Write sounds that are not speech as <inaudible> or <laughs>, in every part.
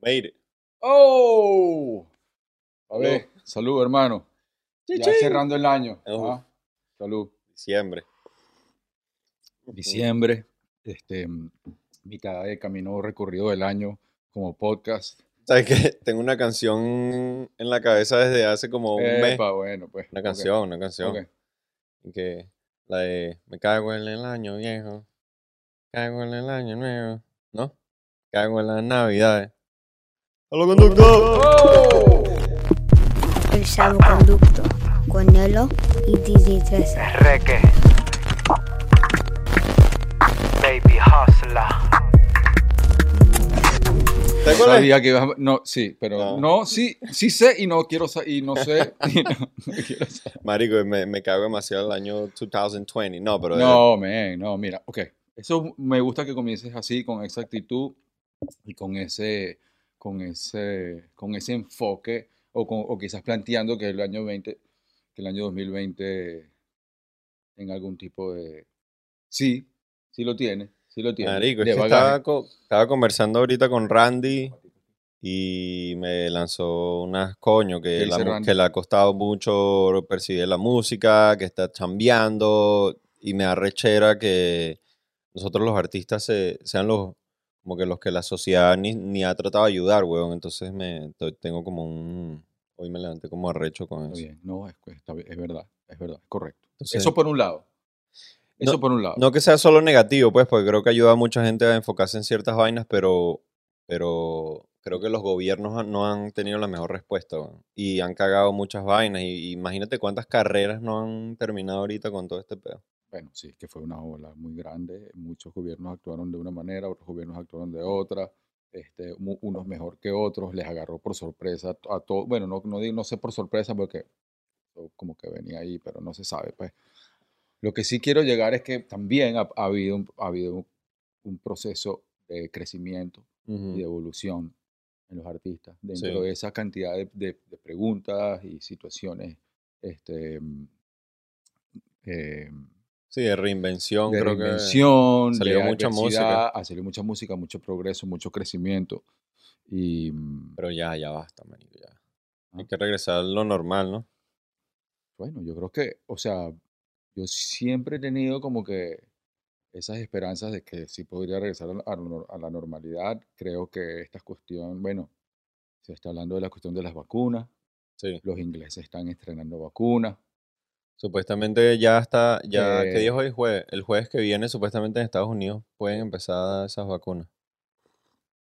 Made it. ¡Oh! Salud. Salud, salud hermano. Ya Chichín. cerrando el año. ¿ah? Salud. Diciembre. Diciembre, este, mitad de camino recorrido del año como podcast. ¿Sabes qué? Tengo una canción en la cabeza desde hace como un mes. Bueno, pues. Una canción, una canción. Que la de Me cago en el año viejo. Cago en el año nuevo. ¿No? Cago en las navidades. ¡Hola, conductor! ¡Oh! El salvoconducto con Nelo y DJ 13. Reggae. Baby hustler. ¿Sabes cuál es? Sabía que ibas a- No, sí, pero No. no, sí, sí sé y no quiero sa- y no sé. <laughs> <laughs> y no, no quiero. Marico, me, me cago demasiado el año 2020. No, pero... No, men, no, mira, ok. Eso me gusta que comiences así, con esa actitud y con ese, con ese, con ese enfoque, o, con- o quizás planteando que el año 20, que el año 2020 tenga algún tipo de... Sí, sí lo tiene, sí lo tiene. Marico, es que estaba, co- estaba conversando ahorita con Randy y me lanzó unas coño ¿Qué que, la que le ha costado mucho percibir la música, que está chambeando y me arrechera que nosotros los artistas se- sean los como que los que la sociedad ni, ni ha tratado de ayudar, weón. Entonces me tengo como un hoy me levanté como arrecho con eso. bien, no, es, es verdad, es verdad, es correcto. Entonces, Eso por un lado. Eso No- por un lado. No que sea solo negativo, pues, porque creo que ayuda a mucha gente a enfocarse en ciertas vainas, pero, pero creo que los gobiernos no han tenido la mejor respuesta, weón, y han cagado muchas vainas. Y imagínate cuántas carreras no han terminado ahorita con todo este pedo. Bueno, sí, que fue una ola muy grande. Muchos gobiernos actuaron de una manera, otros gobiernos actuaron de otra. Este, unos mejor que otros, les agarró por sorpresa a todos. Bueno, no, no, no sé por sorpresa porque como que venía ahí, pero no se sabe. Pues. Lo que sí quiero llegar es que también ha, ha habido, un, ha habido un, un proceso de crecimiento y de evolución en los artistas dentro Sí. de esa cantidad de, de- de preguntas y situaciones este, eh, Sí, de reinvención, de creo que reinvención, salió de mucha música. ha salido mucha música, mucho progreso, mucho crecimiento. Y mm, Pero ya, ya basta, manico, ya. Hay Ah. que regresar a lo normal, ¿no? bueno, yo creo que, o sea, yo siempre he tenido como que esas esperanzas de que sí podría regresar a la normalidad. Creo que esta cuestión, bueno, se está hablando de la cuestión de las vacunas. Sí. Los ingleses están estrenando vacunas. Supuestamente ya está, ya, ¿qué Eh, día es hoy? Jueves. El jueves que viene, supuestamente en Estados Unidos pueden empezar esas vacunas.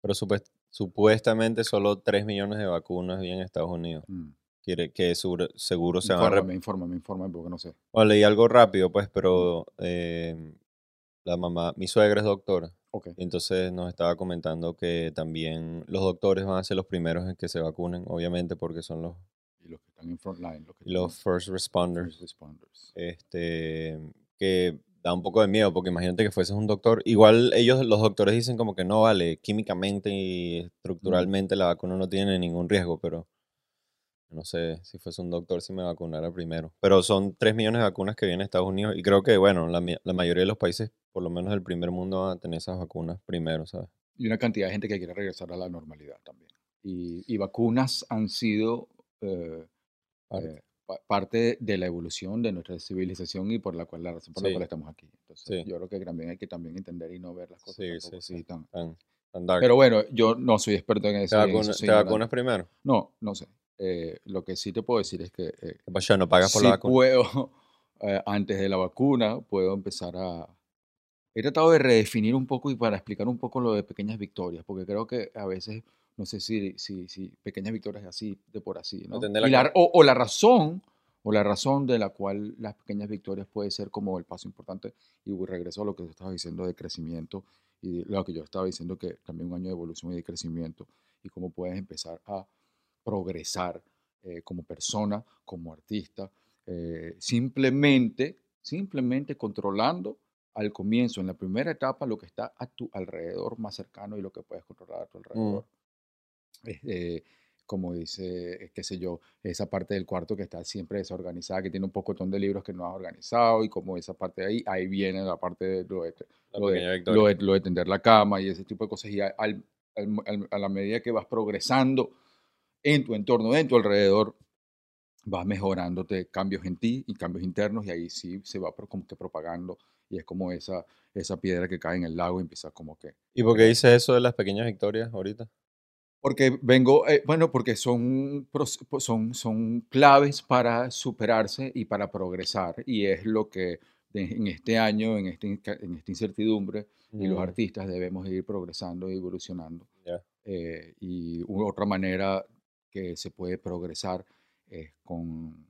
Pero supuest- supuestamente solo 3 millones de vacunas hay en Estados Unidos. Mm. Quiere que seguro, seguro se van a... rep- Infórmame, infórmame, infórmame, porque no sé. Bueno, leí algo rápido, pues, pero eh, la mamá, mi suegra es doctora. Ok. y Entonces nos estaba comentando que también los doctores van a ser los primeros en que se vacunen, obviamente, porque son los, Frontline, los first responders. first responders. este, que da un poco de miedo, porque imagínate que fueses un doctor. Igual ellos, los doctores dicen como que no, vale, químicamente y estructuralmente la vacuna no tiene ningún riesgo, pero no sé si fuese un doctor si me vacunara primero. Pero son 3 millones de vacunas que vienen a Estados Unidos y creo que, bueno, la, la mayoría de los países, por lo menos del primer mundo, van a tener esas vacunas primero, ¿sabes? y una cantidad de gente que quiere regresar a la normalidad también. Y, y vacunas han sido eh, Parte. eh, pa- parte de la evolución de nuestra civilización y por la cual la razón por la Sí. cual estamos aquí. Entonces, Sí. yo creo que también hay que también entender y no ver las cosas Sí, así sí. tan- Tan, tan dark. Pero bueno, yo no soy experto en ¿Te, eso. en eso te vacunas primero? No, no sé. Eh, lo que sí te puedo decir es que eh, ¿Qué pasó? ¿No pagas por sí la vacuna? puedo, <laughs> eh, antes de la vacuna, puedo empezar a... He tratado de redefinir un poco y para explicar un poco lo de pequeñas victorias, porque creo que a veces, no sé si, si, si pequeñas victorias así, de por así, ¿no? La la- o, o la razón, o la razón de la cual las pequeñas victorias puede ser como el paso importante, y regreso a lo que tú estabas diciendo de crecimiento, y lo que yo estaba diciendo que también un año de evolución y de crecimiento, y cómo puedes empezar a progresar eh, como persona, como artista, eh, simplemente, simplemente controlando al comienzo, en la primera etapa, lo que está a tu alrededor más cercano y lo que puedes controlar a tu alrededor. Este, como dice, eh, qué sé yo, esa parte del cuarto que está siempre desorganizada, que tiene un poco de libros que no has organizado, y como esa parte de ahí, ahí viene la parte de lo de, lo de- lo de- lo de tender la cama y ese tipo de cosas. Y a- al, al al- a la medida que vas progresando en tu entorno, en tu alrededor, vas mejorándote cambios en ti y cambios internos y ahí sí se va como que propagando y es como esa, esa piedra que cae en el lago y empieza como que... ¿Y por qué dices eso de las pequeñas victorias ahorita? Porque vengo, eh, bueno, porque son, pues son, son claves para superarse y para progresar y es lo que en este año, en, este, en esta incertidumbre, y los Mm, artistas debemos ir progresando y evolucionando. ya. eh, y u- otra manera que se puede progresar es con,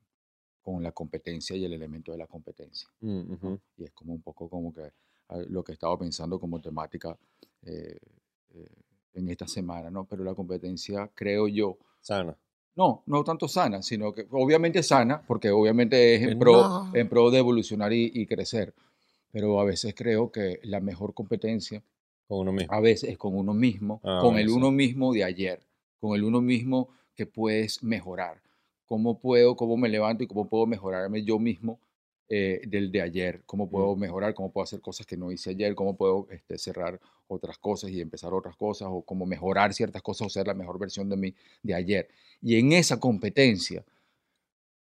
con la competencia y el elemento de la competencia. Mm, ¿no? ujú. Y es como un poco como que ah, lo que estaba pensando como temática eh, eh, en esta semana, ¿no? Pero la competencia, creo yo, Sana. no, no tanto sana, sino que obviamente sana, porque obviamente es Que en pro, no. en pro de evolucionar y, y crecer. Pero a veces creo que la mejor competencia Con uno mismo. a veces es con uno mismo, Ah, con el sí. uno mismo de ayer, con el uno mismo que puedes mejorar. ¿Cómo puedo, cómo me levanto y cómo puedo mejorarme yo mismo eh, del de ayer? ¿Cómo puedo mejorar? ¿Cómo puedo hacer cosas que no hice ayer? ¿Cómo puedo este, cerrar otras cosas y empezar otras cosas? ¿O cómo mejorar ciertas cosas o ser la mejor versión de mí de ayer? Y en esa competencia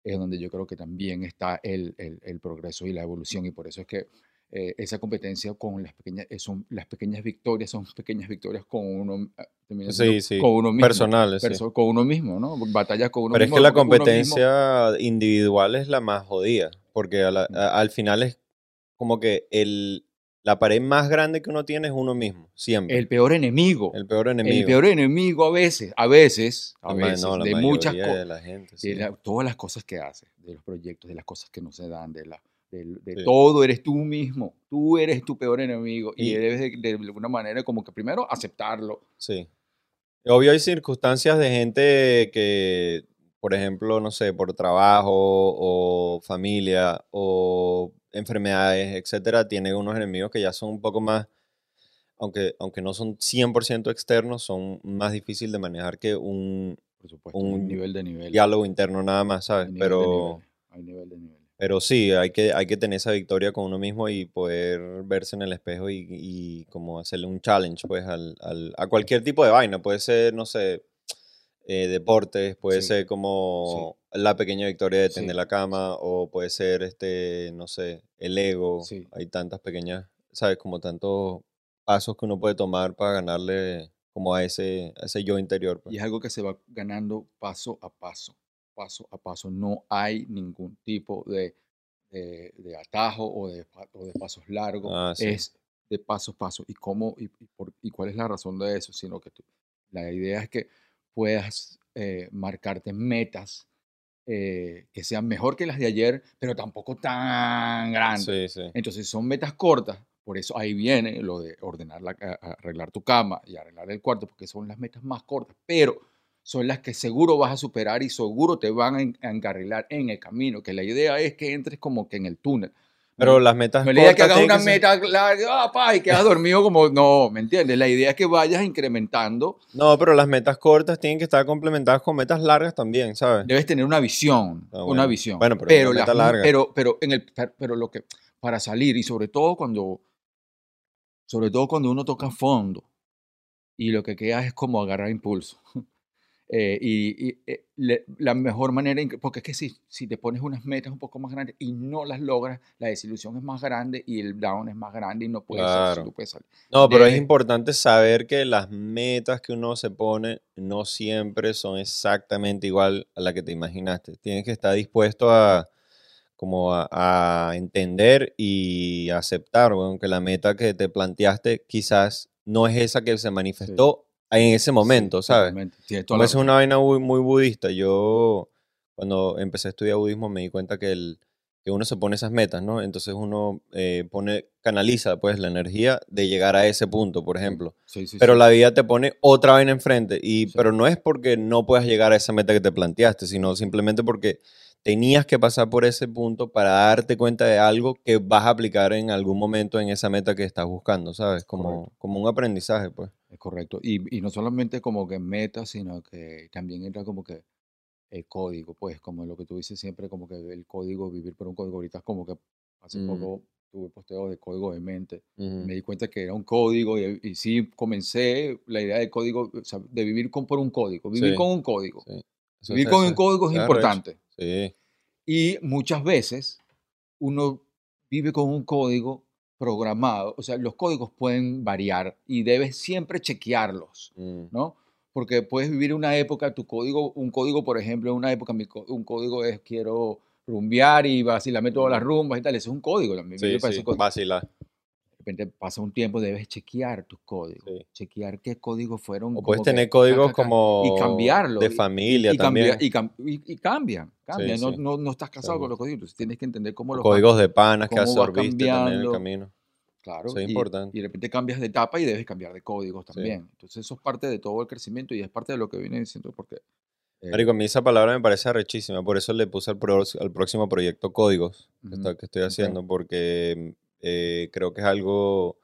es donde yo creo que también está el, el- el progreso y la evolución. Y por eso es que eh, esa competencia con las pequeñas, son las pequeñas victorias, son pequeñas victorias con uno, ah, Sí, sí. con uno mismo. Personales, sí. perso- Con uno mismo, ¿no? Batallas con uno Pero es mismo. que la porque uno mismo- competencia individual es la más jodida, porque a la- a- al final es como que el, la pared más grande que uno tiene es uno mismo, siempre. el peor enemigo. El peor El enemigo. peor enemigo a veces, a veces, a veces, no, la de muchas cosas. de la gente, de la- todas las cosas que haces, de los proyectos, de las cosas que no se dan, de, la, de Sí. todo, eres tú mismo. Tú eres tu peor enemigo y, Y- debes de, de alguna manera como que primero aceptarlo. Sí. Obvio hay circunstancias de gente que, por ejemplo, no sé, por trabajo o familia o enfermedades, etcétera, tiene unos enemigos que ya son un poco más, aunque, aunque no son 100% externos, son más difíciles de manejar que un Por supuesto, hay un nivel de nivel. diálogo interno nada más, hay ¿sabes? de Pero, nivel, hay nivel de nivel. pero sí, hay que, hay que tener esa victoria con uno mismo y poder verse en el espejo y, y como hacerle un challenge, pues, al, al- a cualquier tipo de vaina. Puede ser, no sé, eh, deportes, puede Sí, ser como la pequeña victoria de Sí, tender la cama, o puede ser, este, no sé, el ego. Hay tantas pequeñas, ¿sabes? Como tantos pasos que uno puede tomar para ganarle como a ese, a ese yo interior. pues. Y es algo que se va ganando paso a paso, paso a paso. No hay ningún tipo de, de- de atajo o de, pa- o de pasos largos. Ah. Es de paso a paso. ¿Y, cómo, y, y por- y cuál es la razón de eso? Sino que tú- la idea es que puedas eh, marcarte metas eh, que sean mejor que las de ayer, pero tampoco tan grandes. Sí, sí. Entonces son metas cortas, por eso ahí viene lo de ordenar, la, arreglar tu cama y arreglar el cuarto, porque son las metas más cortas, pero son las que seguro vas a superar y seguro te van a encarrilar en el camino, que la idea es que entres como que en el túnel. Pero las metas no es la idea que hagas una que ser- meta larga, ah, pa, y quedas dormido como, no, ¿me entiendes? La idea es que vayas incrementando, No, pero las metas cortas tienen que estar complementadas con metas largas también, ¿sabes? debes tener una visión, Ah, una bueno. visión. Bueno, pero una las meta larga. Pero, pero, en el, per- pero lo que, para salir, y sobre todo cuando, sobre todo cuando uno toca fondo, y lo que queda es como agarrar impulso. <laughs> Eh, y y, eh, le- la mejor manera, porque es que si, si te pones unas metas un poco más grandes y no las logras, la desilusión es más grande y el down es más grande y no puedes, salir, Claro. tú puedes salir. No, pero es importante saber que las metas que uno se pone no siempre son exactamente igual a la que te imaginaste. Tienes que estar dispuesto a como a, a entender y aceptar, weón, que la meta que te planteaste quizás no es esa que se manifestó en ese momento, Sí, ¿sabes? Como es una vaina muy, muy budista. Yo, cuando empecé a estudiar budismo, me di cuenta que, el, que uno se pone esas metas, ¿no? Entonces uno eh, pone, canaliza pues la energía de llegar a ese punto, por ejemplo. Sí, sí, Pero la vida te pone otra vaina enfrente. Y. Pero no es porque no puedas llegar a esa meta que te planteaste, sino simplemente porque tenías que pasar por ese punto para darte cuenta de algo que vas a aplicar en algún momento en esa meta que estás buscando, ¿sabes? Como, Correcto. como un aprendizaje, pues. Es correcto. Y, y no solamente como que meta, sino que también entra como que el código, pues, como lo que tú dices siempre, como que el código, vivir por un código. Ahorita es como que hace Mm. poco tuve posteos de código de mente. Me di cuenta que era un código y, y sí comencé la idea de código, o sea, de vivir con, por un código, vivir Sí, con un código. sí. Vivir está- con un código es importante. Sí, Y muchas veces uno vive con un código programado, o sea, los códigos pueden variar y debes siempre chequearlos, mm, ¿no? Porque puedes vivir una época, tu código, un código, por ejemplo, en una época, mi un código es quiero rumbear y vacilarme todas las rumbas y tal, ese es un código también. sí, sí, vacilar. De repente pasa un tiempo, debes chequear tus códigos, Sí. chequear qué códigos fueron. O puedes que tener códigos como y cambiarlo. de familia y, también. y, cam- y- y cambian, cambian. no, sí. no, no estás casado con los códigos, entonces tienes que entender cómo los códigos de panas que absorbiste también en el camino. Claro, Eso es y, importante. y de repente cambias de etapa y debes cambiar de códigos también. Entonces eso es parte de todo el crecimiento y es parte de lo que viene diciendo porque... eh, Marico, a mí esa palabra me parece arrechísima, por eso le puse al, pro- al próximo proyecto códigos que, estoy haciendo, porque eh, creo que es algo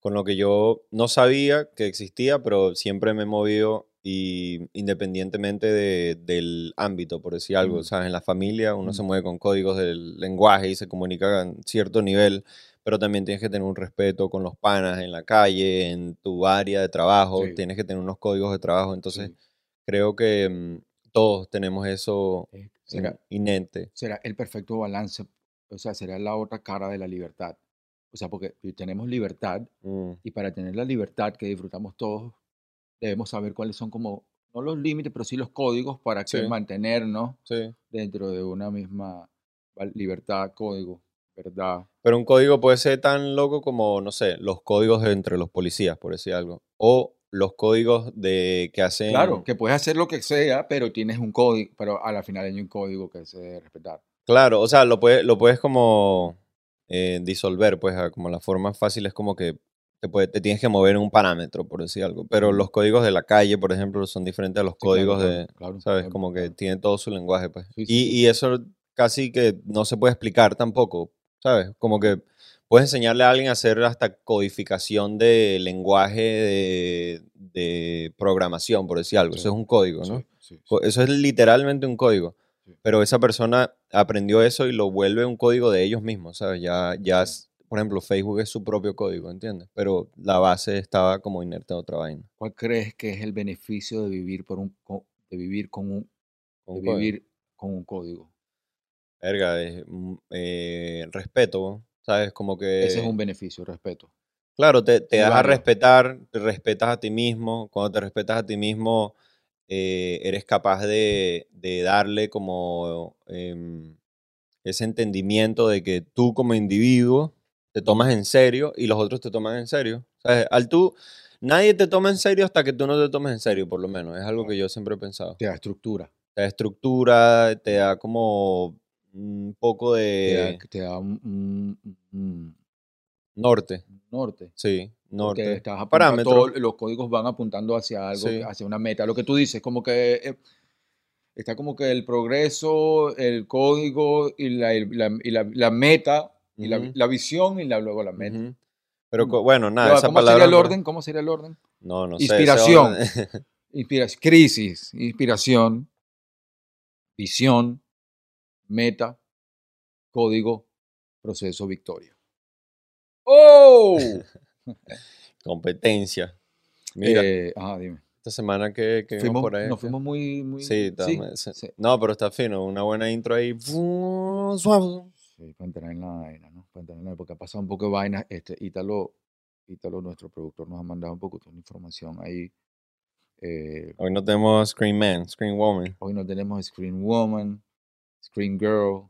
con lo que yo no sabía que existía, pero siempre me he movido y independientemente de- del ámbito, por decir algo, Mm. ¿sabes? En la familia uno se Mm. mueve con códigos del lenguaje y se comunica a cierto nivel, pero también tienes que tener un respeto con los panas en la calle, en tu área de trabajo, Sí. tienes que tener unos códigos de trabajo, entonces sí, creo que mm, todos tenemos eso eh, será, inente. será el perfecto balance, o sea, será la otra cara de la libertad. O sea, porque tenemos libertad Mm, y para tener la libertad que disfrutamos todos, debemos saber cuáles son como, no los límites, pero sí los códigos para que Sí. mantenernos sí. dentro de una misma libertad, código, verdad. Pero un código puede ser tan loco como, no sé, los códigos entre los policías, por decir algo. O los códigos de que hacen... Claro, que puedes hacer lo que sea, pero tienes un código, pero a la final hay un código que se debe respetar. Claro, o sea, lo, puedes lo puedes como eh, disolver, pues, a- como la forma fácil es como que te, puede- te tienes que mover en un parámetro, por decir algo. Pero los códigos de la calle, por ejemplo, son diferentes a los Sí, códigos claro, de, claro, ¿sabes? claro, Como que tiene todo su lenguaje, pues. Sí, sí, y, y eso casi que no se puede explicar tampoco, ¿sabes? Como que puedes enseñarle a alguien a hacer hasta codificación de lenguaje de, de programación, por decir algo. Eso es un código, ¿no? Sí, sí, Eso es literalmente un código. Sí. Pero esa persona aprendió eso y lo vuelve un código de ellos mismos, ¿sabes? Ya, ya, por ejemplo, Facebook es su propio código, ¿entiendes? Pero la base estaba como inerte a otra vaina. ¿Cuál crees que es el beneficio de vivir por un de vivir con un de un código. vivir con un código? Verga, es, mm, eh, respeto, ¿sabes? Como que... Ese es un beneficio, respeto. Claro, te, te das a respetar, te respetas a ti mismo. Cuando te respetas a ti mismo, eh, eres capaz de, de darle como em, ese entendimiento de que tú como individuo te tomas en serio y los otros te toman en serio. Al tú, nadie te toma en serio hasta que tú no te tomes en serio, por lo menos. Es algo que yo siempre he pensado. Te da estructura, Te da estructura, te da como un poco te de da, te da un, un- un norte. norte. Sí, Porque norte. estás apuntando, todo- los códigos van apuntando hacia algo, Sí. hacia una meta. Lo que tú dices, como que eh, está como que el progreso, el código y la, y la, y la- la meta, y la, la visión y luego la meta. Ujú. Pero Mm. bueno, nada, va, esa ¿Cómo palabra. sería el orden? ¿Cómo sería el orden? No, no sé. Inspiración. orden- <laughs> Inspira- crisis, inspiración, visión, meta, código, proceso, victoria. <laughs> ¡Oh! Competencia. Mira, Eh, ajá, dime. esta semana que, que vimos Fuimos, por ahí. nos fuimos muy, muy... Sí, sí. No, pero está fino. Una buena intro ahí. Suave. Sí, entrar en la vaina, ¿no? Entrar en la, porque ha pasado un poco de vaina. Este, Ítalo, Ítalo, nuestro productor, nos ha mandado un poco de información ahí. Eh, Hoy no tenemos Screen Man, Screen Woman. hoy no tenemos Screen Woman, Screen Girl,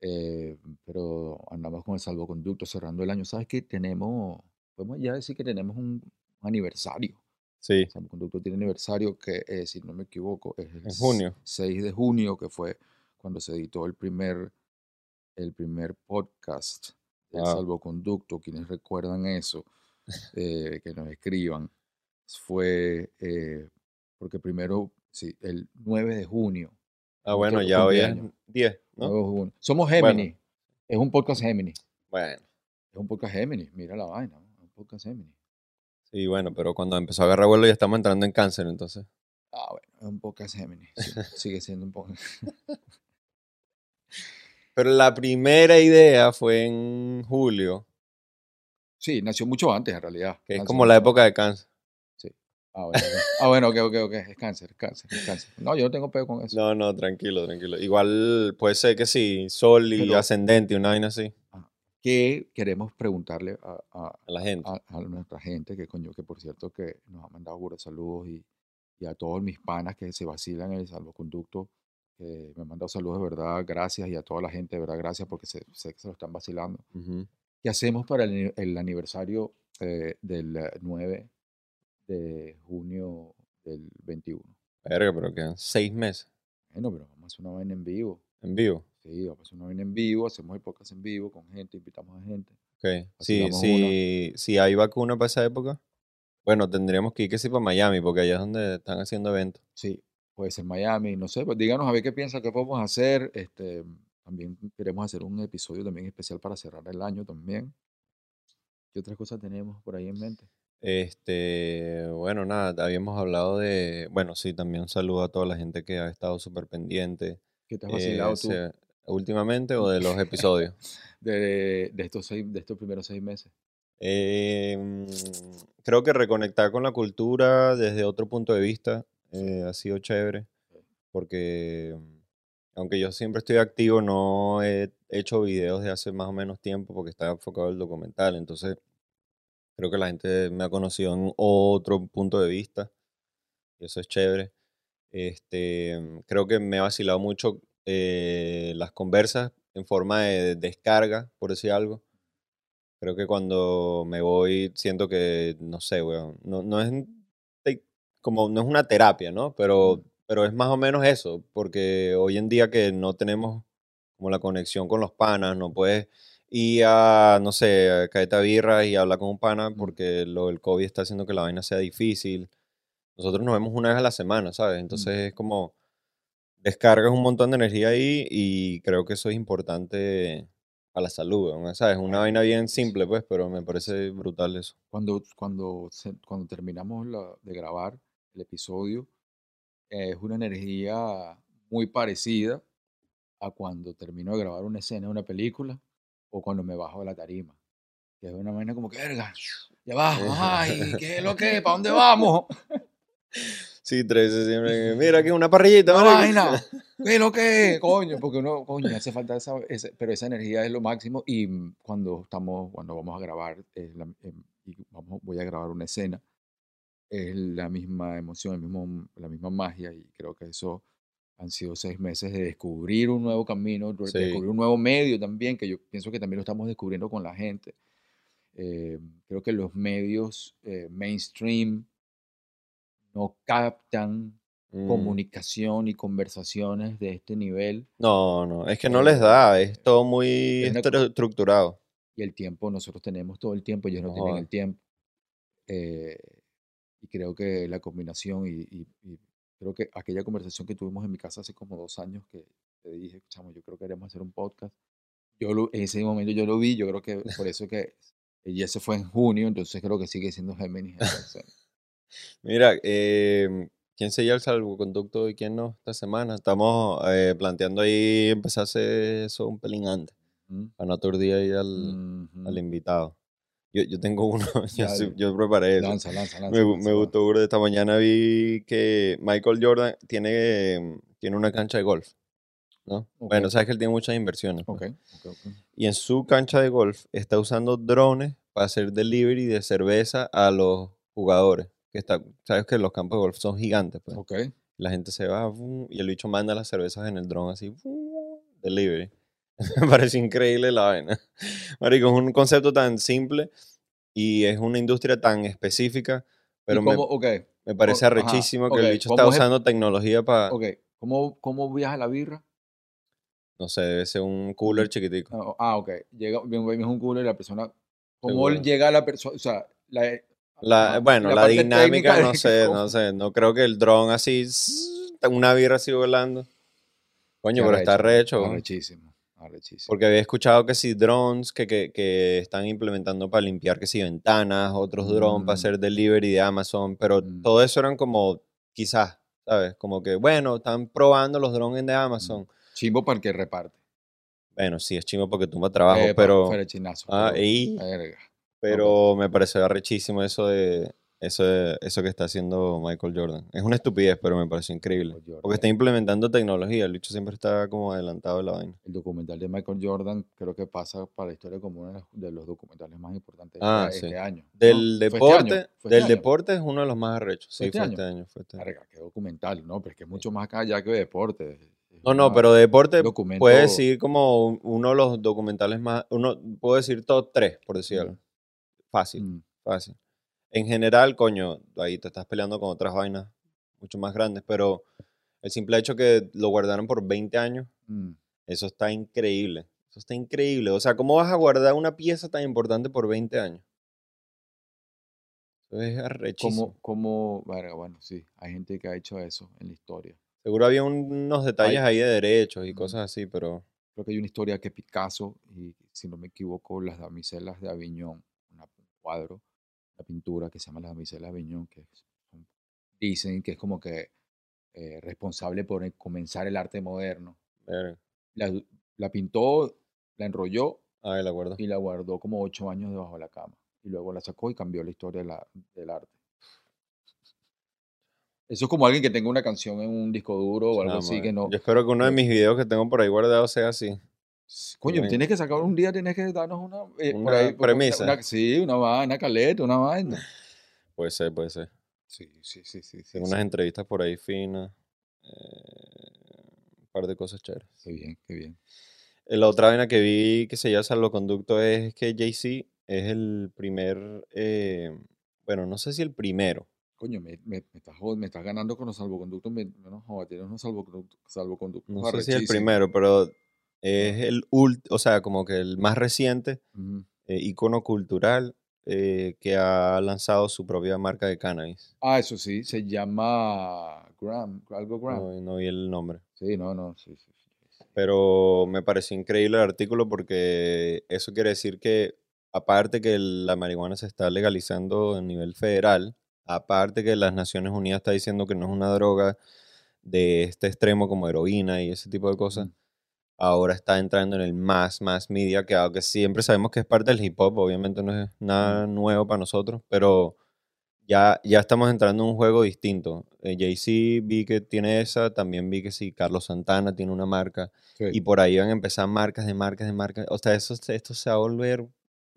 eh, pero andamos con el salvoconducto cerrando el año. ¿Sabes qué? Tenemos, podemos ya decir que tenemos un aniversario. Sí. El salvoconducto tiene aniversario que, eh, si no me equivoco, es el En junio. 6 de junio, que fue cuando se editó el primer, el primer podcast del Wow. salvoconducto. Quienes recuerdan eso, <laughs> eh, que nos escriban. Fue eh, porque primero, sí, el 9 de junio. Ah, bueno, ya hoy es cumpleaños. 10, 9 ¿no? de junio. Somos Bueno. Gemini. Es un podcast Gemini. Bueno. Es un podcast Gemini. Mira la vaina. Podcast Gemini. Sí, bueno, pero cuando empezó a agarrar vuelo ya estamos entrando en cáncer, entonces. Ah, bueno, es un podcast Gemini. sí, <laughs> sigue siendo un podcast. Pero la primera idea fue en julio, Sí, nació mucho antes en realidad. que es como la época de cáncer. Ah, bueno. Ah, bueno, ok, ok, ok. Es cáncer, es cáncer, es cáncer. No, yo no tengo peo con eso. No, no, tranquilo, tranquilo. Igual puede ser que sí, sol y Pero- ascendente, una vaina así, ¿Qué queremos preguntarle a, a- a la gente. a- a nuestra gente? Que coño, que por cierto que nos ha mandado buenos saludos y, y a todos mis panas que se vacilan el salvoconducto, que me han mandado saludos de verdad, gracias. Y a toda la gente de verdad, gracias porque sé, sé que se lo están vacilando. Ujú. ¿Qué hacemos para el, el aniversario eh, del eh, 9 de junio del 21? Verga, pero quedan seis meses Bueno, pero vamos a hacer una vaina en vivo. en vivo. Sí, vamos a hacer una vaina en vivo, hacemos el podcast en vivo con gente, invitamos a gente. Ok. Si, si, si hay vacuna para esa época, bueno, tendríamos que ir que sí para Miami, porque allá es donde están haciendo eventos. Sí, puede ser Miami, no sé, pues díganos a ver qué piensan que podemos hacer. Este, también queremos hacer un episodio también especial para cerrar el año también. ¿Qué otras cosas tenemos por ahí en mente? Este, bueno, nada, habíamos hablado de, bueno, sí, también un saludo a toda la gente que ha estado súper pendiente. ¿Qué te has eh, vacilado tú se- últimamente o de los episodios. <laughs> de, de estos seis, de estos primeros seis meses? Eh, mm, creo que reconectar con la cultura desde otro punto de vista eh, ha sido chévere, porque mm, aunque yo siempre estoy activo, no he hecho videos de hace más o menos tiempo porque estaba enfocado en el documental, entonces creo que la gente me ha conocido en otro punto de vista y eso es chévere. Este, mm, creo que me ha vacilado mucho eh, las conversas en forma de descarga, por decir algo. Creo que cuando me voy siento que, no sé, weón, no, no es como, no es una terapia, ¿no? Pero, pero es más o menos eso, porque hoy en día que no tenemos como la conexión con los panas, no puedes ir a, no sé, a caerte a birra y hablar con un pana porque lo del COVID está haciendo que la vaina sea difícil. Nosotros nos vemos una vez a la semana, ¿sabes? Entonces es como descargas un montón de energía ahí y creo que eso es importante a la salud, weón, ¿sabes? Una vaina bien simple, pues, pero me parece brutal eso. Cuando, cuando, cuando terminamos la- de grabar el episodio, eh, es una energía muy parecida a cuando termino de grabar una escena de una película o cuando me bajo de la tarima. Que es una vaina como que, verga, ya bajo, ay, ¿qué es lo que? ¿Para dónde <laughs> vamos? Sí, 13 siempre. <laughs> Mira que una parrillita, ¡Una marico". vaina! <laughs> ¿Qué lo que? Coño, porque uno, coño, hace falta esa, ese- pero esa energía es lo máximo y mm, cuando estamos, cuando vamos a grabar, es la- y vamos, voy a grabar una escena, es la misma emoción, el mismo, la misma magia y creo que eso han sido seis meses de descubrir un nuevo camino, de Sí. descubrir un nuevo medio también, que yo pienso que también lo estamos descubriendo con la gente. Eh, creo que los medios eh, mainstream no captan Mm. comunicación y conversaciones de este nivel No, no, es que no les da, es todo muy Es una- estru- estructurado. y el tiempo, nosotros tenemos todo el tiempo, ellos no No tienen el tiempo. Eh, y creo que la combinación y, y- y creo que aquella conversación que tuvimos en mi casa hace como dos años que te dije, chamo, yo creo que queremos hacer un podcast. Yo lo, en ese momento yo lo vi, yo creo que por eso que ya se fue en junio, entonces creo que sigue siendo Géminis. <laughs> Mira, eh, ¿quién se lleva el salvoconducto y quién no esta semana? Estamos eh, planteando ahí empezar a hacer eso un pelín antes, ¿mm? para no aturdir ahí al, al invitado. Yo, yo tengo uno, <laughs> yo, yo preparé eso. Lanza, lanza, lanza. Me, lanza, me gustó, bro. Esta mañana vi que Michael Jordan tiene, tiene una cancha de golf, ¿no? Bueno, Ok. sabes que él tiene muchas inversiones. pues. Ok, ok, ok. Y en su cancha de golf está usando drones para hacer delivery de cerveza a los jugadores. Que está, sabes que los campos de golf son gigantes, pues. Ok. La gente se va y el bicho manda las cervezas en el dron así, delivery. <laughs> Me parece increíble la vaina. <laughs> Marico, es un concepto tan simple y es una industria tan específica, pero ¿Y me, me parece arrechísimo que el bicho ¿cómo está es usando tecnología para, ok. ¿Cómo, ¿Cómo viaja la birra? no sé, debe ser un cooler chiquitico. Ah, ok. Llega, es un culo y la persona. ¿Cómo llega a la persona? O sea, la, La, bueno, la, parte dinámica, no sé, no sé, no creo que el dron así, una birra así volando. Coño, pero está recho. ¿no? Arrechísimo. Arrechísimo. Porque había escuchado que si drones que, que, que están implementando para limpiar que si ventanas, otros drones para Mm. hacer delivery de Amazon, pero Mm. todo eso eran como, quizás, ¿sabes? Como que, bueno, están probando los drones de Amazon. Chimbo para el que reparte. Bueno, sí, es chimo porque tumba trabajo, Epa, pero, fuera chinazo, Ah, pero- y- verga. Pero me pareció arrechísimo eso de eso, de- eso que está haciendo Michael Jordan. Es una estupidez, pero me pareció increíble. Porque está implementando tecnología, el bicho siempre está como adelantado de la vaina. El documental de Michael Jordan creo que pasa para la historia como uno de los- documentales más importantes de Ah, este, sí. año. Del ¿no? ¿Fue este deporte, año? ¿Fue del este año? deporte es uno de los más arrechos. Sí, este fue año? este año, fue este año. Verga, qué documental, ¿no? Pero es que es mucho más acá allá que de deporte. Es No, no, pero de deporte documento- puede decir como un- uno de los documentales más, uno puedo decir top 3, por decir algo. Fácil, Mm, fácil. En general, coño, ahí te estás peleando con otras vainas mucho más grandes, pero el simple hecho que lo guardaron por 20 años, mm. eso está increíble. Eso está increíble. O sea, ¿cómo vas a guardar una pieza tan importante por 20 años? Eso es arrechísimo. Como, como, bueno, sí, hay gente que ha hecho eso en la historia. Seguro había un- unos detalles Hay- ahí de derechos y cosas así, pero Creo que hay una historia que Picasso, y si no me equivoco, las damiselas de Aviñón, cuadro, una pintura que se llama Las damiselas de Aviñón, que dicen que es como que eh, responsable por el- comenzar el arte moderno. La, la pintó, la enrolló la acuerdo. y la guardó como ocho años debajo de la cama. Y luego la sacó y cambió la historia de la- del arte. Eso es como alguien que tenga una canción en un disco duro o algo Ah, así madre. que no. Yo espero que uno de mis videos que tengo por ahí guardado sea así. Coño, tienes que sacar un día, tienes que darnos una, eh, Una ahí, por- una- premisa. una- sí, una vaina, una caleta, una vaina. Puede ser, puede ser. Sí, sí, sí, sí. sí, Tengo sí. unas entrevistas por ahí finas. eh, un par de cosas chéveres. Qué bien, qué bien. Eh, La otra vaina que vi que se llama Salvoconducto es que Jay-Z es el primer. eh, bueno, no sé si el primero. Coño, me, me, me estás, me estás ganando con los salvoconductos. Me, no jodas, tienes unos salvoconductos. salvoconductos No sé si es el primero, pero es el ult, o sea, como que el más reciente eh, icono cultural eh, que ha lanzado su propia marca de cannabis. Ah, eso sí, se llama Graham, algo Graham. No, no vi el nombre. Sí, no, no, sí, sí. sí, sí. Pero me pareció increíble el artículo porque eso quiere decir que, aparte que la marihuana se está legalizando a nivel federal, aparte que las Naciones Unidas está diciendo que no es una droga de este extremo como heroína y ese tipo de cosas, Mm. Ahora está entrando en el más, más media, que aunque siempre sabemos que es parte del hip hop, obviamente no es nada nuevo para nosotros, pero ya, ya estamos entrando en un juego distinto. Eh, Jay-Z vi que tiene esa, también vi que sí, Carlos Santana tiene una marca, Sí. y por ahí van a empezar marcas de marcas de marcas. O sea, eso, esto se va a volver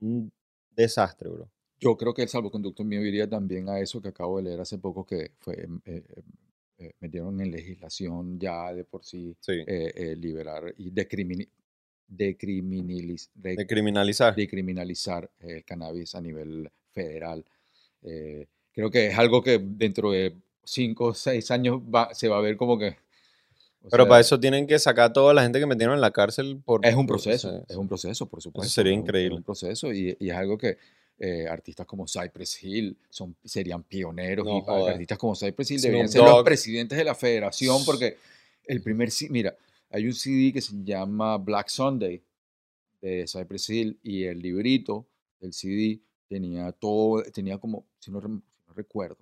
un desastre, bro. Yo creo que el salvoconducto mío iría también a eso que acabo de leer hace poco, que fue, em, eh, em, eh, metieron en legislación ya de por sí Sí. eh, eh, liberar y decrimini- decriminaliz- de- de criminalizar. decriminalizar el cannabis a nivel federal. Eh, creo que es algo que dentro de cinco o seis años va- se va a ver como que... o Pero sea, para eso tienen que sacar a toda la gente que metieron en la cárcel por... Es un por- o proceso, sea, es un proceso, por supuesto. sería es un- es increíble. un proceso y, y es algo que eh, artistas como Cypress Hill son, serían pioneros No y artistas como Cypress Hill deberían ser los presidentes de la federación porque el primer, mira, hay un CD que se llama Black Sunday de Cypress Hill y el librito del CD tenía todo, tenía como, si no, no recuerdo,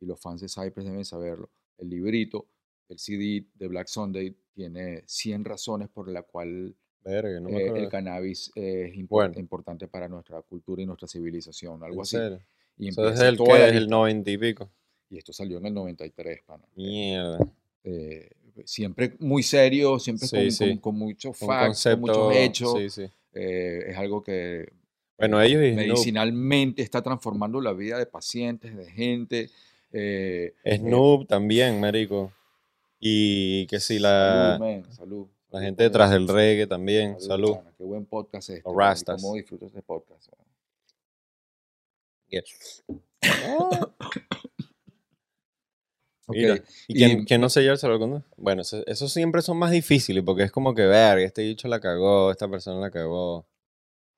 y los fans de Cypress deben saberlo, el librito, el CD de Black Sunday tiene 100 razones por la cual Verga, no me eh, el cannabis es Bueno. importante para nuestra cultura y nuestra civilización, algo ¿En así. serio? Y Eso es el que es el lista. 90 y pico. Y esto salió en el 93, pana. Mierda. Eh, siempre muy serio, siempre Sí, con, sí. con, con muchos facts, con muchos hechos. Sí. Eh, es algo que Bueno, eh, ellos Snoop. medicinalmente está transformando la vida de pacientes, de gente. eh, eh, Snoop también, marico. Y que si Salud, la, men, salud. La gente detrás del reggae también. Salud. Qué buen podcast este. Pana, y Rastas. ¿Cómo disfrutas este podcast? <laughs> Ok, Mira, ¿Y quién, quién no se lleva el salvoconducto? Bueno, eso- esos siempre son más difíciles porque es como que, ver, este dicho la cagó, esta persona la cagó.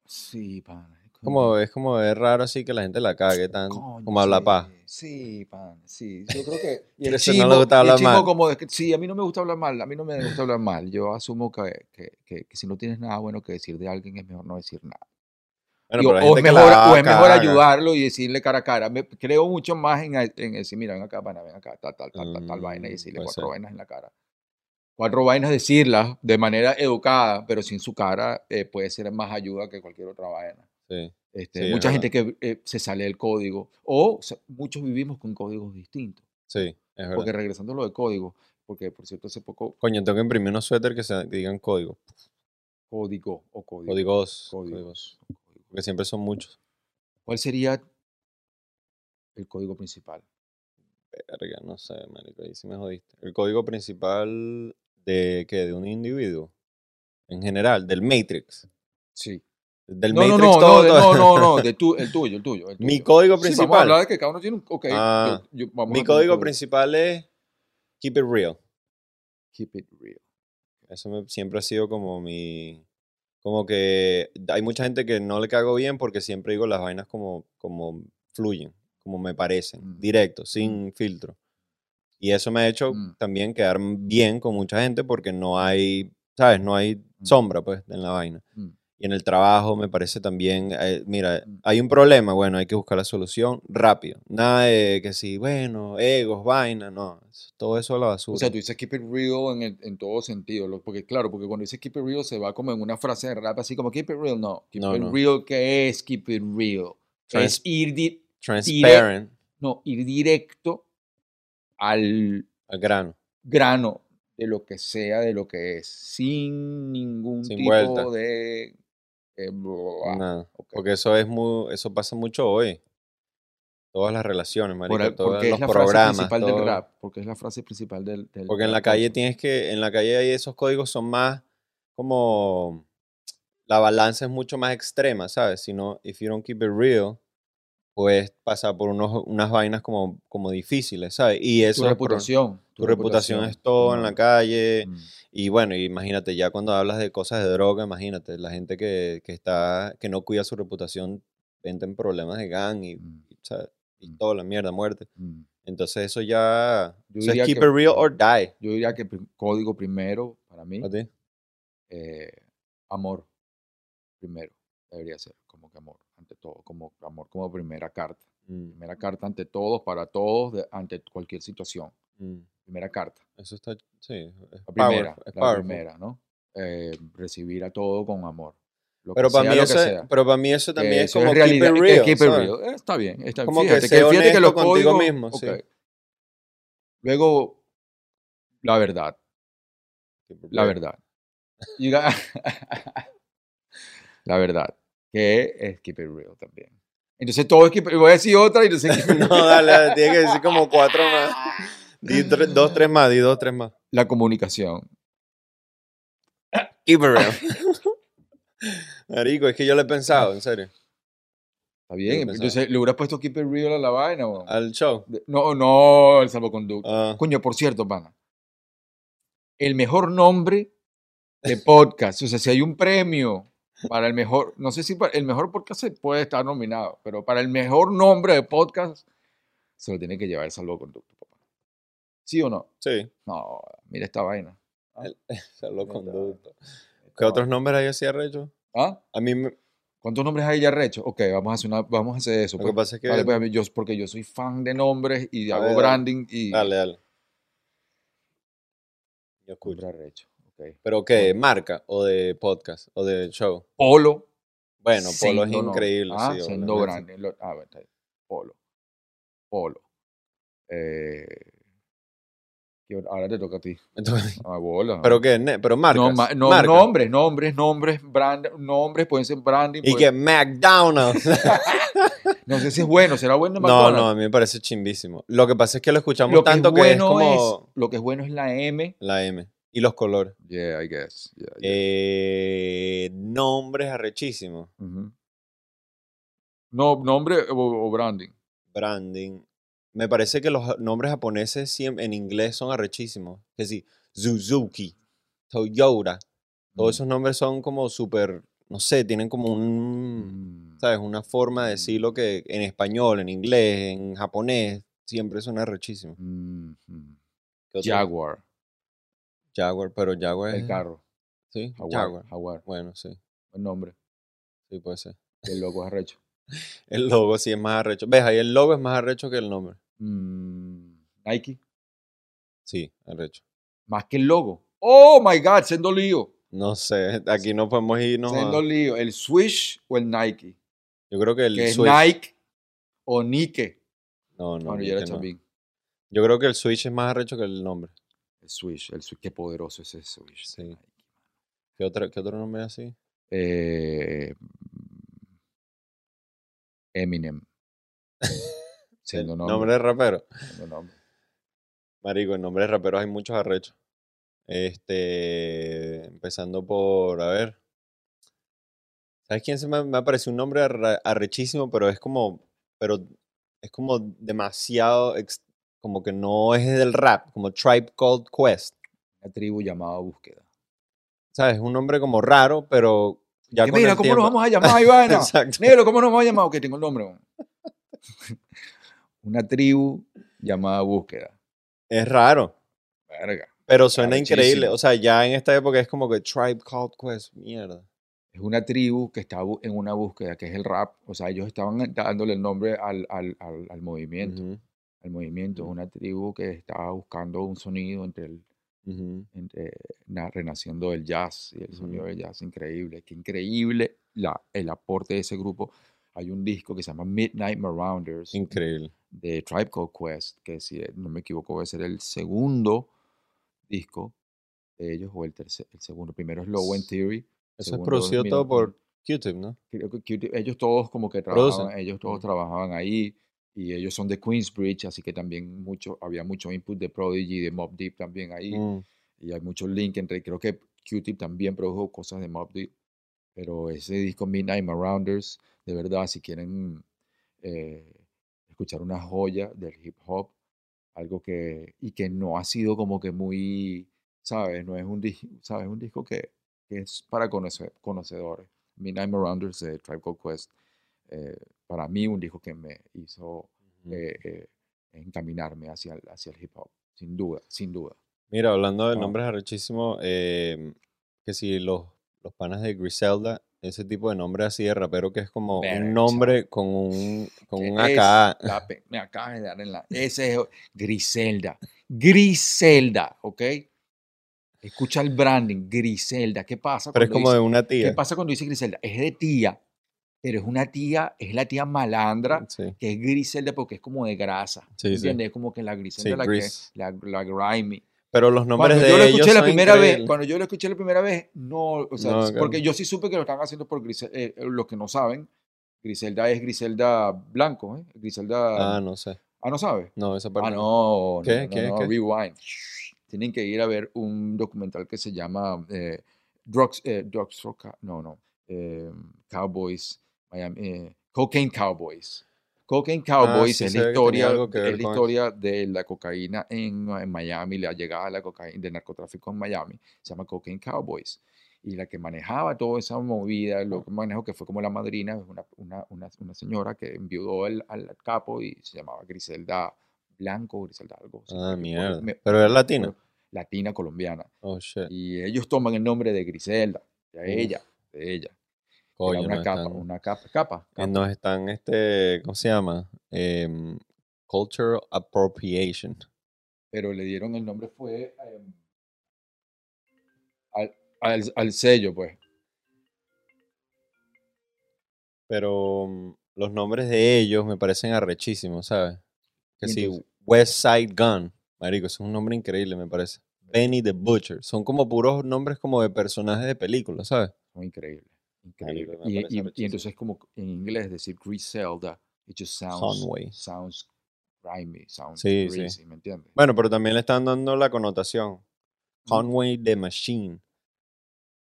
Sí, pana. Como, es como es raro así que la gente la cague tan, Coño, como habla sí, paz. Sí, pan, sí. Yo creo que. <laughs> Y el eso no le gusta hablar mal. como sí, a mí no me gusta hablar mal, a mí no me gusta hablar mal. Yo asumo que, que, que, que si no tienes nada bueno que decir de alguien es mejor no decir nada. Bueno, Y o, es mejor, o es mejor ayudarlo y decirle cara a cara. Me, creo mucho más en, en decir, mira, ven acá, ven acá, tal, tal, tal, tal, tal vaina y Mm, decirle cuatro ser. vainas en la cara. cuatro vainas, decirlas de manera educada, pero sin su cara, eh, puede ser más ayuda que cualquier otra vaina. Sí. Este, Sí, mucha gente que eh, se sale del código, o muchos vivimos con códigos distintos. Sí, es verdad. Porque regresando a lo de código, porque por cierto hace poco Coño, tengo que imprimir unos suéter que, se, que digan código. código o código. Códigos. Códigos. Porque siempre son muchos. ¿Cuál sería el código principal? Verga, no sé, marico, ahí sí me jodiste. El código principal de qué, de un individuo. En general, del Matrix. Sí. Del No, no, Matrix no, todo. no, de- todo. no, no, no, <laughs> de tu- el tuyo, el tuyo. el Mi tuyo. código Sí, vamos a principal. hablar de que cada uno tiene un. Ok, yo- Ah, yo- vamos Mi código principal es Keep It Real. Keep it real. Eso me- siempre ha sido como mi... Como que hay mucha gente que no le cago bien porque siempre digo las vainas como, como fluyen, como me parecen, Mm. directo, sin filtro. Y eso me ha hecho Mm. también quedar bien con mucha gente porque no hay, ¿sabes? No hay sombra, pues, en la vaina. Y en el trabajo me parece también, eh, mira, Mm. hay un problema, bueno, hay que buscar la solución rápido. Nada de que sí, bueno, egos, vaina, no. Todo eso a la basura. O sea, tú dices keep it real en, el- en todo sentido. Porque, claro, porque cuando dices keep it real se va como en una frase de rap así como keep it real. No, keep No, it no. real, ¿qué es keep it real? Trans- es ir, di- Transparent, no, ir directo al al grano. grano de lo que sea, de lo que es, sin ningún Sin tipo vuelta. de... eh, bla, Nada. ok. Porque eso es muy, eso pasa mucho hoy. Todas las relaciones, marico, Por todos porque los es la frase programas. principal todo- del rap. Porque es la frase principal del, del Porque en la calle cosa. tienes que, en la calle hay esos códigos son más como la balanza es mucho más extrema, ¿sabes? Si no, if you don't keep it real, puedes pasar por unos, unas vainas como, como difíciles, ¿sabes? Y eso Tu reputación. tu reputación es todo en la calle. Mm. Y bueno, imagínate, ya cuando hablas de cosas de droga, imagínate, la gente que, que está, que no cuida su reputación, entra en problemas de gang y, Mm. y, ¿sabes? Mm. pistola, mierda, muerte. Mm. Entonces eso ya, Yo o sea, diría keep que- it real or die. Yo diría que código primero, para mí, ¿A ti? eh, amor primero, debería ser, como que amor, ante todo, como amor como primera carta. Mm, Primera carta ante todos, para todos, de- ante cualquier situación. mm. Primera carta. Eso está, sí, es La primera, powerful, es la primera, ¿no? Eh, recibir a todo con amor. Lo Pero que para sea, mí lo que eso, pero para mí eso también Que es como realidad, keep it que real, keep it real. Eh, Está bien, está bien. Como que fíjate, sé fíjate que los contigo códigos- mismo, sí. ok. Luego, la verdad, <laughs> la verdad. La verdad, que es keep it real también. Entonces todo es keep voy a decir otra y <laughs> no sé. No, dale, tiene que decir como cuatro más. <laughs> Di tre- dos, tres más, di dos, tres más. La comunicación. Keep it real. Marico, es que yo lo he pensado, en serio. Está bien. Entonces le hubieras puesto keep it real a la vaina. weón. Al show. No, no, el salvoconducto. Ah, Coño, por cierto, pana. El mejor nombre de podcast. O sea, si hay un premio para el mejor, no sé si para el mejor podcast se puede estar nominado, pero para el mejor nombre de podcast se lo tiene que llevar el salvoconducto, papá. ¿Sí o no? sí, No, mira esta vaina. <laughs> salvoconducto. Esta ¿Qué otros nombres hay así arrecho? ¿Ah? A mí, me- ¿Cuántos nombres hay ya recho? Ok, vamos a hacer, una, vamos a hacer eso. lo que pues. pasa es que... Vale, pues, yo, porque yo soy fan de nombres y hago branding y Dale, dale. Yo escucho. nombre arrecho. ¿Pero qué? ¿De marca o de podcast o de show? Polo. Bueno, Polo es no. increíble. Ah, sí, obviamente. grande. Lo- ah, está bien. Polo. Polo. Eh, ¿qué hora- ahora te toca a ti. <laughs> Entonces, Ah, bola. ¿Pero qué? ¿Pero marcas? No, ma- no, marcas. nombres, nombres, nombres, brand, nombres, pueden ser branding. Y pueden- que McDonald's. <laughs> No sé si es bueno, será bueno no, McDonald's? no, a mí me parece chimbísimo. Lo que pasa es que lo escuchamos Lo que, tanto que es como es, lo que es bueno es la M. la M. Y los colores. Yeah, I guess. Yeah, yeah. Eh, nombres arrechísimos. No, nombre o, o branding. Branding. Me parece que los nombres japoneses siem- en inglés son arrechísimos. Que sí, Suzuki, Toyota. Todos Mm. esos nombres son como súper, no sé, tienen como un, Mm. ¿sabes? Una forma de decirlo que en español, en inglés, en japonés, siempre suena arrechísimo. Mm, mm. Jaguar, Jaguar, pero Jaguar el es... carro. Sí, Jaguar. Jaguar. Jaguar. Bueno, sí, Buen nombre. sí puede ser. El logo es arrecho. <laughs> El logo sí es más arrecho. ¿Ves? Ahí el logo es más arrecho que el nombre. Mm, Nike. Sí, arrecho. Más que el logo. Oh my God, Sendo Lío. No sé, aquí no podemos irnos. a- Sendo Lío. ¿El Swish o el Nike? Yo creo que el Que es Switch. Nike o Nike. No, no. Cuando yo era no. Yo creo que el Switch es más arrecho que el nombre. Swish, el Swish. Qué poderoso es ese Swish. Sí. ¿Qué otro, qué otro nombre así? Eh, Eminem. <laughs> Siendo nombre. nombre de rapero. nombre. Marico, en nombre de raperos hay muchos arrechos. Este, empezando por, a ver. ¿Sabes quién se me, me apareció un nombre arrechísimo, pero es como, pero es como demasiado, ex- como que no es del rap, como Tribe Called Quest. Una tribu llamada Búsqueda. ¿Sabes? Un nombre como raro, pero ya Que con mira, el ¿cómo tiempo- nos vamos a llamar, Ivana? <laughs> Negro, ¿cómo nos vamos a llamar? Ok, tengo el nombre. <laughs> Una tribu llamada Búsqueda. Es raro, Verga. pero suena increíble. O sea, ya en esta época es como que Tribe Called Quest, mierda. Es una tribu que está en una búsqueda, que es el rap. O sea, ellos estaban dándole el nombre al, al, al, al movimiento. Al movimiento. Es Ujú. una tribu que estaba buscando un sonido entre el, entre, na- renaciendo del jazz y el sonido del jazz increíble. Qué increíble la, el aporte de ese grupo. Hay un disco que se llama Midnight Marauders Increíble. de Tribe Called Quest, que si no me equivoco va a ser el segundo disco de ellos o el tercer, el segundo. Primero es Low End Theory. Eso es producido todo por Q-Tip, ¿no? creo que ellos todos como que trabajaban, ellos todos trabajaban ahí y ellos son de Queensbridge, así que también mucho, había mucho input de Prodigy, de Mob Deep también ahí Mm. y hay mucho link entre, creo que Q-Tip también produjo cosas de Mob Deep, pero ese disco Midnight Marauders, de verdad, si quieren eh, escuchar una joya del hip hop, algo que, y que no ha sido como que muy, ¿sabes? No es un, ¿sabes? un disco que, que es para conoce- conocedores. Midnight Marauders de Tribe Called Quest, eh, para mí un disco que me hizo eh, eh, encaminarme hacia el, hacia el hip hop, sin duda, sin duda. Mira, hablando de nombres arrechísimos, eh, que si los, los panas de Griselda, ese tipo de nombre así de rapero que es como un nombre con un, con un AKA. la me acabas de dar en la. Ese es <laughs> Griselda. Griselda, ¿ok? Escucha el branding, Griselda. ¿Qué pasa? Pero es como de una ¿Qué tía. pasa cuando dice Griselda? Es de tía, pero es una tía, es la tía malandra, Sí, que es Griselda porque es como de grasa. Sí. ¿Entiendes? Es como que la Griselda, la, que, Gris. la, la grimy. Pero los nombres Cuando de yo lo ellos escuché la son primera vez, cuando yo lo escuché la primera vez, no, o sea, No, porque yo sí supe que lo están haciendo por Griselda, eh, eh, los que no saben, Griselda es Griselda Blanco, ¿eh? Griselda, Ah, ah, no sé. no sabe. No, esa parte. Ah, no. ¿Qué? no, ¿Qué? ¿Qué? rewind. Tienen que ir a ver un documental que se llama eh, Drugs, eh, Drugs for no, no, eh, Cowboys, Miami, eh, Cocaine Cowboys. Cocaine Cowboys Ah, sí, es la historia, es la historia de la cocaína en, en Miami, la llegada de la cocaína, del narcotráfico en Miami, se llama Cocaine Cowboys. Y la que manejaba toda esa movida, lo que manejó, que fue como la madrina, una, una, una, una señora que enviudó al, al capo y se llamaba Griselda Blanco, Griselda algo. Ah, equivoco, mierda. me- Pero era latina. Latina colombiana. Oh, shit. Y ellos toman el nombre de Griselda, de Uf. ella, de ella. Era Coño, una capa, están, una capa, capa. eh, capa. nos están, este, ¿cómo se llama? Em, cultural appropriation. Pero le dieron el nombre fue em, al, al- al sello, pues. Pero mm, los nombres de ellos me parecen arrechísimos, ¿sabes? Que entonces- West Side Gun, marico, es un nombre increíble, me parece. Benny the Butcher, son como puros nombres como de personajes de películas, ¿sabes? Fue increíble. Increíble. Y, y- y entonces como en inglés decir Griselda, it just sounds, sounds grimy, sounds Sí, sí. greasy, ¿me entiendes? Bueno, pero también le están dando la connotación. Conway the Machine. O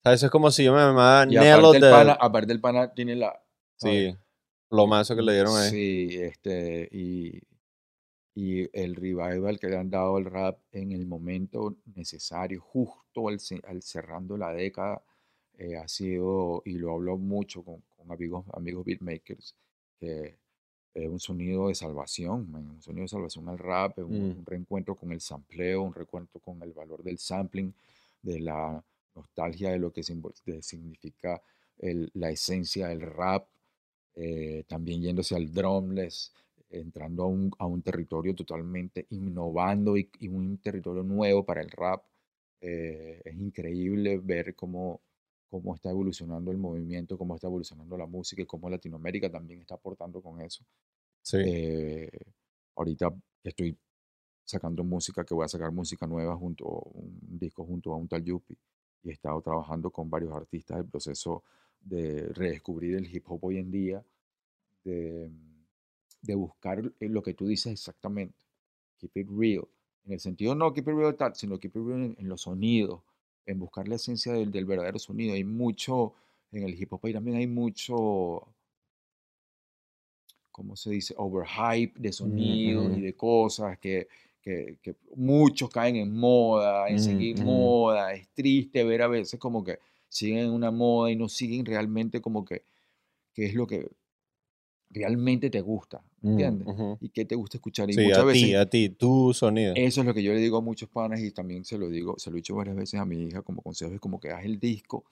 sea, eso es como si yo me llamara Nello aparte el, the... pana, aparte el pana tiene la... ¿sabes? Sí, lo mazo que le dieron ahí. Sí, este, y, y el revival que le han dado al rap en el momento necesario, justo al, al cerrando la década, eh, ha sido, y lo hablo mucho con, con amigos, amigos beatmakers, que es un sonido de salvación, man, un sonido de salvación al rap, un, Mm. un reencuentro con el sampleo, un reencuentro con el valor del sampling, de la nostalgia de lo que de- significa el- la esencia del rap, eh, también yéndose al drumless, entrando a un, a un territorio totalmente innovando y, y un territorio nuevo para el rap. Eh, es increíble ver cómo, cómo está evolucionando el movimiento, cómo está evolucionando la música y cómo Latinoamérica también está aportando con eso. Sí. Eh, ahorita estoy sacando música, que voy a sacar música nueva junto, un disco junto a un tal Yuppie, y he estado trabajando con varios artistas el proceso de redescubrir el hip hop hoy en día, de, de buscar lo que tú dices exactamente, keep it real, en el sentido no keep it real tal, sino keep it real en, en los sonidos, en buscar la esencia del, del verdadero sonido. Hay mucho, en el hip hop ahí también hay mucho, ¿cómo se dice? Overhype de sonidos y de cosas que, que, que muchos caen en moda, en Ujú, seguir moda. Es triste ver a veces como que siguen una moda y no siguen realmente como que qué es lo que realmente te gusta, ¿me Mm, entiendes? ujú. Y qué te gusta escuchar. Y Sí, muchas a veces ti, a ti, tu sonido. eso es lo que yo le digo a muchos panas y también se lo digo, se lo he dicho varias veces a mi hija como consejo, es como que haz el disco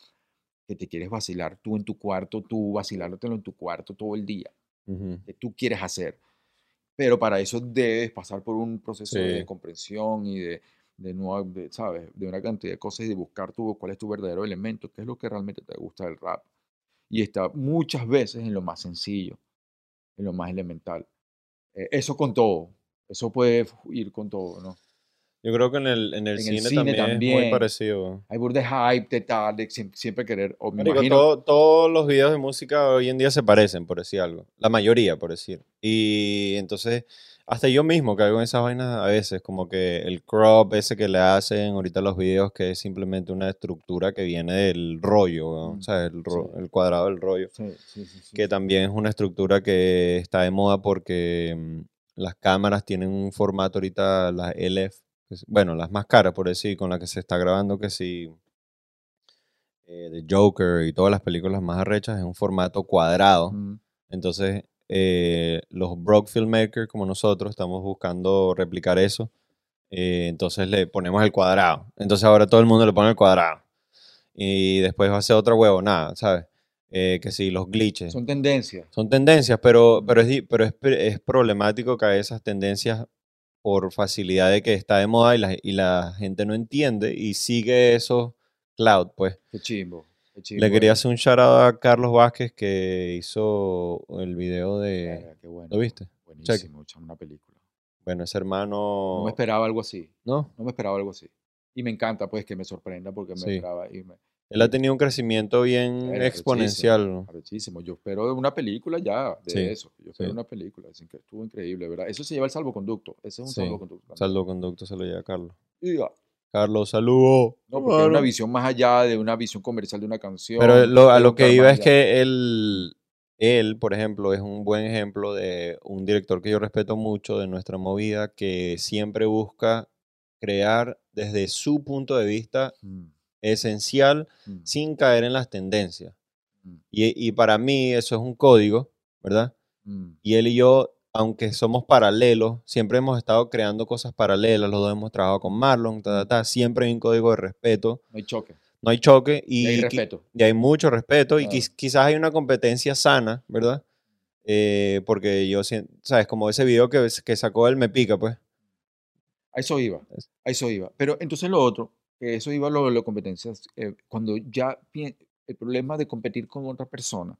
que te quieres vacilar tú en tu cuarto, tú vacilártelo en tu cuarto todo el día, Ujú. que tú quieres hacer. Pero para eso debes pasar por un proceso de Sí. comprensión y de, de, nueva- de, ¿sabes? de una cantidad de cosas y de buscar tu, cuál es tu verdadero elemento, qué es lo que realmente te gusta del rap. Y está muchas veces en lo más sencillo, en lo más elemental. Eh, eso con todo, eso puede ir con todo, ¿no? Yo creo que en el, en el En el cine, también, es muy parecido. Hay burda de hype, de tal, de siem- siempre querer, o me Marico, imagino, todo- todos los videos de música hoy en día se parecen, por decir algo. La mayoría, por decir. Y entonces, hasta yo mismo caigo en esas vainas a veces, como que el crop ese que le hacen ahorita a los videos, que es simplemente una estructura que viene del rollo, Mm, ro- sí. el cuadrado del rollo. sí, sí, sí, sí, que sí. también es una estructura que está de moda porque mm, las cámaras tienen un formato ahorita, las LF, bueno, las más caras por decir, con las que se está grabando que si eh, The Joker y todas las películas más arrechas es un formato cuadrado. Mm, Entonces, eh, los broke filmmakers como nosotros estamos buscando replicar eso. eh, entonces le ponemos el cuadrado. Entonces ahora todo el mundo le pone el cuadrado. Y después va a ser otra huevo, nada, ¿sabes? Eh, que si los glitches. Son tendencias. Son tendencias, pero, pero, es, pero es, problemático caer esas tendencias por facilidad de que está de moda y la, y la gente no entiende y sigue esos cloud, pues. Qué chimbo. Le quería hacer un shout out a Carlos Vázquez que hizo el video de... Verga, qué bueno. ¿Lo viste? Buenísimo, chamo, una película. Bueno, ese No hermano... me esperaba algo así. ¿No? No me esperaba algo así. Y me encanta, pues, que me sorprenda porque me Sí. esperaba. Y me, Él ha tenido un crecimiento bien exponencial. arrechísimo, ¿no? arrechísimo. Yo espero una película ya de Sí, eso. Yo espero sí. una película. Así que estuvo increíble, ¿verdad? Eso se lleva el salvoconducto. Ese es un Sí, salvoconducto. Salvoconducto se lo lleva a Carlos. Y ya. Carlos, saludos. No, porque es una visión más allá de una visión comercial de una canción. Pero lo- a lo que iba es allá. que él, él, por ejemplo, es un buen ejemplo de un director que yo respeto mucho de nuestra movida, que siempre busca crear desde su punto de vista Mm, esencial mm, sin caer en las tendencias. mm, Y, y para mí eso es un código, ¿verdad? mm. Y él y yo, aunque somos paralelos, siempre hemos estado creando cosas paralelas, los dos hemos trabajado con Marlon, ta, ta, ta, siempre hay un código de respeto, No hay choque. no hay choque y, Y hay respeto. y hay mucho respeto y quiz- quizás hay una competencia sana, ¿verdad? Eh, porque yo, ¿sabes? Como ese video que, que sacó él me pica, pues. A eso iba. A eso iba. Pero entonces lo otro, que eso iba lo de las competencias, eh, cuando ya el problema de competir con otra persona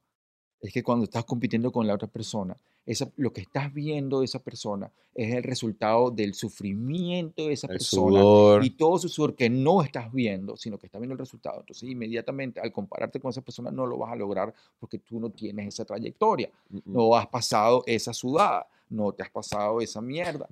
es que cuando estás compitiendo con la otra persona, esa, lo que estás viendo de esa persona es el resultado del sufrimiento de esa El persona sudor. y todo su sudor que no estás viendo, sino que estás viendo el resultado. Entonces, inmediatamente al compararte con esa persona no lo vas a lograr porque tú no tienes esa trayectoria, Mm, mm, no has pasado esa sudada, no te has pasado esa mierda.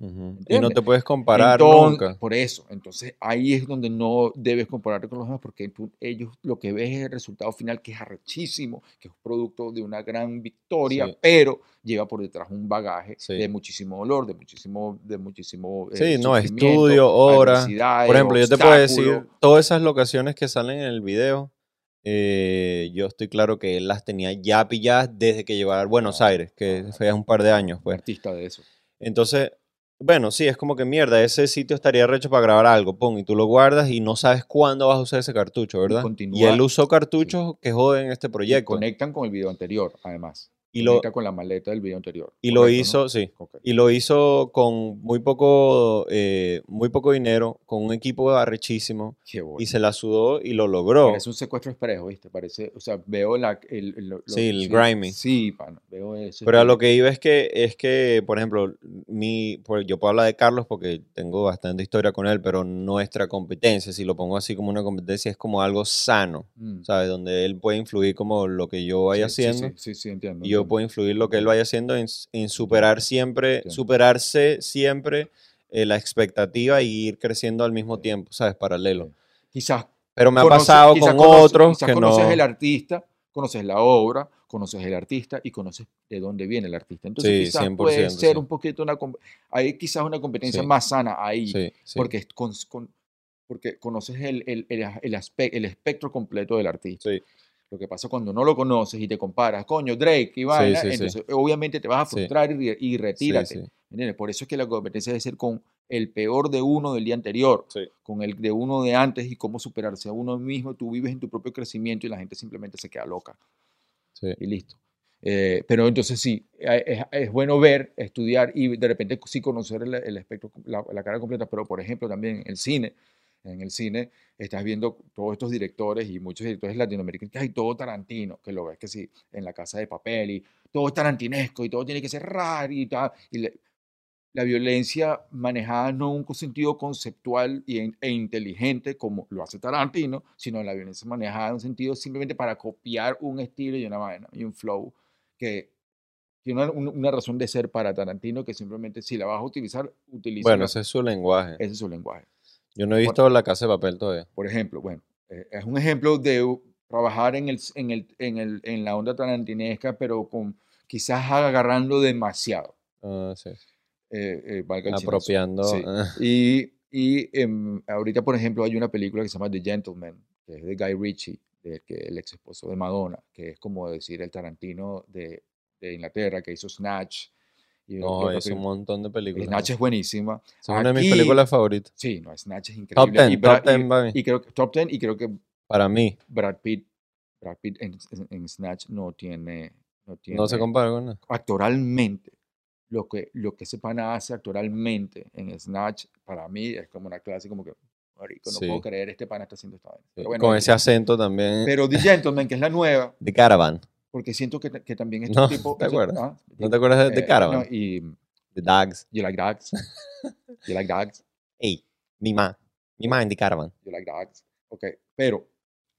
Y no te puedes comparar Enton- nunca. Por eso, entonces ahí es donde no debes compararte con los demás, porque tú- ellos lo que ves es el resultado final, que es arrechísimo, que es producto de una gran victoria, Sí. pero lleva por detrás un bagaje Sí. de muchísimo dolor, de muchísimo, de muchísimo eh, Sí, no, estudio, Por ejemplo, yo te puedo decir, todas esas locaciones que salen en el video, eh, yo estoy claro que él las tenía ya pilladas desde que llegó a Buenos Ah, Aires, que ah, fue hace un par de años, pues. artista de eso. Entonces, bueno, sí, es como que mierda, ese sitio estaría recho para grabar algo, pum, y tú lo guardas y no sabes cuándo vas a usar ese cartucho, ¿verdad? Y continúa- él usó cartuchos que joden este Y proyecto. conectan con el video anterior, además. Y lo, con la maleta del video anterior. y lo hizo, sí. Y lo hizo con muy poco, eh, muy poco dinero, con un equipo arrechísimo. Qué bueno. Y se la sudó y lo logró. Parece un secuestro expreso, ¿viste? Parece, o sea, veo la, el, el- lo- Sí, el sí, grimy. Sí, veo eso. Pero a lo que iba es que, es que por ejemplo, mi, por- yo puedo hablar de Carlos porque tengo bastante historia con él, pero nuestra competencia, si lo pongo así como una competencia, es como algo sano, Mm. ¿sabes? Donde él puede influir como lo que yo vaya sí, haciendo. Sí, sí, sí, entiendo. Y yo entiendo. puedo influir lo que él vaya haciendo en, en superar siempre, Entiendo. superarse siempre eh, la expectativa y ir creciendo al mismo tiempo, ¿sabes? Paralelo. Sí. Quizás Pero me ha pasado con conoces- otros quizás que conoces no. el artista, conoces la obra, conoces el artista y conoces de dónde viene el artista. Entonces Sí, quizás 100%, puede ser sí. un poquito una... Hay quizás una competencia Sí. más sana ahí, Sí, sí. porque, con- con- porque conoces el, el, el, el aspe- el espectro completo del artista. sí, Lo que pasa cuando no lo conoces y te comparas, coño, Drake y vaina, sí, sí. entonces obviamente te vas a Sí. frustrar y, y sí, retírate. sí, ¿me entiendes? Por eso es que la competencia debe ser con el peor de uno del día anterior, sí. con el de uno de antes y cómo superarse a uno mismo. Tú vives en tu propio crecimiento y la gente simplemente se queda loca sí. y listo. Eh, pero entonces sí, eh, es, es bueno ver, estudiar y de repente sí conocer el, el espectro, la, la cara completa, pero por ejemplo también el cine, en el cine estás viendo todos estos directores y muchos directores latinoamericanos, que hay todo Tarantino, que lo ves que sí, en la casa de papel y todo es tarantinesco y todo tiene que ser raro y tal. Y le- la violencia manejada no en un sentido conceptual y en- e inteligente como lo hace Tarantino, sino la violencia manejada en un sentido simplemente para copiar un estilo y una vaina y un flow que tiene una, una- razón de ser para Tarantino que simplemente si la vas a utilizar, utiliza Bueno, ese es su lenguaje. ese es su lenguaje. Yo no he visto La Casa de Papel todavía. Por ejemplo, bueno, eh, es un ejemplo de trabajar en, el, en, el, en, el, en la onda tarantinesca, pero con quizás agarrando demasiado. Ah, sí. eh, eh, valga. Apropiando. Sí. ah, Y, y em, ahorita, por ejemplo, hay una película que se llama The Gentleman, que es de Guy Ritchie, de, que el ex esposo de Madonna, que es como decir el Tarantino de, de Inglaterra, que hizo Snatch. Y, No, es un montón de películas. Snatch es buenísima. Es una de mis películas favoritas. Sí, no, Snatch es increíble. Top 10, y top Brad- 10 y- para mí. y creo que top 10 y creo que Para mí. Brad Pitt, Brad Pitt en, en- Snatch no tiene, no tiene No se compara con nada. actoralmente. Lo que, lo que ese pana hace actoralmente en Snatch, para mí es como una clase como que, marico, no Sí. puedo creer, este pana está haciendo esta. Pero bueno, con ese acento también. Pero The Gentleman, que es la nueva, <laughs> The Caravan. Porque siento que, que también este No, tipo... ¿te acuerdas? ah, ¿No te acuerdas de The eh, Caravan? no, y The Dogs. You Like Dogs. <laughs> You Like Dogs. Ey, mi ma. Mi ma en The Caravan. You Like Dogs. Ok, pero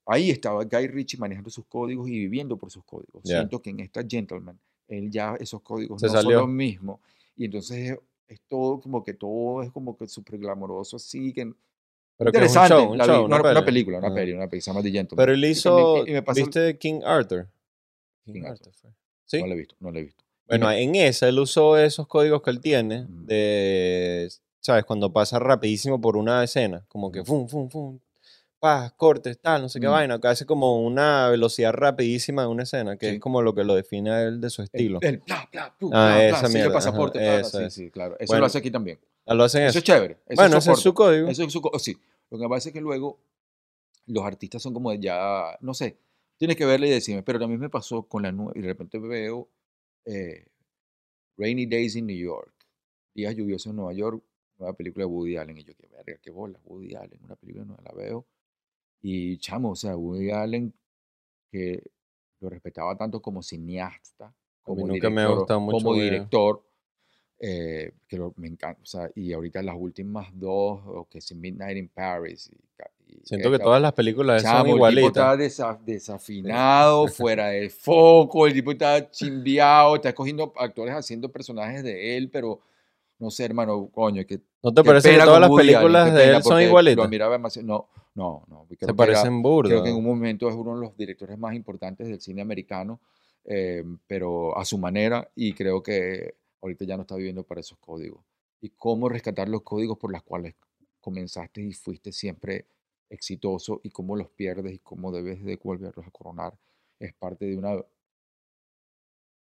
ahí estaba Guy Ritchie manejando sus códigos y viviendo por sus códigos. Ya. Siento que en esta Gentleman, él ya esos códigos Se no salió. son los mismos. Y entonces es, es todo como que todo es como que súper glamoroso así. Que, Pero que es un interesante. show, un vi- show, no, una una, película, una Ah. peli, una peli, se llama The Gentleman. Pero él Y hizo. también- y me pasa- ¿Viste King Arthur? King Arthur. fue. Sí. No la he visto, no la he visto. Bueno, en esa él usó esos códigos que él tiene de, ¿sabes? Cuando pasa rapidísimo por una escena, como que fum, fum, fum, paz, cortes, tal, no sé qué Mm. vaina, que hace como una velocidad rapidísima en una escena, que Sí. es como lo que lo define a él de su el- estilo. El, bla, bla, plu, Ah, bla, bla, esa de mierda, ajá, pasaporte, bla, bla, eso sí, es. sí, claro. Eso Bueno, lo hace aquí también. Lo hacen Eso eso. es chévere. Eso Bueno, ese es su código. Eso es su co- sí. Lo que pasa es que luego los artistas son como ya, no sé, tienes que verle y decirme, pero también me pasó con la nueva, y de repente veo eh, Rainy Days in New York, Días lluviosos en Nueva York, nueva película de Woody Allen, y yo, qué verga, qué bola, Woody Allen, una película nueva, la veo, y chamo, o sea, Woody Allen, que lo respetaba tanto como cineasta, como nunca me ha director, gustado mucho como director, eh, que lo- me encanta, o sea, y ahorita las últimas dos, o que es Midnight in Paris. Y Siento que todas las películas son el tipo está igualitas. desa- desafinado, <laughs> fuera de foco, el tipo está chimbiado, está escogiendo actores haciendo personajes de él, pero no sé, hermano, coño, que ¿No te qué parece que todas las Woody películas de él son igualitas? No, no, no. que Se parecen burda. Creo que en un momento es uno de los directores más importantes del cine americano, eh, pero a su manera, y creo que ahorita ya no está viviendo para esos códigos. Y cómo rescatar los códigos por los cuales comenzaste y fuiste siempre exitoso y cómo los pierdes y cómo debes de volverlos a coronar es parte de una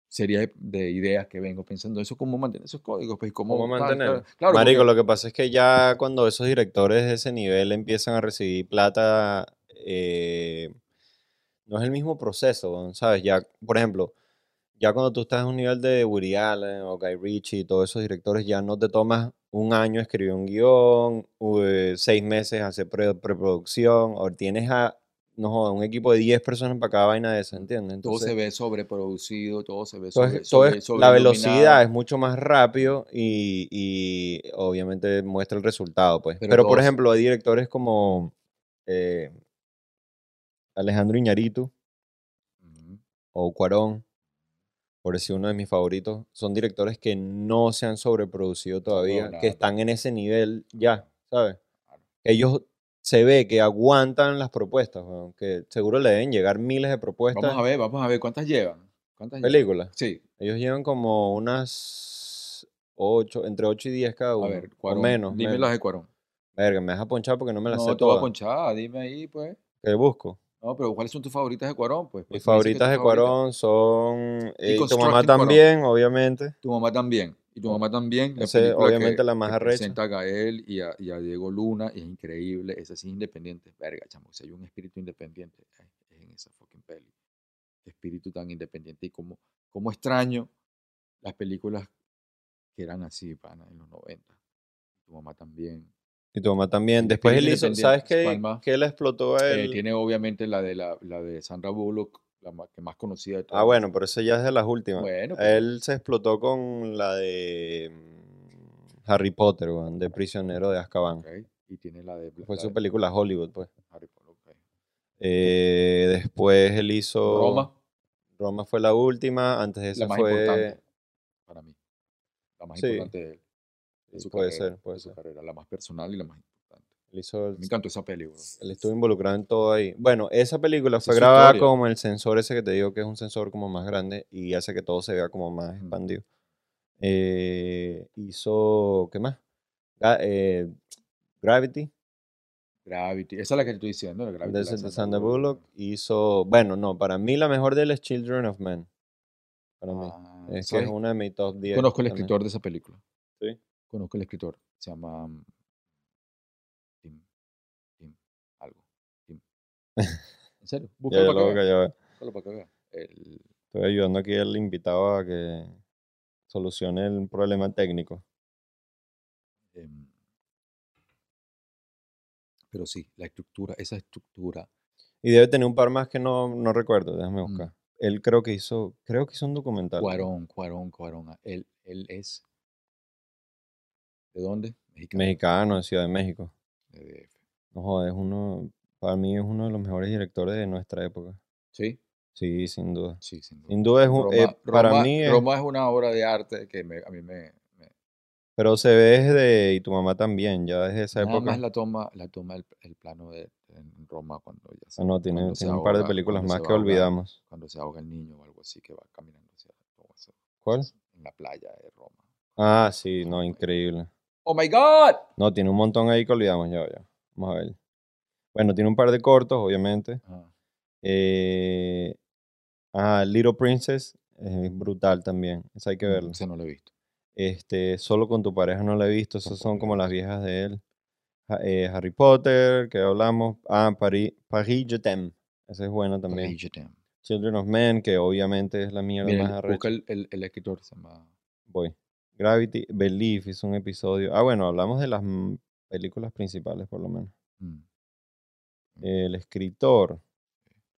serie de, de ideas que vengo pensando eso cómo mantener esos códigos pues cómo, ¿Cómo tal. claro Marico, porque- lo que pasa es que ya cuando esos directores de ese nivel empiezan a recibir plata, eh, no es el mismo proceso, ¿sabes? Ya, por ejemplo, ya cuando tú estás en un nivel de Woody Allen o Guy Ritchie y todos esos directores, ya no te tomas un año escribir un guion, eh, seis meses hacer pre- preproducción, o tienes a, no joda, un equipo de 10 personas para cada vaina de esa, ¿entiendes? Todo se Entonces, ve sobreproducido, todo se ve sobre, todo es- sobre- la velocidad es mucho más rápido y, y obviamente muestra el resultado, pues. Pero Pero, por ejemplo, hay directores como eh, Alejandro Ujú. o Cuarón, por decir uno de mis favoritos, son directores que no se han sobreproducido todavía, que están en ese nivel ya, ¿sabes? Ellos se ve que aguantan las propuestas, weón, que seguro le deben llegar miles de propuestas. Vamos a ver, vamos a ver cuántas llevan. ¿Cuántas películas. Sí, Ellos llevan como unas 8, entre 8 y 10 cada a uno. ver, o Cuarón. menos. Dime menos. las de Cuarón. Verga, me vas a ponchar porque no me las No, sé te voy a todas. ponchar, dime ahí, pues. ¿Qué busco? No, pero ¿cuáles son tus favoritas de Cuarón? Pues, Mis pues, favoritas de. Cuarón son... eh, y tu Constructing mamá Cuarón. también, obviamente. Tu mamá también. Y tu mamá también. la Esa es película obviamente que- la más arrecha. Presenta a Gael y a, y a Diego Luna y es increíble. Esa sí es independiente. Verga, chamo. Si hay un espíritu independiente, es en esa fucking peli. Espíritu tan independiente y cómo, cómo extraño las películas que eran así, pana, en los 90. Tu mamá también. Y tu mamá también. Después él hizo... ¿Sabes qué, ¿cuál más? qué le explotó a Eh, él? tiene obviamente la de, la, la de Sandra Bullock, la ma- que más conocida de todas. Ah, bueno, pero eso ya es de las últimas. Bueno, pero- Él se explotó con la de mm, Harry Potter, de Prisionero de Azkaban. Y tiene la de... Fue la su de película Hollywood, pues. Harry Potter, ok. Eh, después él hizo... Roma, Roma fue la última, antes de la eso más fue... importante para mí. La más Sí, importante de él. Su puede carrera, ser, puede de su ser. carrera, la más personal y la más importante. Él, hizo el- Me encantó esa peli, bro. él estuvo involucrado en todo ahí. Bueno, esa película fue es grabada como el sensor ese que te digo que es un sensor como más grande y hace que todo se vea como más Mm. expandido. Eh, hizo, ¿qué más? Ga- eh, Gravity, Gravity, esa es la que estoy diciendo, la Gravity. de, Sandra Bullock. Hizo, bueno, no, para mí la mejor de él es Children of Men. Para mí. Ah, Es que es una de mis top 10. Conozco el escritor de esa película. Sí. Conozco el escritor. Se llama mm, Tim. Tim. Algo. Tim. <laughs> ¿En serio? Búscalo para que va. Búscalo para que veas. El- Estoy ayudando aquí al invitado a que solucione el problema técnico. em, pero sí, la estructura, esa estructura. Y debe tener un par más que no, no recuerdo, déjame Mm. buscar. Él creo que hizo, creo que hizo un documental. Cuarón, Cuarón, Cuarón. ah, Él, él es. ¿De dónde? Mexicano. Mexicano, de Ciudad de México. de DF. No joder, es uno, para mí es uno de los mejores directores de nuestra época. ¿Sí? Sí, sin duda. Sí, sin duda. Sin duda es un, Roma, eh, para Roma- mí es- Roma es una obra de arte que me- a mí me. me- pero se ve desde, y tu mamá también, ya desde esa nada época. más la toma, la toma el, el plano de en Roma cuando ya se, Ah, no, tiene, se tiene un par de películas más que olvidamos. Cuando se ahoga el niño o algo así que va caminando hacia ¿Cuál? en la playa de Roma. Ah, sí, no, increíble. ¡Oh my God! No, tiene un montón ahí que olvidamos ya, ya. Vamos a ver. Bueno, tiene un par de cortos, obviamente. Eh, ah, Little Princess es brutal también. Esa hay que Mm, verla. Ese no lo he visto. Este, solo con tu pareja no la he visto. Esas son como las viejas de él. Ha- eh, Harry Potter, que hablamos. Ah, Paris, Paris Je t'aime. Esa es buena también. Rage Them. Children of Men, que obviamente es la mierda Mira, más arrecha. busca el, el, el escritor, se llama. Voy. Gravity, Belief hizo un episodio. Ah, bueno, hablamos de las mm, películas principales, por lo menos. mm, El escritor,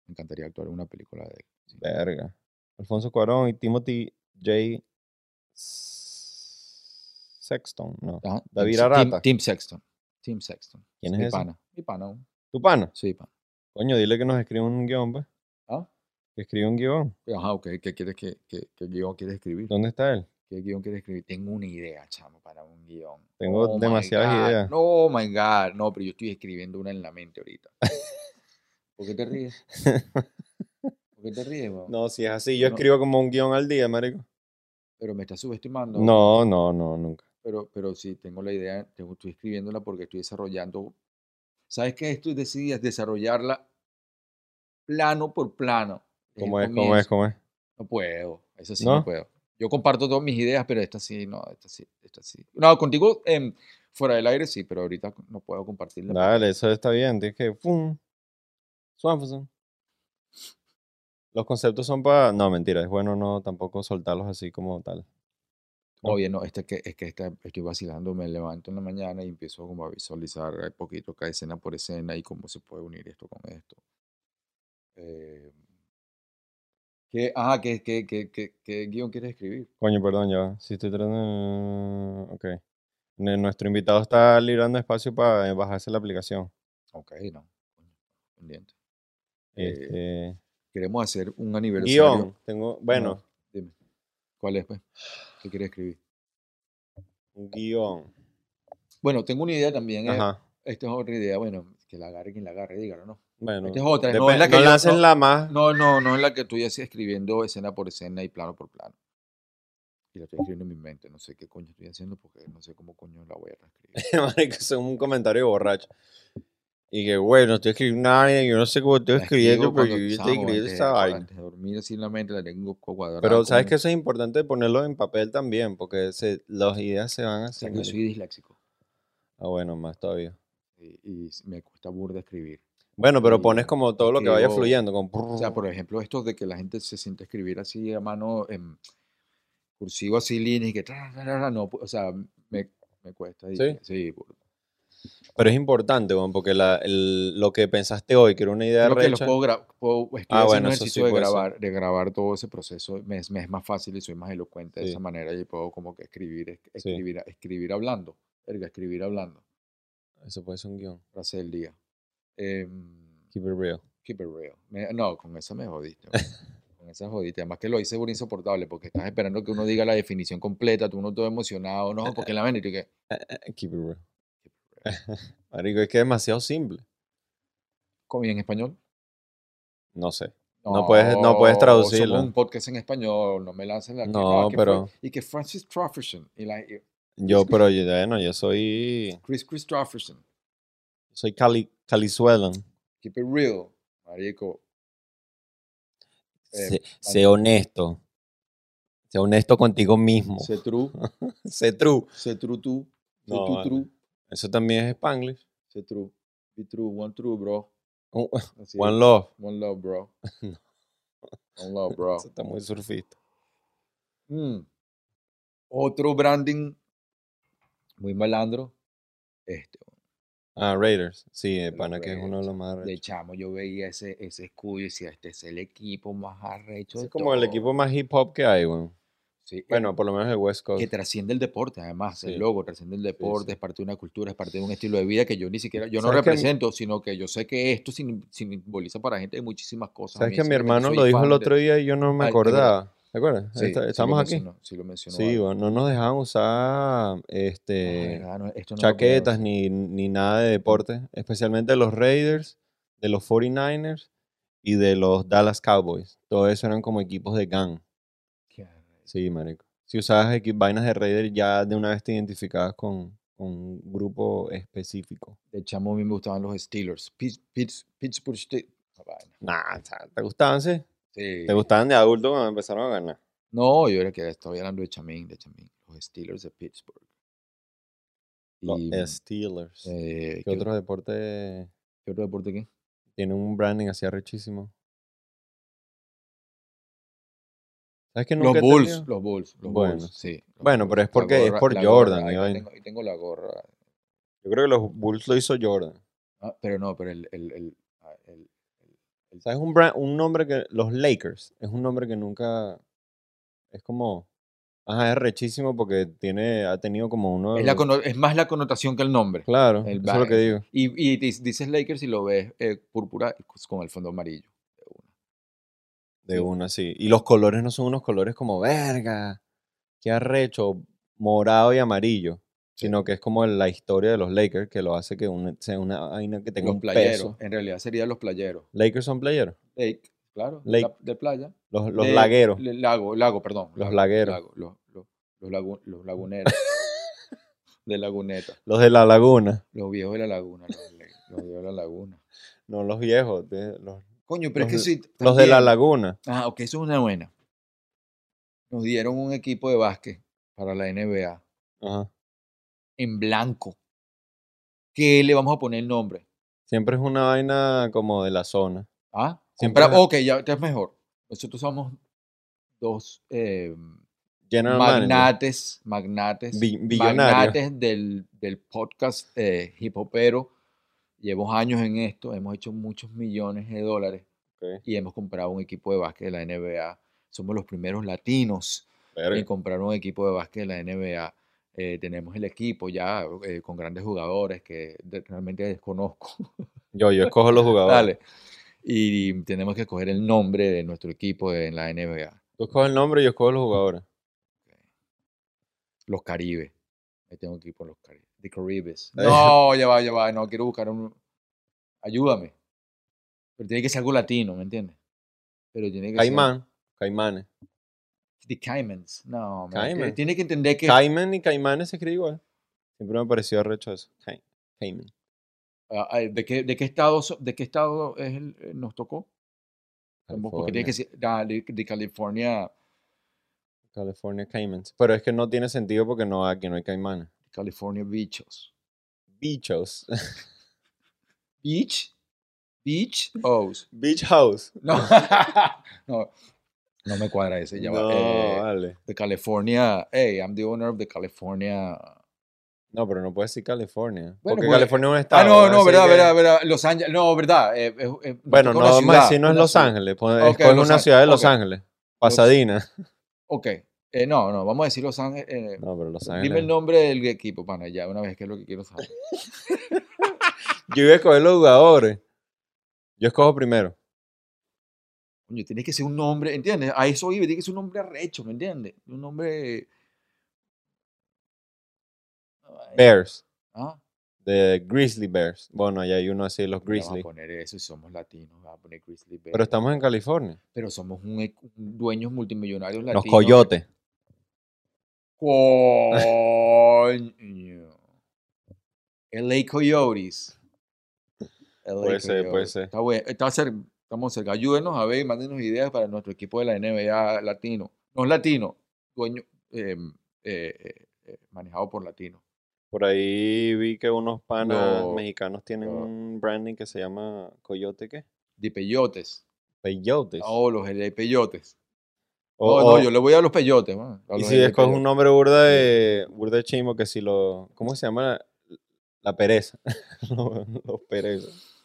Me encantaría actuar en una película de él. sí. verga. Alfonso Cuarón y Timothy J. Sexton, no. Ajá, David Tim, Arata. Tim Sexton. Tim Sexton. ¿Quién es mi ese? pana. Mi pana. ¿Tu pana? Sí, pana. Coño, dile que nos escriba un guion, pues. ¿Ah? Que escriba un guion. Ajá, ok. ¿Qué, quieres que, qué, qué guion quieres escribir? ¿Dónde está él? ¿Qué guion quieres escribir? Tengo una idea, chamo, para un guion. Tengo Oh demasiadas ideas. No, oh my God. No, pero yo estoy escribiendo una en la mente ahorita. <laughs> ¿Por qué te ríes? <laughs> ¿Por qué te ríes, weón? No, si es así, yo No. escribo como un guion al día, marico. Pero me estás subestimando. No, no, no, nunca. Pero, pero sí, tengo la idea, tengo- estoy escribiéndola porque estoy desarrollando. ¿Sabes qué? Estoy decidida desarrollarla plano por plano. ¿Cómo es? ¿Cómo es? ¿Cómo es? No puedo, eso sí no, ¿No? puedo. Yo comparto todas mis ideas, pero esta sí, no, esta sí, esta sí. No, contigo em, fuera del aire sí, pero ahorita no puedo compartirla. Dale, eso está bien. Tienes que. ¡Pum! Swanson. Los conceptos son para... No, mentira, es bueno no tampoco soltarlos así como tal. No. Oye, no, este que, es que esta- estoy vacilando, me levanto en la mañana y empiezo como a visualizar poquito cada escena por escena y cómo se puede unir esto con esto. Eh, ¿qué, ah, ¿qué, qué, qué, guion quieres escribir? Coño, perdón, ya. Si estoy tratando... Ok. Nuestro invitado está librando espacio para bajarse la aplicación. Ok, no. pendiente. Eh, Este... Queremos hacer un aniversario. Guión. Tengo... Bueno, Ajá, dime. ¿Cuál es, pues? ¿Qué quieres escribir? un guion. Bueno, tengo una idea también. eh, Ajá. Esta es otra idea. Bueno, que la agarre quien la agarre, dígalo, ¿no? Bueno. Esta es otra. No es la que no yo- lances no- la más... No, no, no es la que estoy así escribiendo escena por escena y plano por plano. Y la estoy escribiendo en mi mente. No sé qué coño estoy haciendo porque no sé cómo coño la voy a. <laughs> Marico, eso es un comentario borracho. Y que, bueno, estoy escribiendo nada, yo no sé cómo estoy escribiendo, pero cuando- yo estoy escribiendo esa vaina. Antes de dormir así en la mente la tengo cuadrada. Pero sabes que eso es importante ponerlo en papel también, porque se, las ideas se van o así. sea, que yo soy disléxico Ah, bueno, más todavía. y, y me cuesta burda escribir. Bueno, pero Y pones como todo lo que vaya fluyendo. O sea, por ejemplo, esto de que la gente se siente a escribir así a mano en cursivo así líneas y que tra, tra, tra, no, o sea, me, me cuesta. y- ¿Sí? sí burda. Pero es importante, weón, porque la, el- lo que pensaste hoy, que era una idea Creo que los recha, puedo, puedo estoy Ah, bueno, un eso sí ejercicio de grabar, de grabar todo ese proceso. Me es, me es más fácil y soy más elocuente de Sí. esa manera y puedo como que escribir, es- Sí. escribir, escribir hablando. Verga, escribir hablando. eso puede ser un guion. Frase del día. Em, Keep it real. keep it real. Me- no, con esa me jodiste. <laughs> con esa jodiste. Además que lo hice por insoportable porque estás esperando que uno diga la definición completa, tú uno todo emocionado, no, porque la ven y tú que... Eh, <laughs> Keep it real. <laughs> Marico, es que es demasiado simple. ¿Cómo en español? No sé. No puedes- no puedes traducirlo. Somos un podcast en español, no me lancen la No, que pero- Fra- y que Francis Trofferson y la, y Yo, pero yo, bueno, yo soy... Chris Christopherson. Soy cali, calizuelan. Keep it real, marico. Eh, sé, sé honesto. Sé honesto contigo mismo. Sé true, <laughs> sé true. sé true tú, sé No, tú vale. true, Eso también es Spanglish. sé true. Be true, one true, bro. <laughs> Así One es. love. One love, bro. <laughs> No. One love, bro. Eso está muy surfista. Mm. Otro branding muy malandro. Este, Ah, Raiders. Sí, de pana que es uno de los más de arrechos. chamo, yo veía ese, ese escudo y decía, este es el equipo más arrecho. Es de como el todo". equipo más hip hop que hay, weón. Sí, eh, Bueno, por lo menos el West Coast. que trasciende el deporte, además, Sí. el logo trasciende el deporte, sí. es parte de una cultura, es parte de un estilo de vida que yo ni siquiera, yo no ¿Sabes que mi- represento, sino que yo sé que esto sim- simboliza para gente de muchísimas cosas. ¿Sabes mí que mi hermano lo dijo el de- otro día y yo no me ¿de acordaba? ¿Te acuerdas? Sí, Esta- sí lo Estamos aquí. mencionó, sí lo mencionó. Sí, no nos dejaban usar este, no, esto no chaquetas ni, ni nada de deporte, especialmente de los Raiders, de los 49ers y de los Dallas Cowboys. Todo eso eran como equipos de gang. Sí, marico. Si usabas vainas de Raiders, ya de una vez te identificabas con, con un grupo específico. De chamo a mí me gustaban los Steelers. Pitts- Pitts- Pittsburgh Steelers. Nah, ¿te gustaban, sí? Sí. ¿Te gustaban de adulto cuando empezaron a ganar? No, yo era que estaba hablando de Chamín, de Chamín. Los Steelers de Pittsburgh. Los Y, Steelers. eh, ¿Qué ¿qué, otro deporte qué otro deporte qué? tiene un branding así arrechísimo? ¿Sabes que Los nunca he Bulls, tenido? los Bulls, los Bueno, Bulls, sí. los Bueno, pero es porque es por Jordan, gorra, y ahí, tengo, ahí tengo la gorra. Yo creo que los Bulls lo hizo Jordan. Ah, pero no, pero el, el, el, ah, el- el- ¿Sabes un, brand- un nombre que... Los Lakers. Es un nombre que nunca... Es como... Ajá, es rechísimo porque tiene, ha tenido como uno es, la es más la connotación que el nombre. Claro, el eso es lo que digo. Y, y dices Lakers y lo ves eh, púrpura con el fondo amarillo. de una. De Sí. una, sí. Y los colores no son unos colores como verga, qué arrecho, morado y amarillo. Sino que es como la historia de los Lakers que lo hace que un- sea una vaina que tenga Los un playeros, peso. en realidad serían los playeros. Lakers son playeros. Lake, claro, de, Lake. la- de playa. Los, los De- lagueros. le- Lago, lago, perdón. Los lago, lagueros. lago, los, los, los, lagu- los laguneros. <laughs> de laguneta. Los de la laguna. Los viejos de la laguna. Los, viejos de la laguna. No los viejos. de- los, Coño, pero es que de- sí. los de la laguna. Ah, ok, eso es una buena. Nos dieron un equipo de básquet para la NBA Ajá. En blanco. ¿Qué le vamos a poner el nombre? Siempre es una vaina como de la zona. ¿Ah? Siempre Compra- ok, ya ya es mejor. nosotros somos dos eh, manager. magnates, magnates, Bi- magnates del, del podcast eh, hip hopero. Llevamos años en esto, hemos hecho muchos millones de dólares y hemos comprado un equipo de básquet de la NBA. Somos los primeros latinos verga. en comprar un equipo de básquet de la NBA. Eh, tenemos el equipo ya eh, con grandes jugadores que realmente desconozco. <laughs> Yo, yo escojo los jugadores. Dale. Y tenemos que escoger el nombre de nuestro equipo en la NBA. Tú escoges el nombre y yo escojo los jugadores. Los Caribes. Ahí tengo equipo Los Caribes. The Caribes. Ay. No, ya va, ya va. No, quiero buscar un... Ayúdame. Pero tiene que ser algo latino, ¿me entiendes? Pero tiene que Caimán. Caimanes. The Caimans. No, man, Cayman. Tiene que entender que... Cayman y Caimanes se escribe igual. Siempre me pareció arrecho eso. Cay- Cayman. Ah, ¿de, qué, ¿De qué estado, de qué estado es el- eh, nos tocó? Porque tiene que ser ah, de, de California, California Caymans. Pero es que no tiene sentido porque no, aquí no hay caimanes. California Beaches. Bichos. <laughs> Beach, Beach O's. <laughs> Beach House. No, <laughs> no, no me cuadra ese. Ya no, Eh, vale. de California, hey, I'm the owner of the California. No, pero no puedes decir California. Bueno, porque pues- California es un Ah, estado. no, no, así verdad, que- verdad, verdad. Los Ángeles, no, verdad. eh, eh, Bueno, no, una vamos a ciudad, decir no es Los. Ángeles. escoge Los una ciudad de Los. Ángeles. Pasadena. Ok, eh, no, no, vamos a decir Los Ángeles. No, pero Los Dime el Ángeles. nombre del equipo, pana, ya, una vez que es lo que quiero saber. <laughs> Yo iba a escoger los jugadores. Yo escojo primero. Coño, tiene que ser un nombre, ¿entiendes? A eso iba, tiene que ser un nombre arrecho, ¿me entiendes? Un nombre. Ay, Bears. ¿ah? De Grizzly Bears. Bueno, allá hay uno así, los Vamos a Grizzly. poner eso si somos latinos, vamos a poner Grizzly Bear. Pero estamos en California. Pero somos un, dueños multimillonarios Los latinos. Coyotes. Coño. LA Coyotes. LA Puede ser, puede ser. Está bueno. Está cer- estamos cerca. Ayúdenos a ver y mándenos ideas para nuestro equipo de la NBA latino. No es latino, dueño, eh, eh, eh, eh, manejado por latinos. Por ahí vi que unos panas mexicanos tienen un branding que se llama Coyote, ¿qué? De peyotes. Peyotes. Oh, los peyotes. O- no, yo le voy a los peyotes. man, a y si escoges un nombre burda de, burda de chimo, que si lo... ¿Cómo se llama? La pereza. <laughs> los, los perezas.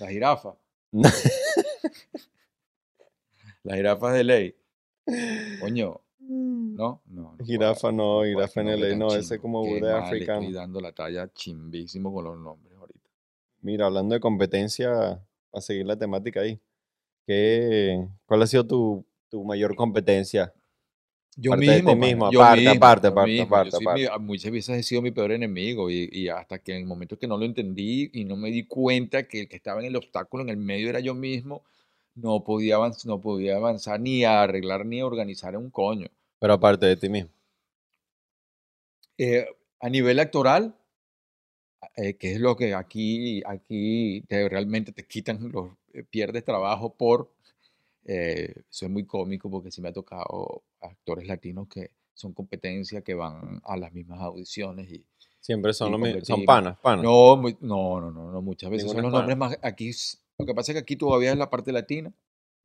La jirafa. <laughs> Las jirafas de ley. <laughs> Coño, ¿no? No. no Jirafa no, puedo, jirafa en tan no, ese como de mal, Estoy africano. dando la talla chimbísimo con los nombres ahorita. Mira, hablando de competencia, a seguir la temática ahí. ¿qué, ¿Cuál ha sido tu, tu mayor competencia? Yo Aparte de ti mismo, mismo, yo aparte, mismo, aparte, yo aparte, mismo, aparte, yo soy aparte. mi- a- muchas veces he sido mi peor enemigo y, y hasta que en el momento que no lo entendí y no me di cuenta que el que estaba en el obstáculo en el medio era yo mismo, no podía, avanz- no podía avanzar ni a arreglar ni a organizar un coño. Pero aparte de ti mismo. Eh, a nivel actoral, eh, que es lo que aquí, aquí te- realmente te quitan, los, eh, pierdes trabajo por, eh, soy muy cómico porque sí me ha tocado actores latinos que son competencia, que van a las mismas audiciones y Siempre son, los mismos, son panas, panas. no, muy- no, no, no, no, muchas veces son Ninguna los es nombres más, aquí, lo que pasa es que aquí todavía es la parte latina,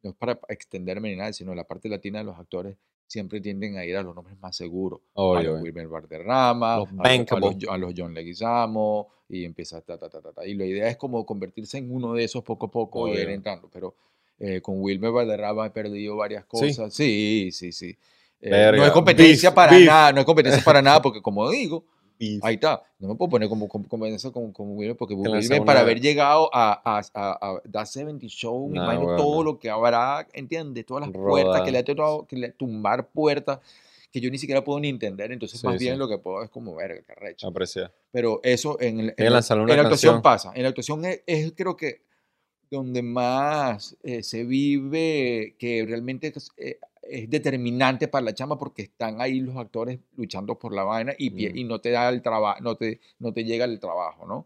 no es para extenderme ni nada, sino la parte latina de los actores siempre tienden a ir a los nombres más seguros a los. Wilmer Valderrama, Los a, los- a los, a los John Leguizamo, y empieza ta, ta, ta, ta, ta. Y la idea es como convertirse en uno de esos poco a poco y ir entrando. Pero eh, con Wilmer Valderrama he perdido varias Sí. cosas. Sí, sí, sí. Eh, no es competencia beef, para beef. nada, no es competencia para nada, <laughs> porque como digo, Ahí está. No me puedo poner como, como competencia con, con Wilmer, porque lanzó Wilmer, para haber llegado a, a, a, a That 70 Show, imagino weón, todo no. lo que habrá, ¿entiendes? Todas las puertas que le ha tocado, que le tumbar puertas que yo ni siquiera puedo ni entender, entonces Sí, más sí. bien lo que puedo es como, verga, qué recho. Apreciar. Pero eso en, el- en, la- en actuación pasa. En la actuación es, es creo que donde más eh, se vive, que realmente eh, es determinante para la chama porque están ahí los actores luchando por la vaina y, Mm. y no te da el trabajo, no te, no te llega el trabajo, ¿no?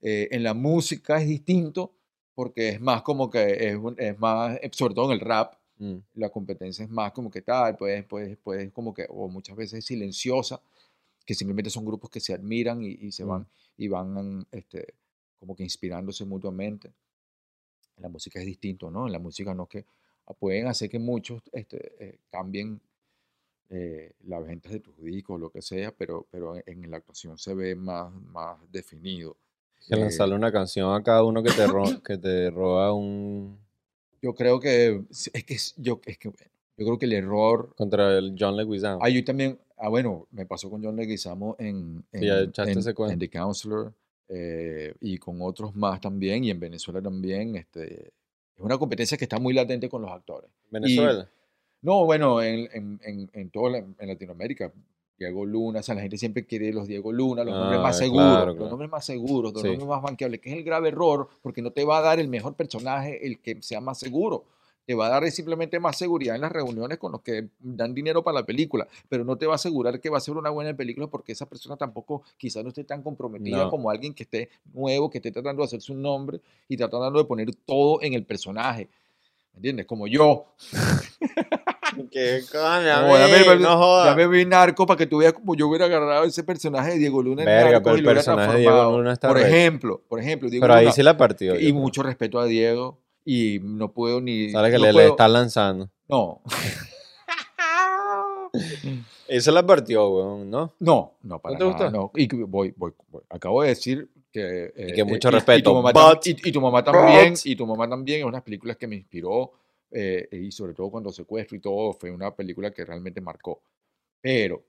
Eh, en la música es distinto porque es más como que es, un- es más, eh, sobre todo en el rap, Mm. la competencia es más como que tal, pues, pues, pues como que, o muchas veces es silenciosa, que simplemente son grupos que se admiran y, y se Mm. van, y van este, como que inspirándose mutuamente. En la música es distinto, ¿no? En la música no es que pueden hacer que muchos este, eh, cambien eh, las ventas de tus discos, lo que sea, pero, pero en, en la actuación se ve más, más definido. Que Eh, lanzarle una canción a cada uno que te, ro- <coughs> que te roba un... yo creo que es que yo es que yo creo que el error Contra el John Leguizamo. ah, yo también ah bueno me pasó con John Leguizamo en en, en- en The Counselor eh, y con otros más también y en Venezuela también este es una competencia que está muy latente con los actores Venezuela. no bueno en en en, en toda la- en Latinoamérica Diego Luna, o sea, la gente siempre quiere los Diego Luna, los nombres Ah, más seguros, claro, los nombres más seguros, los Sí. nombres más banqueables, que es el grave error, porque no te va a dar el mejor personaje el que sea más seguro. Te va a dar simplemente más seguridad en las reuniones con los que dan dinero para la película, pero no te va a asegurar que va a ser una buena película porque esa persona tampoco quizás no esté tan comprometida No. como alguien que esté nuevo, que esté tratando de hacerse un nombre y tratando de poner todo en el personaje. ¿Me entiendes? Como yo. <laughs> ¿Qué coño? No, ya me, no jodas. me vi narco para que tú veas como yo hubiera agarrado ese personaje de Diego Luna en Verga, Narcos pero y el lo personaje de Diego. Luna está Por ejemplo, por ejemplo, Diego Pero ahí sí la partió. y mucho respeto a Diego y no puedo ni Sabes que no le, le puedo- está lanzando. no. <laughs> Esa la partió, weón, ¿no? No, no, para te nada, gustó? no. Y voy, voy, voy. Acabo de decir que... eh, que eh, mucho y- Y, respeto, tu mamá, tam- but- y- y tu mamá también, but- y tu mamá también, es unas películas que me inspiró, eh, y sobre todo cuando secuestro y todo, fue una película que realmente marcó. Pero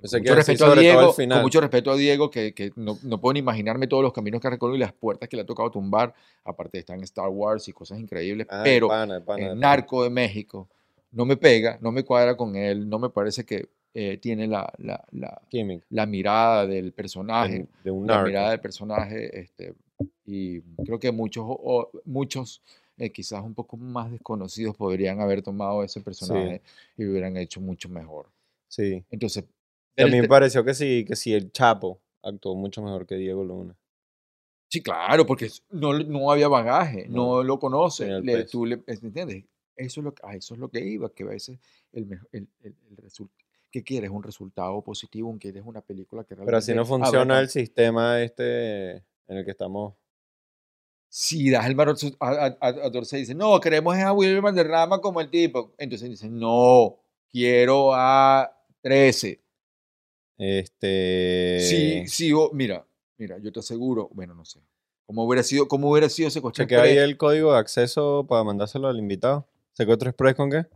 con mucho respeto a Diego, el con mucho respeto a Diego, que, que no, no puedo ni imaginarme todos los caminos que ha recorrido y las puertas que le ha tocado tumbar. Aparte están Star Wars y cosas increíbles, Ah, pero pana, de pana, pana. Narco de México no me pega, no me cuadra con él, no me parece que eh, tiene la, la, la, la mirada del personaje, De, de un la mirada del personaje, este, y creo que muchos, o- muchos eh, quizás un poco más desconocidos podrían haber tomado ese personaje y lo hubieran hecho mucho mejor. Sí. Entonces, A mí me pareció que sí, que sí, el Chapo actuó mucho mejor que Diego Luna. Sí, claro, porque no, no había bagaje, no, No, lo conoce. le- tú le- ¿Entiendes? Eso es, lo, que- a eso es lo que iba, que a veces el, el, el, el result- ¿Qué quieres? ¿Un resultado positivo? ¿Quieres una película que realmente... Pero así no funciona el sistema este en el que estamos. Si das el valor a, a, a, a torcer y dice, no, queremos a Wilmer Valderrama como el tipo. Entonces dicen, no, quiero a 13. Este. Sí, sí, mira, mira, yo te aseguro, bueno, no sé. ¿Cómo hubiera sido, cómo hubiera sido secuestro Chequea ahí Express? el código de acceso para mandárselo al invitado. ¿Secuestro Express con qué?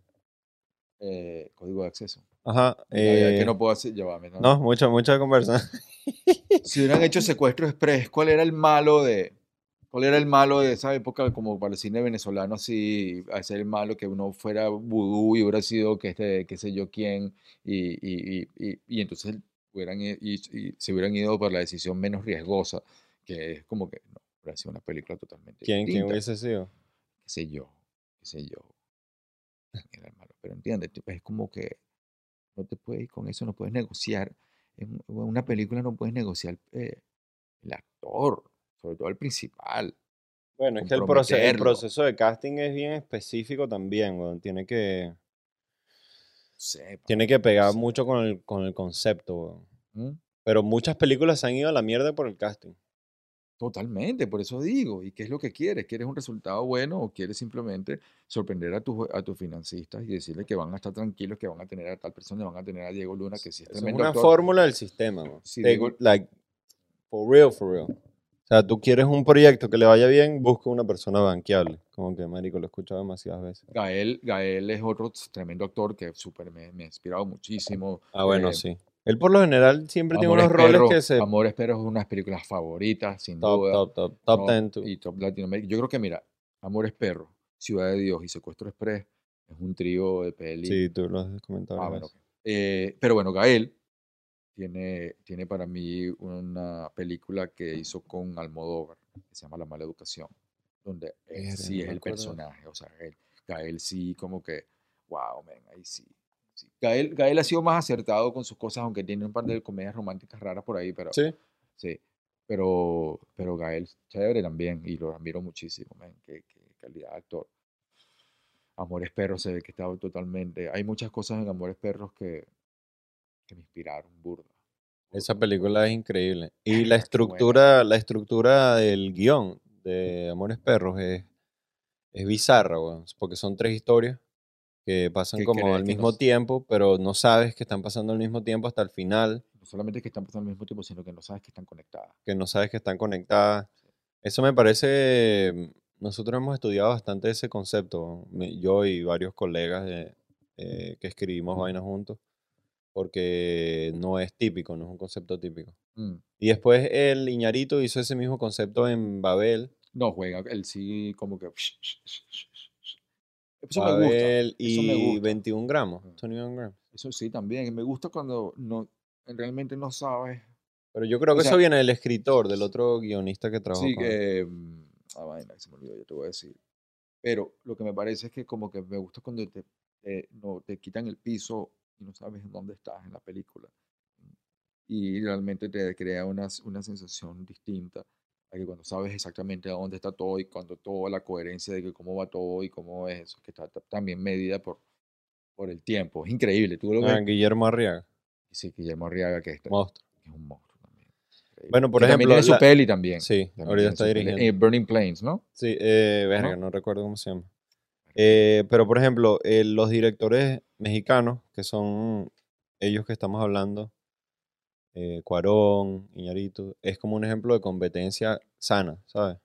Eh, código de acceso. Ajá. Eh, que no puedo hacer, ya va, me- no. no, mucha, mucha conversa. <laughs> Si hubieran hecho secuestro express, ¿cuál era el malo de, cuál era el malo de esa época como para el cine venezolano así, hacer el malo que uno fuera vudú y hubiera sido que este, qué sé yo quién, y, y, y, y, y entonces hubieran, y, y se hubieran ido por la decisión menos riesgosa, que es como que no, hubiera sido una película totalmente ¿Quién, quién hubiese sido? qué sé yo, qué sé yo. era el malo, Pero entiendes, es como que no te puedes, con eso no puedes negociar. En una película no puedes negociar eh, el actor, sobre todo el principal. Bueno, es que el, proce- el proceso de casting es bien específico también. Tiene que, tiene que pegar mucho con el, con el concepto. ¿Mm? Pero muchas películas se han ido a la mierda por el casting. Totalmente, por eso digo. ¿Y qué es lo que quieres? ¿Quieres un resultado bueno o quieres simplemente sorprender a tus a tus financistas y decirles que van a estar tranquilos, que van a tener a tal persona, van a tener a Diego Luna, que sí es Eso es tremendo una actor? fórmula del sistema. Sí, digo- like, for real, for real. O sea, tú quieres un proyecto que le vaya bien, busca una persona banqueable. Como que, marico, lo he escuchado demasiadas veces. Gael, Gael es otro tremendo actor que súper me, me ha inspirado muchísimo. Ah, bueno, Eh, sí. Él por lo general siempre tiene unos roles que se... Amores Perros es una de mis películas favoritas, sin Top, duda. top, top, top ¿no? 10. tú. Y Top Latinoamérica. Yo creo que, mira, Amores Perros, Ciudad de Dios y Secuestro Express es un trío de peli. Sí, tú lo has comentado. Ah, bueno. Eh, pero bueno, Gael tiene, tiene para mí una película que hizo con Almodóvar, que se llama La Mala Educación, donde él sí no es el personaje, o sea, él- Gael sí como que, wow, man, ahí sí. Sí. Gael, Gael ha sido más acertado con sus cosas, aunque tiene un par de comedias románticas raras por ahí, pero Sí. sí. Pero, pero Gael, chévere también, y lo admiro muchísimo, man, qué, qué calidad de actor. Amores Perros se ve que estaba totalmente. Hay muchas cosas en Amores Perros que, que me inspiraron, burda. Esa película es increíble. <laughs> Y la estructura, la estructura del guion de Amores Perros es, es bizarra, porque son tres historias que pasan como al mismo tiempo, pero no sabes que están pasando al mismo tiempo hasta el final, No solamente que están pasando al mismo tiempo, sino que no sabes que están conectadas. que no sabes que están conectadas. Eso me parece, nosotros hemos estudiado bastante ese concepto, yo y varios colegas de- eh, que escribimos vainas juntos, porque no es típico, no es un concepto típico. Mm. Y después el Iñarito hizo ese mismo concepto en Babel, No juega, él sí como que... <laughs> Eso me gusta. Eso me y gusta. 21 gramos, Mm. 21 gramos. Eso sí, también. Me gusta cuando no, realmente no sabes. Pero yo creo O que sea- eso viene del escritor, del otro guionista que trabajó Sí, con que... Ah, vaina, se me olvidó, yo te voy a decir. Pero lo que me parece es que como que me gusta cuando te, te- no, te quitan el piso y no sabes en dónde estás en la película. Y realmente te crea una, una sensación distinta a que cuando sabes exactamente dónde está todo y cuando toda la coherencia de que cómo va todo y cómo es eso, que está ta- también medida por, por el tiempo. Es increíble. Tú lo Ah. Guillermo Arriaga, Sí, Guillermo Arriaga, que, está, monstruo. es un monstruo también. increíble. Bueno, por Que también ejemplo, tiene su peli también. Sí, también ahorita está dirigiendo. Eh, Burning Plains, ¿no? Sí, eh, verga, ¿No? no recuerdo cómo se llama. Eh, pero, por ejemplo, eh, los directores mexicanos, que son ellos que estamos hablando, eh, Cuarón, Iñárritu, es como un ejemplo de competencia sana, ¿sabes?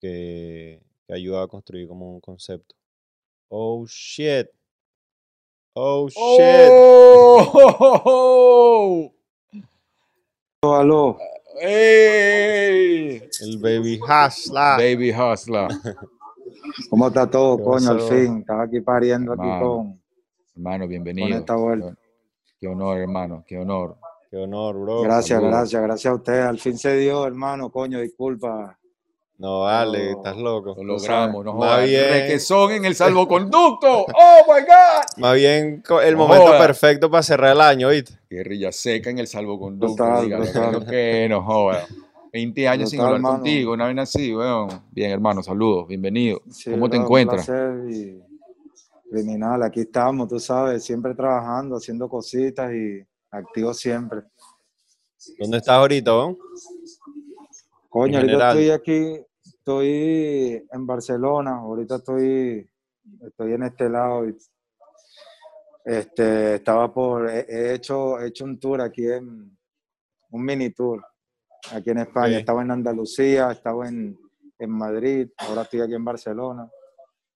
Que, que ayuda a construir como un concepto. Oh, shit. Oh, shit. ¡Oh! <laughs> Aló, ¡Ey! El baby Hasla. Baby Hustler. <laughs> ¿cómo está todo, ¿Qué coño? Al fin, estaba aquí pariendo aquí Hermano, con, Hermano, bienvenido. con esta vuelta. Qué honor, hermano, qué honor. Qué honor, bro. Gracias, gracias, gracias a usted. Al fin se dio, hermano, coño, disculpa. No vale, No. estás loco. Lo logramos, no más jodas. bien- Requesón en el salvoconducto. <laughs> ¡Oh, my God! Más bien el No momento joda. perfecto para cerrar el año, ¿viste? Guerrilla seca en el salvoconducto. Total, que lo que no joda. 20 años sin hablar mano. contigo, una vez así, weón. Bien, hermano, saludos, bienvenido. Sí, ¿Cómo te encuentras? y criminal, aquí estamos, tú sabes, siempre trabajando, haciendo cositas y activo siempre. ¿Dónde estás ahorita? Coño, ahorita estoy aquí, estoy en Barcelona, ahorita estoy, estoy en este lado. Este, estaba por, he, he hecho, he hecho un tour aquí en, un mini tour aquí en España. Estaba en Andalucía, estaba en, en Madrid, ahora estoy aquí en Barcelona.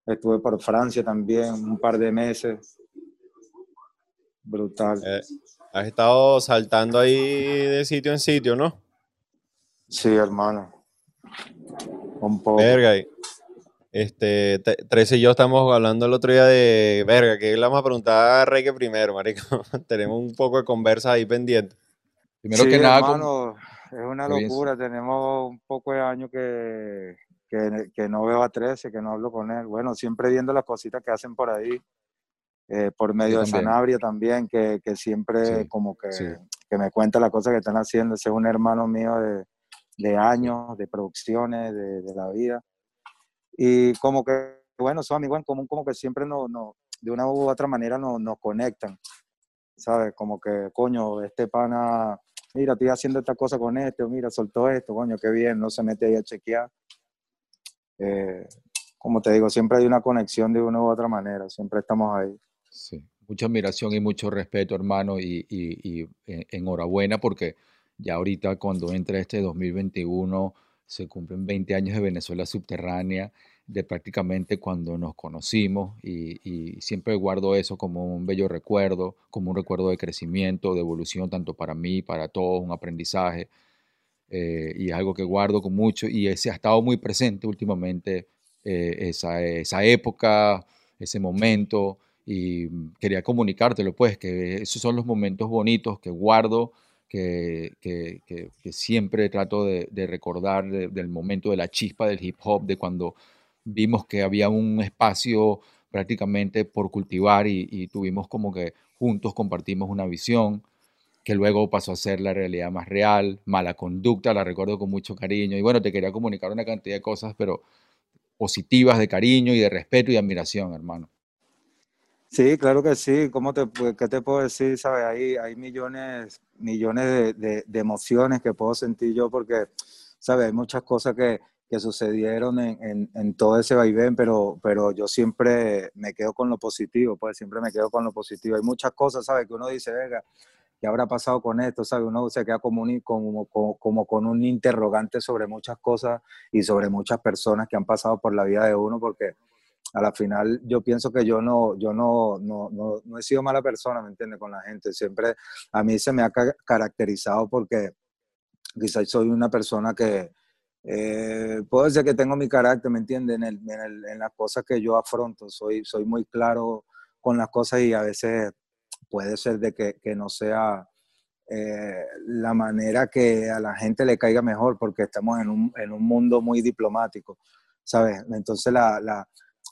Estuve por Francia también un par de meses. Brutal. Eh, has estado saltando ahí de sitio en sitio, ¿no? Sí, hermano. Un poco. Verga. y- Este, te- Trece y yo estamos hablando el otro día de, verga, que le vamos a preguntar a Reike primero, marico. <laughs> Tenemos un poco de conversa ahí pendiente. Primero Sí, que nada, con- hermano, es una locura. Tenemos un poco de años que, que, que no veo a 13, que no hablo con él. Bueno, siempre viendo las cositas que hacen por ahí, eh, por medio de. Sanabria también, que, que siempre Sí, como que, sí. que me cuenta las cosas que están haciendo. Ese es un hermano mío de, de años, de producciones, de, de la vida. Y como que, bueno, son amigos en común, como que siempre nos, nos- de una u otra manera nos, nos conectan. ¿Sabes? Como que, coño, este pana, mira, estoy haciendo esta cosa con este, mira, soltó esto, coño, qué bien, no se mete ahí a chequear. Eh, como te digo, siempre hay una conexión de una u otra manera, siempre estamos ahí. Sí, mucha admiración y mucho respeto, hermano, y, y- y en- enhorabuena porque ya ahorita cuando entra este 2021 se cumplen 20 años de Venezuela subterránea, de prácticamente cuando nos conocimos y, siempre guardo eso como un bello recuerdo, como un recuerdo de crecimiento, de evolución, tanto para mí, para todos, un aprendizaje, eh, y es algo que guardo con mucho y ese ha estado muy presente últimamente, eh, esa época, ese momento y mm, quería comunicártelo, pues, que esos son los momentos bonitos que guardo, que, que- que- que siempre trato de, de recordar de- del momento de la chispa del hip hop, de cuando vimos que había un espacio prácticamente por cultivar y, y tuvimos como que juntos compartimos una visión que luego pasó a ser la realidad más real, mala conducta, la recuerdo con mucho cariño y bueno, te quería comunicar una cantidad de cosas, pero positivas de cariño y de respeto y admiración, hermano. Sí, claro que sí. ¿Cómo te, qué te puedo decir? ¿Sabes? Hay, hay millones, millones de, de- emociones que puedo sentir yo porque, ¿sabes? Hay muchas cosas que, que sucedieron en, en, todo ese vaivén, pero, pero yo siempre me quedo con lo positivo, pues siempre me quedo con lo positivo. Hay muchas cosas, ¿sabes? Que uno dice, venga, ¿qué habrá pasado con esto? ¿Sabes? Uno se queda como, un, como, con un interrogante sobre muchas cosas y sobre muchas personas que han pasado por la vida de uno, porque a la final yo pienso que yo no, yo no, no, no, no he sido mala persona, ¿me entiendes? Con la gente. Siempre a mí se me ha caracterizado porque quizás soy una persona que eh, puedo decir que tengo mi carácter, ¿me entiendes? En, el, en, en, las cosas que yo afronto, soy, soy muy claro con las cosas y a veces puede ser de que, que no sea eh, la manera que a la gente le caiga mejor porque estamos en un, en un mundo muy diplomático, ¿sabes? Entonces la, la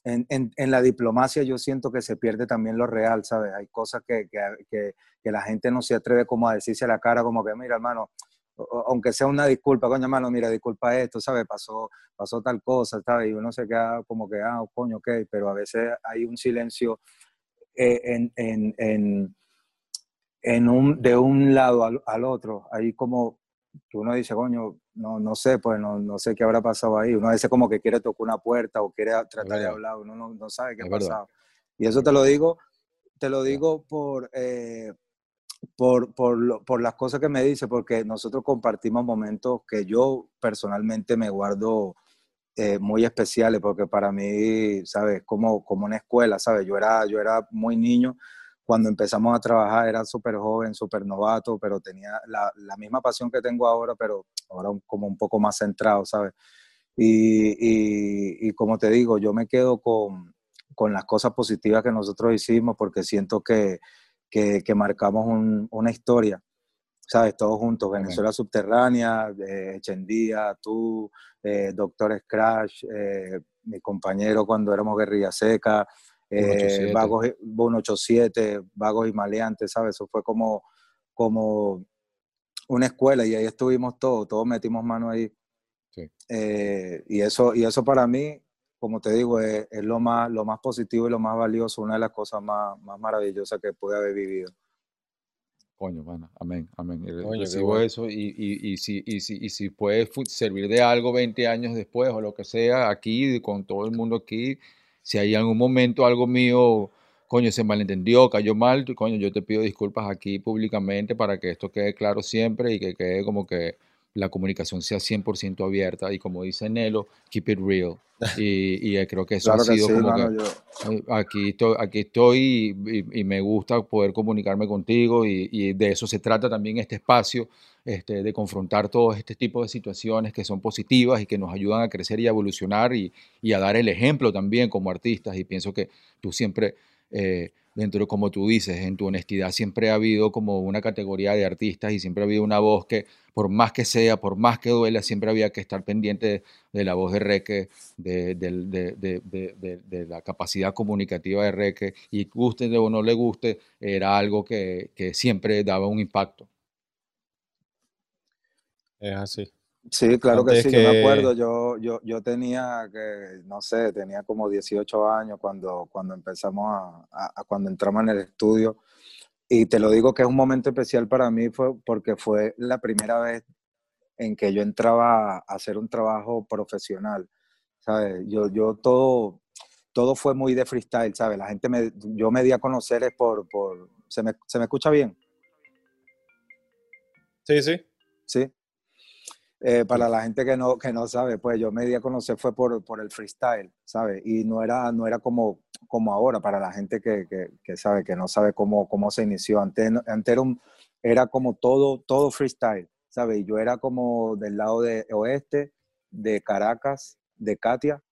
en, en, la diplomacia yo siento que se pierde también lo real, ¿sabes? Hay cosas que, que, que, la gente no se atreve como a decirse a la cara, como que, mira, hermano, aunque sea una disculpa, coño, hermano, mira, disculpa esto, ¿sabes? Pasó, pasó tal cosa, ¿sabes? Y uno se queda como que, ah, coño, ok, pero a veces hay un silencio eh, en, en, en, un, de un lado al, al, otro. Ahí como uno dice, coño, no, no sé, pues no, no sé qué habrá pasado ahí. Uno veces como que quiere tocar una puerta o quiere tratar de hablar, uno no, no sabe qué ha pasado. Y eso te lo digo, te lo digo por... Eh, por, por, por, las cosas que me dice, porque nosotros compartimos momentos que yo personalmente me guardo eh, muy especiales, porque para mí, ¿sabes? Como, como una escuela, ¿sabes? Yo era, yo era muy niño, cuando empezamos a trabajar era súper joven, súper novato, pero tenía la, la, misma pasión que tengo ahora, pero ahora como un poco más centrado, ¿sabes? Y, y, y como te digo, yo me quedo con, con las cosas positivas que nosotros hicimos, porque siento que que, que marcamos un, una historia, ¿sabes? Todos juntos, Venezuela Subterránea, eh, Chendía, tú, eh, Doctor Scratch, eh, mi compañero cuando éramos Guerrilla Seca, eh, Vagos 187, Vagos y Maleantes, ¿sabes? Eso fue como, como una escuela y ahí estuvimos todos, todos metimos mano ahí. Sí. Eh, y, eso, y eso para mí como te digo, es, es, lo, más, lo más positivo y lo más valioso, una de las cosas más, más maravillosas que pude haber vivido. Coño, bueno, amén, amén. Coño, Recibo bueno. eso y, y, y, si, y, si, y si puede servir de algo 20 años después o lo que sea, aquí, con todo el mundo aquí, si hay algún momento algo mío, coño, se malentendió, cayó mal, coño, yo te pido disculpas aquí públicamente para que esto quede claro siempre y que quede como que la comunicación sea 100% abierta y como dice Nelo, keep it real. Y, y creo que <laughs> eso claro ha sido que sí, como mano, que yo... aquí estoy, aquí estoy y, y, me gusta poder comunicarme contigo y, y, de eso se trata también este espacio, este, de confrontar todos este tipo de situaciones que son positivas y que nos ayudan a crecer y a evolucionar y, a dar el ejemplo también como artistas y pienso que tú siempre... Eh, dentro, como tú dices, en tu honestidad siempre ha habido como una categoría de artistas y siempre ha habido una voz que, por más que sea, por más que duela, siempre había que estar pendiente de, la voz de Reque, de, de, de, la capacidad comunicativa de Reque, y guste o no le guste, era algo que siempre daba un impacto. Es así. Sí, claro que sí, que... yo me acuerdo, yo, yo, yo tenía que, no sé, tenía como 18 años cuando, cuando empezamos a, a, a, cuando entramos en el estudio. Y te lo digo que es un momento especial para mí fue porque fue la primera vez en que yo entraba a hacer un trabajo profesional, ¿sabes? Yo, yo todo, todo fue muy de freestyle, ¿sabes? La gente me, yo me di a conocer es por, por, ¿se me, ¿se me escucha bien? Sí, sí. Sí, eh, para la gente que no, que no sabe, pues yo me di a conocer fue por, por el freestyle, ¿sabes? Y no era, no era como, como ahora, para la gente que, que, que sabe, que no sabe cómo, cómo se inició. Antes, antes era, un, era, como todo, todo freestyle, ¿sabes? Y yo era como del lado de oeste, de Caracas, de Katia,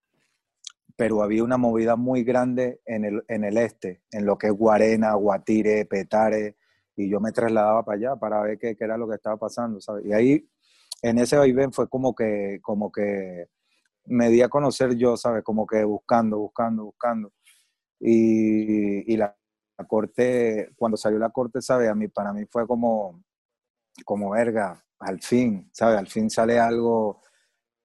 pero había una movida muy grande en el, en el este, en lo que es Guarena, Guatire, Petare, y yo me trasladaba para allá para ver qué, qué era lo que estaba pasando, ¿sabes? Y ahí en ese vaivén fue como que, como que me di a conocer yo, ¿sabes? Como que buscando, buscando, buscando. Y, y la, la, corte, cuando salió la corte, ¿sabes? A mí, para mí fue como, como verga, al fin, ¿sabes? Al fin sale algo,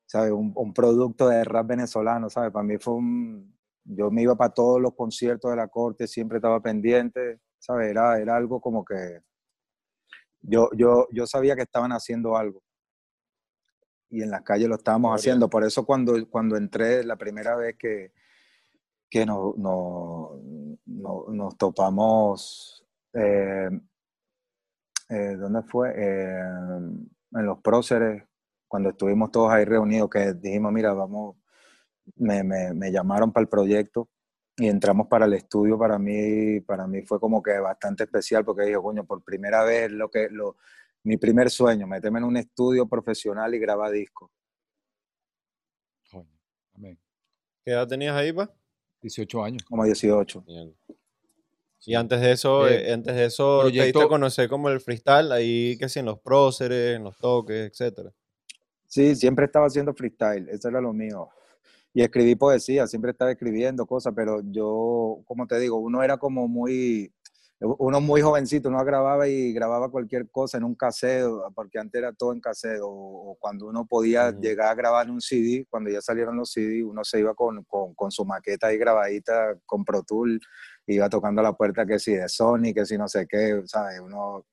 ¿sabes? Un, un producto de rap venezolano, ¿sabes? Para mí fue un, yo me iba para todos los conciertos de la corte, siempre estaba pendiente, ¿sabes? Era, era algo como que yo, yo, yo sabía que estaban haciendo algo y en las calles lo estábamos Gloria. haciendo. Por eso cuando, cuando entré la primera vez que, que nos, no- no- nos topamos, eh, eh, ¿dónde fue? Eh, en los próceres, cuando estuvimos todos ahí reunidos, que dijimos, mira, vamos, me, me- me llamaron para el proyecto y entramos para el estudio, para mí, para mí fue como que bastante especial porque dije, coño, por primera vez lo que, lo, mi primer sueño, meterme en un estudio profesional y grabar discos. Amén. ¿Qué edad tenías ahí, pa? 18 años. como 18. Mierda. Y antes de eso, Eh, eh, antes de eso, te diste a proyecto- conocer como el freestyle, ahí que sí, en los próceres, en los toques, etcétera. Sí, siempre estaba haciendo freestyle, eso era lo mío. Y escribí poesía, siempre estaba escribiendo cosas, pero yo, como te digo, uno era como muy, uno muy jovencito, uno grababa y grababa cualquier cosa en un cassette, porque antes era todo en cassette, o, o cuando uno podía llegar a grabar en un CD, cuando ya salieron los CD, uno se iba con, con, con su maqueta ahí grabadita, con Pro Tool, iba tocando la puerta que si de Sony, que si no sé qué, ¿sabes? Uno,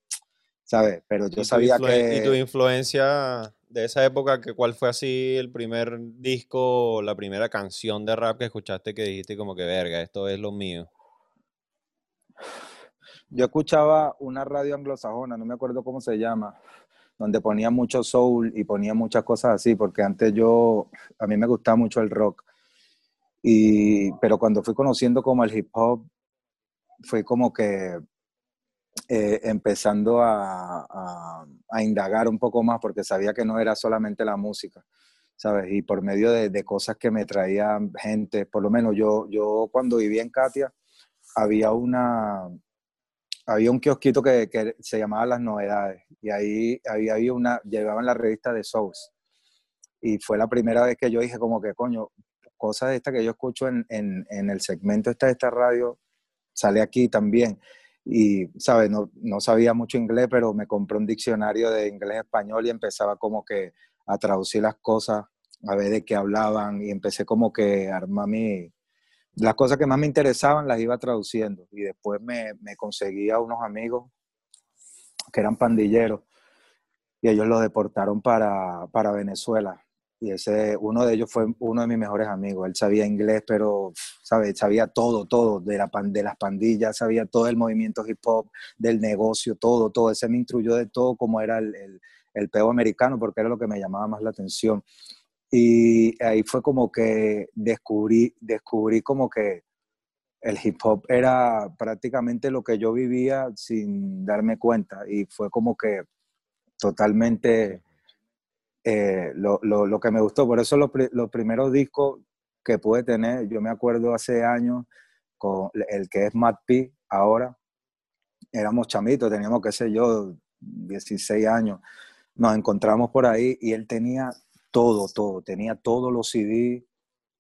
¿sabes? Pero ¿Y yo sabía influen- ¿Y tu que... influencia de esa época, que cuál fue así el primer disco, la primera canción de rap que escuchaste que dijiste como que verga, esto es lo mío? Yo escuchaba una radio anglosajona, no me acuerdo cómo se llama, donde ponía mucho soul y ponía muchas cosas así, porque antes yo, a mí me gustaba mucho el rock. Y, pero cuando fui conociendo como el hip hop, fui como que eh, empezando a, a- a indagar un poco más, porque sabía que no era solamente la música, ¿sabes? Y por medio de, de cosas que me traían gente, por lo menos yo, yo cuando vivía en Katia, había una, había un kiosquito que, que se llamaba Las Novedades y ahí había, una, llevaban la revista de Souls y fue la primera vez que yo dije como que coño, cosas de estas que yo escucho en, en, en el segmento esta de esta radio sale aquí también y, ¿sabes? No, no sabía mucho inglés, pero me compré un diccionario de inglés-español y empezaba como que a traducir las cosas, a ver de qué hablaban y empecé como que a armar mi, las cosas que más me interesaban las iba traduciendo y después me, conseguía unos amigos que eran pandilleros y ellos los deportaron para, para Venezuela. Y ese, uno de ellos fue uno de mis mejores amigos. Él sabía inglés, pero ¿sabe? sabía todo, todo de, la, de las pandillas, sabía todo el movimiento hip hop, del negocio, todo, todo. Ese me instruyó de todo como era el, el, el peo americano, porque era lo que me llamaba más la atención. Y ahí fue como que descubrí, descubrí como que el hip hop era prácticamente lo que yo vivía sin darme cuenta y fue como que totalmente eh, lo, lo, lo que me gustó. Por eso los, los primeros discos que pude tener, yo me acuerdo hace años con el que es Matt P ahora, éramos chamitos, teníamos, qué sé yo, 16 años, nos encontramos por ahí y él tenía todo, todo, tenía todos los CD,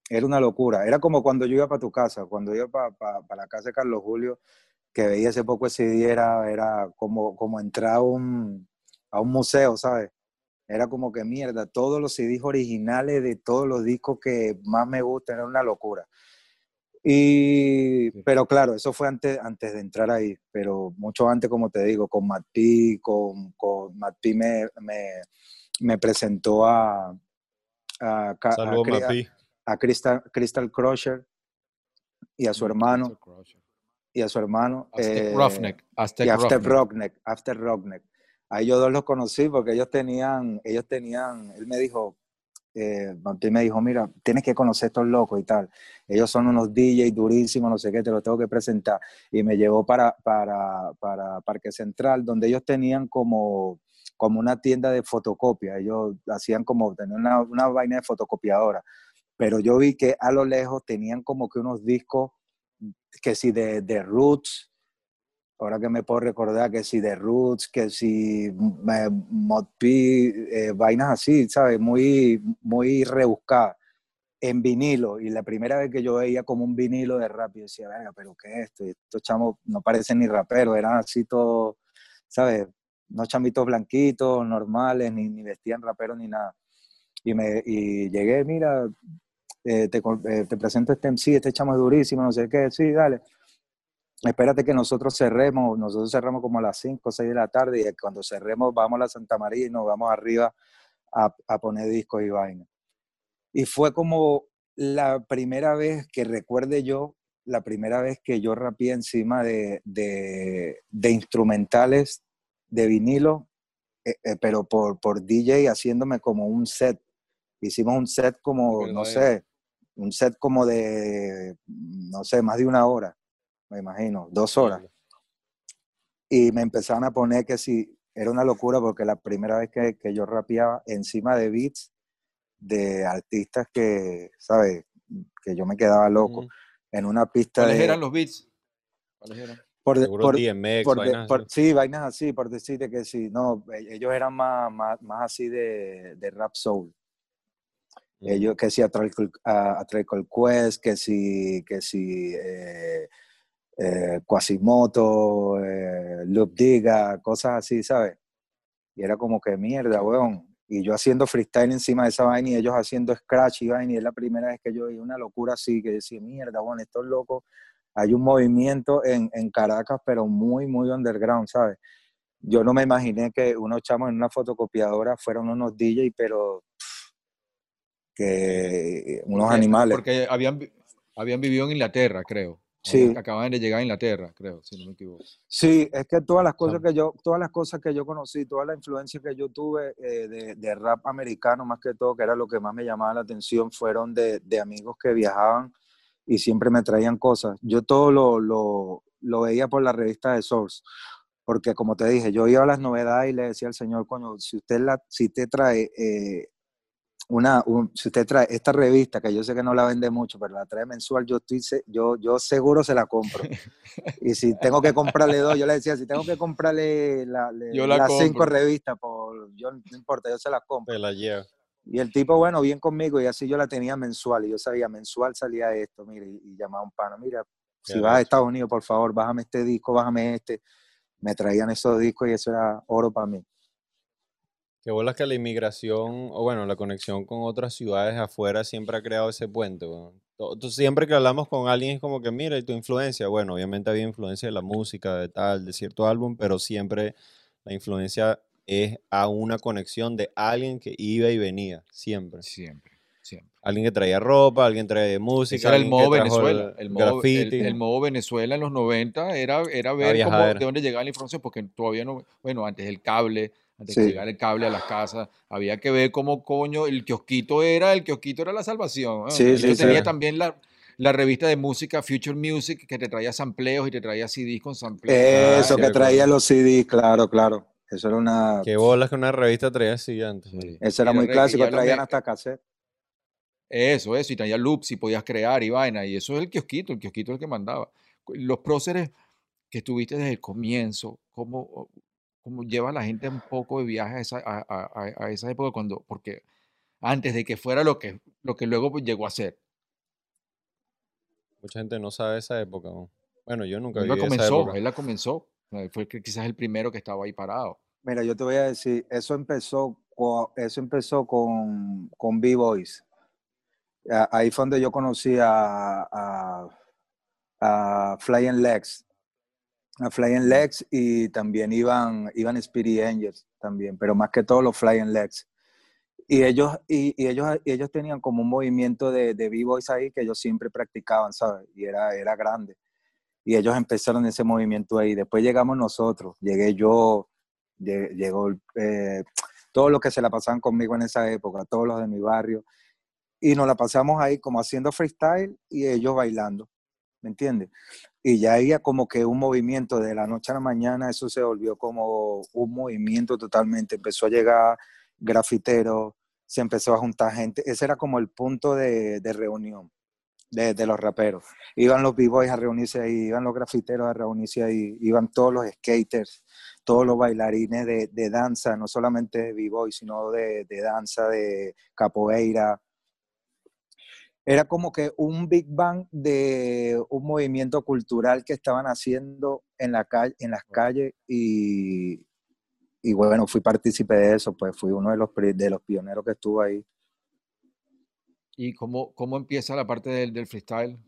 era una locura, era como cuando yo iba para tu casa, cuando iba para la casa de Carlos Julio, que veía ese poco de CD, era, era como, como entrar a un, a un museo, ¿sabes? Era como que mierda, todos los CDs originales de todos los discos que más me gustan, era una locura. Y, pero claro, eso fue antes, antes de entrar ahí, pero mucho antes, como te digo, con Mati, con, con Mati me, me, me presentó a, a, a Crystal, Crystal Crusher y a su hermano, y a su hermano. Aztec eh, Roughneck. Aztec y After. Rockneck, After Rockneck. A ellos dos los conocí porque ellos tenían, ellos tenían, él me dijo, eh, me dijo, mira, tienes que conocer a estos locos y tal. Ellos son unos DJs durísimos, no sé qué, te los tengo que presentar. Y me llevó para, para, para Parque Central, donde ellos tenían como, como una tienda de fotocopia. Ellos hacían como, tenían una, una vaina de fotocopiadora. Pero yo vi que a lo lejos tenían como que unos discos que si de, de Roots, ahora que me puedo recordar que si de Roots, que si eh, Mod P, eh, vainas así, ¿sabes? Muy, muy rebuscadas en vinilo. Y la primera vez que yo veía como un vinilo de rap, yo decía, venga, pero ¿qué es esto? Estos chamos no parecen ni raperos, eran así todos, ¿sabes? Unos chamitos blanquitos, normales, ni, ni vestían raperos ni nada. Y, me, y llegué, mira, eh, te, eh, te presento este MC, este chamo es durísimo, no sé qué, sí, dale. Espérate que nosotros cerremos, nosotros cerramos como a las 5 o 6 de la tarde y cuando cerremos vamos a la Santa María y nos vamos arriba a, a poner discos y vainas. Y fue como la primera vez que recuerde yo, la primera vez que yo rapié encima de, de instrumentales de vinilo, eh, eh, pero por, por DJ haciéndome como un set. Hicimos un set como, no sé, un set como de, no sé, más de una hora, me imagino, dos horas. Y me empezaron a poner que si, era una locura porque la primera vez que, que yo rapeaba encima de beats de artistas que, ¿sabes? Que yo me quedaba loco. En una pista ¿Cuáles de... eran los beats? ¿Cuáles eran? Por, Seguro por- DMX, por de- vainas por- así. sí, vainas así, por decirte que sí. No, e- ellos eran más, más, más así de, de rap soul. Ujú. Ellos, que si a Quest, que si, que si eh, eh, Quasimoto, eh, Loop Diga, cosas así, ¿sabes? Y era como que mierda, weón. Y yo haciendo freestyle encima de esa vaina y ellos haciendo scratch y vaina. Y es la primera vez que yo vi una locura así, que decía, mierda, weón, estos locos. Hay un movimiento en, en Caracas, pero muy, muy underground, ¿sabes? Yo no me imaginé que unos chamos en una fotocopiadora fueron unos DJ, pero pff, que unos Porque- animales. Porque habían, habían vivido en Inglaterra, creo. Sí. Acababan de llegar a Inglaterra, creo, si no me equivoco. Sí, es que todas las cosas que yo, todas las cosas que yo conocí, toda la influencia que yo tuve eh, de, de rap americano, más que todo, que era lo que más me llamaba la atención, fueron de, de amigos que viajaban y siempre me traían cosas. Yo todo lo, lo, lo veía por la revista de Source, porque como te dije, yo iba a las novedades y le decía al señor, coño, si usted, la, si te trae eh, una, un- si usted trae esta revista, que yo sé que no la vende mucho, pero la trae mensual, yo, estoy, se- yo, yo seguro se la compro. <laughs> Y si tengo que comprarle dos, yo le decía, si tengo que comprarle la- le- Yo la las cinco revistas, por, yo, no importa, yo se las compro. Te la lleva. Y el tipo, bueno, bien conmigo, y así yo la tenía mensual, y yo sabía, mensual salía esto, mire, y, y llamaba a un pana, mira, si Qué vas a. Estados Unidos, por favor, bájame este disco, bájame este. Me traían esos discos y eso era oro para mí. Que bolas que la inmigración, o bueno, la conexión con otras ciudades afuera siempre ha creado ese puente. to- siempre que hablamos con alguien es como que, mira, ¿y tu influencia? Bueno, obviamente había influencia de la música, de tal, de cierto álbum, pero siempre la influencia es a una conexión de alguien que iba y venía, siempre. Siempre, siempre. Alguien que traía ropa, alguien traía música. Ese era el que modo Venezuela. El modo, el, graffiti. el modo Venezuela en los 90 era, era ver cómo, de dónde llegaba la información, porque todavía no, bueno, antes del cable, antes Sí. de llegar el cable a las casas, había que ver cómo coño el kiosquito era, el kiosquito era la salvación. ¿no? Sí, Yo sí, tenía sí. también la, la revista de música Future Music que te traía sampleos y te traía CDs con sampleos. Ah, Eso sí, que traía los CDs, claro, claro. Eso era una... Qué bolas que una revista traía así antes. Eso era Y muy clásico, traían hasta cassette. Eso, eso, y tenía loops y podías crear y vaina, y eso es el kiosquito, el kiosquito es el que mandaba. Los próceres que estuviste desde el comienzo, ¿cómo, cómo lleva a la gente un poco de viaje a esa, a, a- a- esa época cuando, porque antes de que fuera lo que, lo que luego pues, llegó a ser? Mucha gente no sabe esa época. weón. Bueno, yo nunca Él la viví esa época. él la comenzó, fue que quizás el primero que estaba ahí parado. Mira, yo te voy a decir, eso empezó, co- eso empezó con, con B-Boys. Ahí fue donde yo conocí a, a, a Flying Legs. A Flying Legs y también iban, iban Speedy Angels también, pero más que todo los Flying Legs. Y ellos, y, y ellos, y ellos tenían como un movimiento de, de B-Boys ahí que ellos siempre practicaban, ¿sabes? Y era, era grande. Y ellos empezaron ese movimiento ahí. Después llegamos nosotros, llegué yo, lle- llegó eh, todos los que se la pasaban conmigo en esa época, todos los de mi barrio, y nos la pasamos ahí como haciendo freestyle y ellos bailando, ¿me entiendes? Y ya había como que un movimiento de la noche a la mañana, eso se volvió como un movimiento totalmente, empezó a llegar grafiteros, se empezó a juntar gente, ese era como el punto de reunión de, de los raperos. Iban los b-boys a reunirse ahí, iban los grafiteros a reunirse ahí, iban todos los skaters, todos los bailarines de, de danza, no solamente de b-boy, sino de, de danza, de capoeira. Era como que un Big Bang de un movimiento cultural que estaban haciendo en, la calle, en las calles y, y bueno, fui partícipe de eso, pues fui uno de los, de los pioneros que estuvo ahí. ¿Y cómo, cómo empieza la parte del, del freestyle?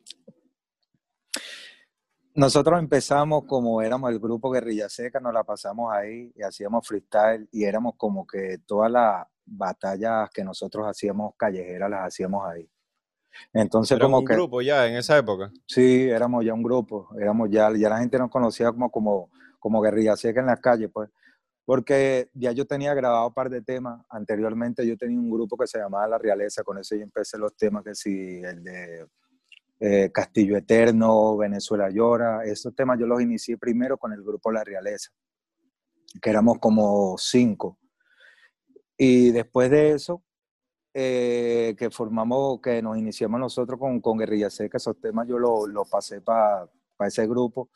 Nosotros empezamos como éramos el grupo Guerrilla Seca, nos la pasamos ahí y hacíamos freestyle y éramos como que todas las batallas que nosotros hacíamos callejeras las hacíamos ahí. Entonces Era como un que grupo ya en esa época. sí, éramos ya un grupo, éramos ya, ya la gente nos conocía como, como, como Guerrilla Seca en las calles, pues. Porque ya yo tenía grabado un par de temas. Anteriormente yo tenía un grupo que se llamaba La Realeza, con eso yo empecé los temas que sí, el de eh, Castillo Eterno, Venezuela Llora. Esos temas yo los inicié primero con el grupo La Realeza, que éramos como cinco. Y después de eso, eh, que formamos, que nos iniciamos nosotros con, con Guerrilla Seca, esos temas yo los los pasé para ese grupo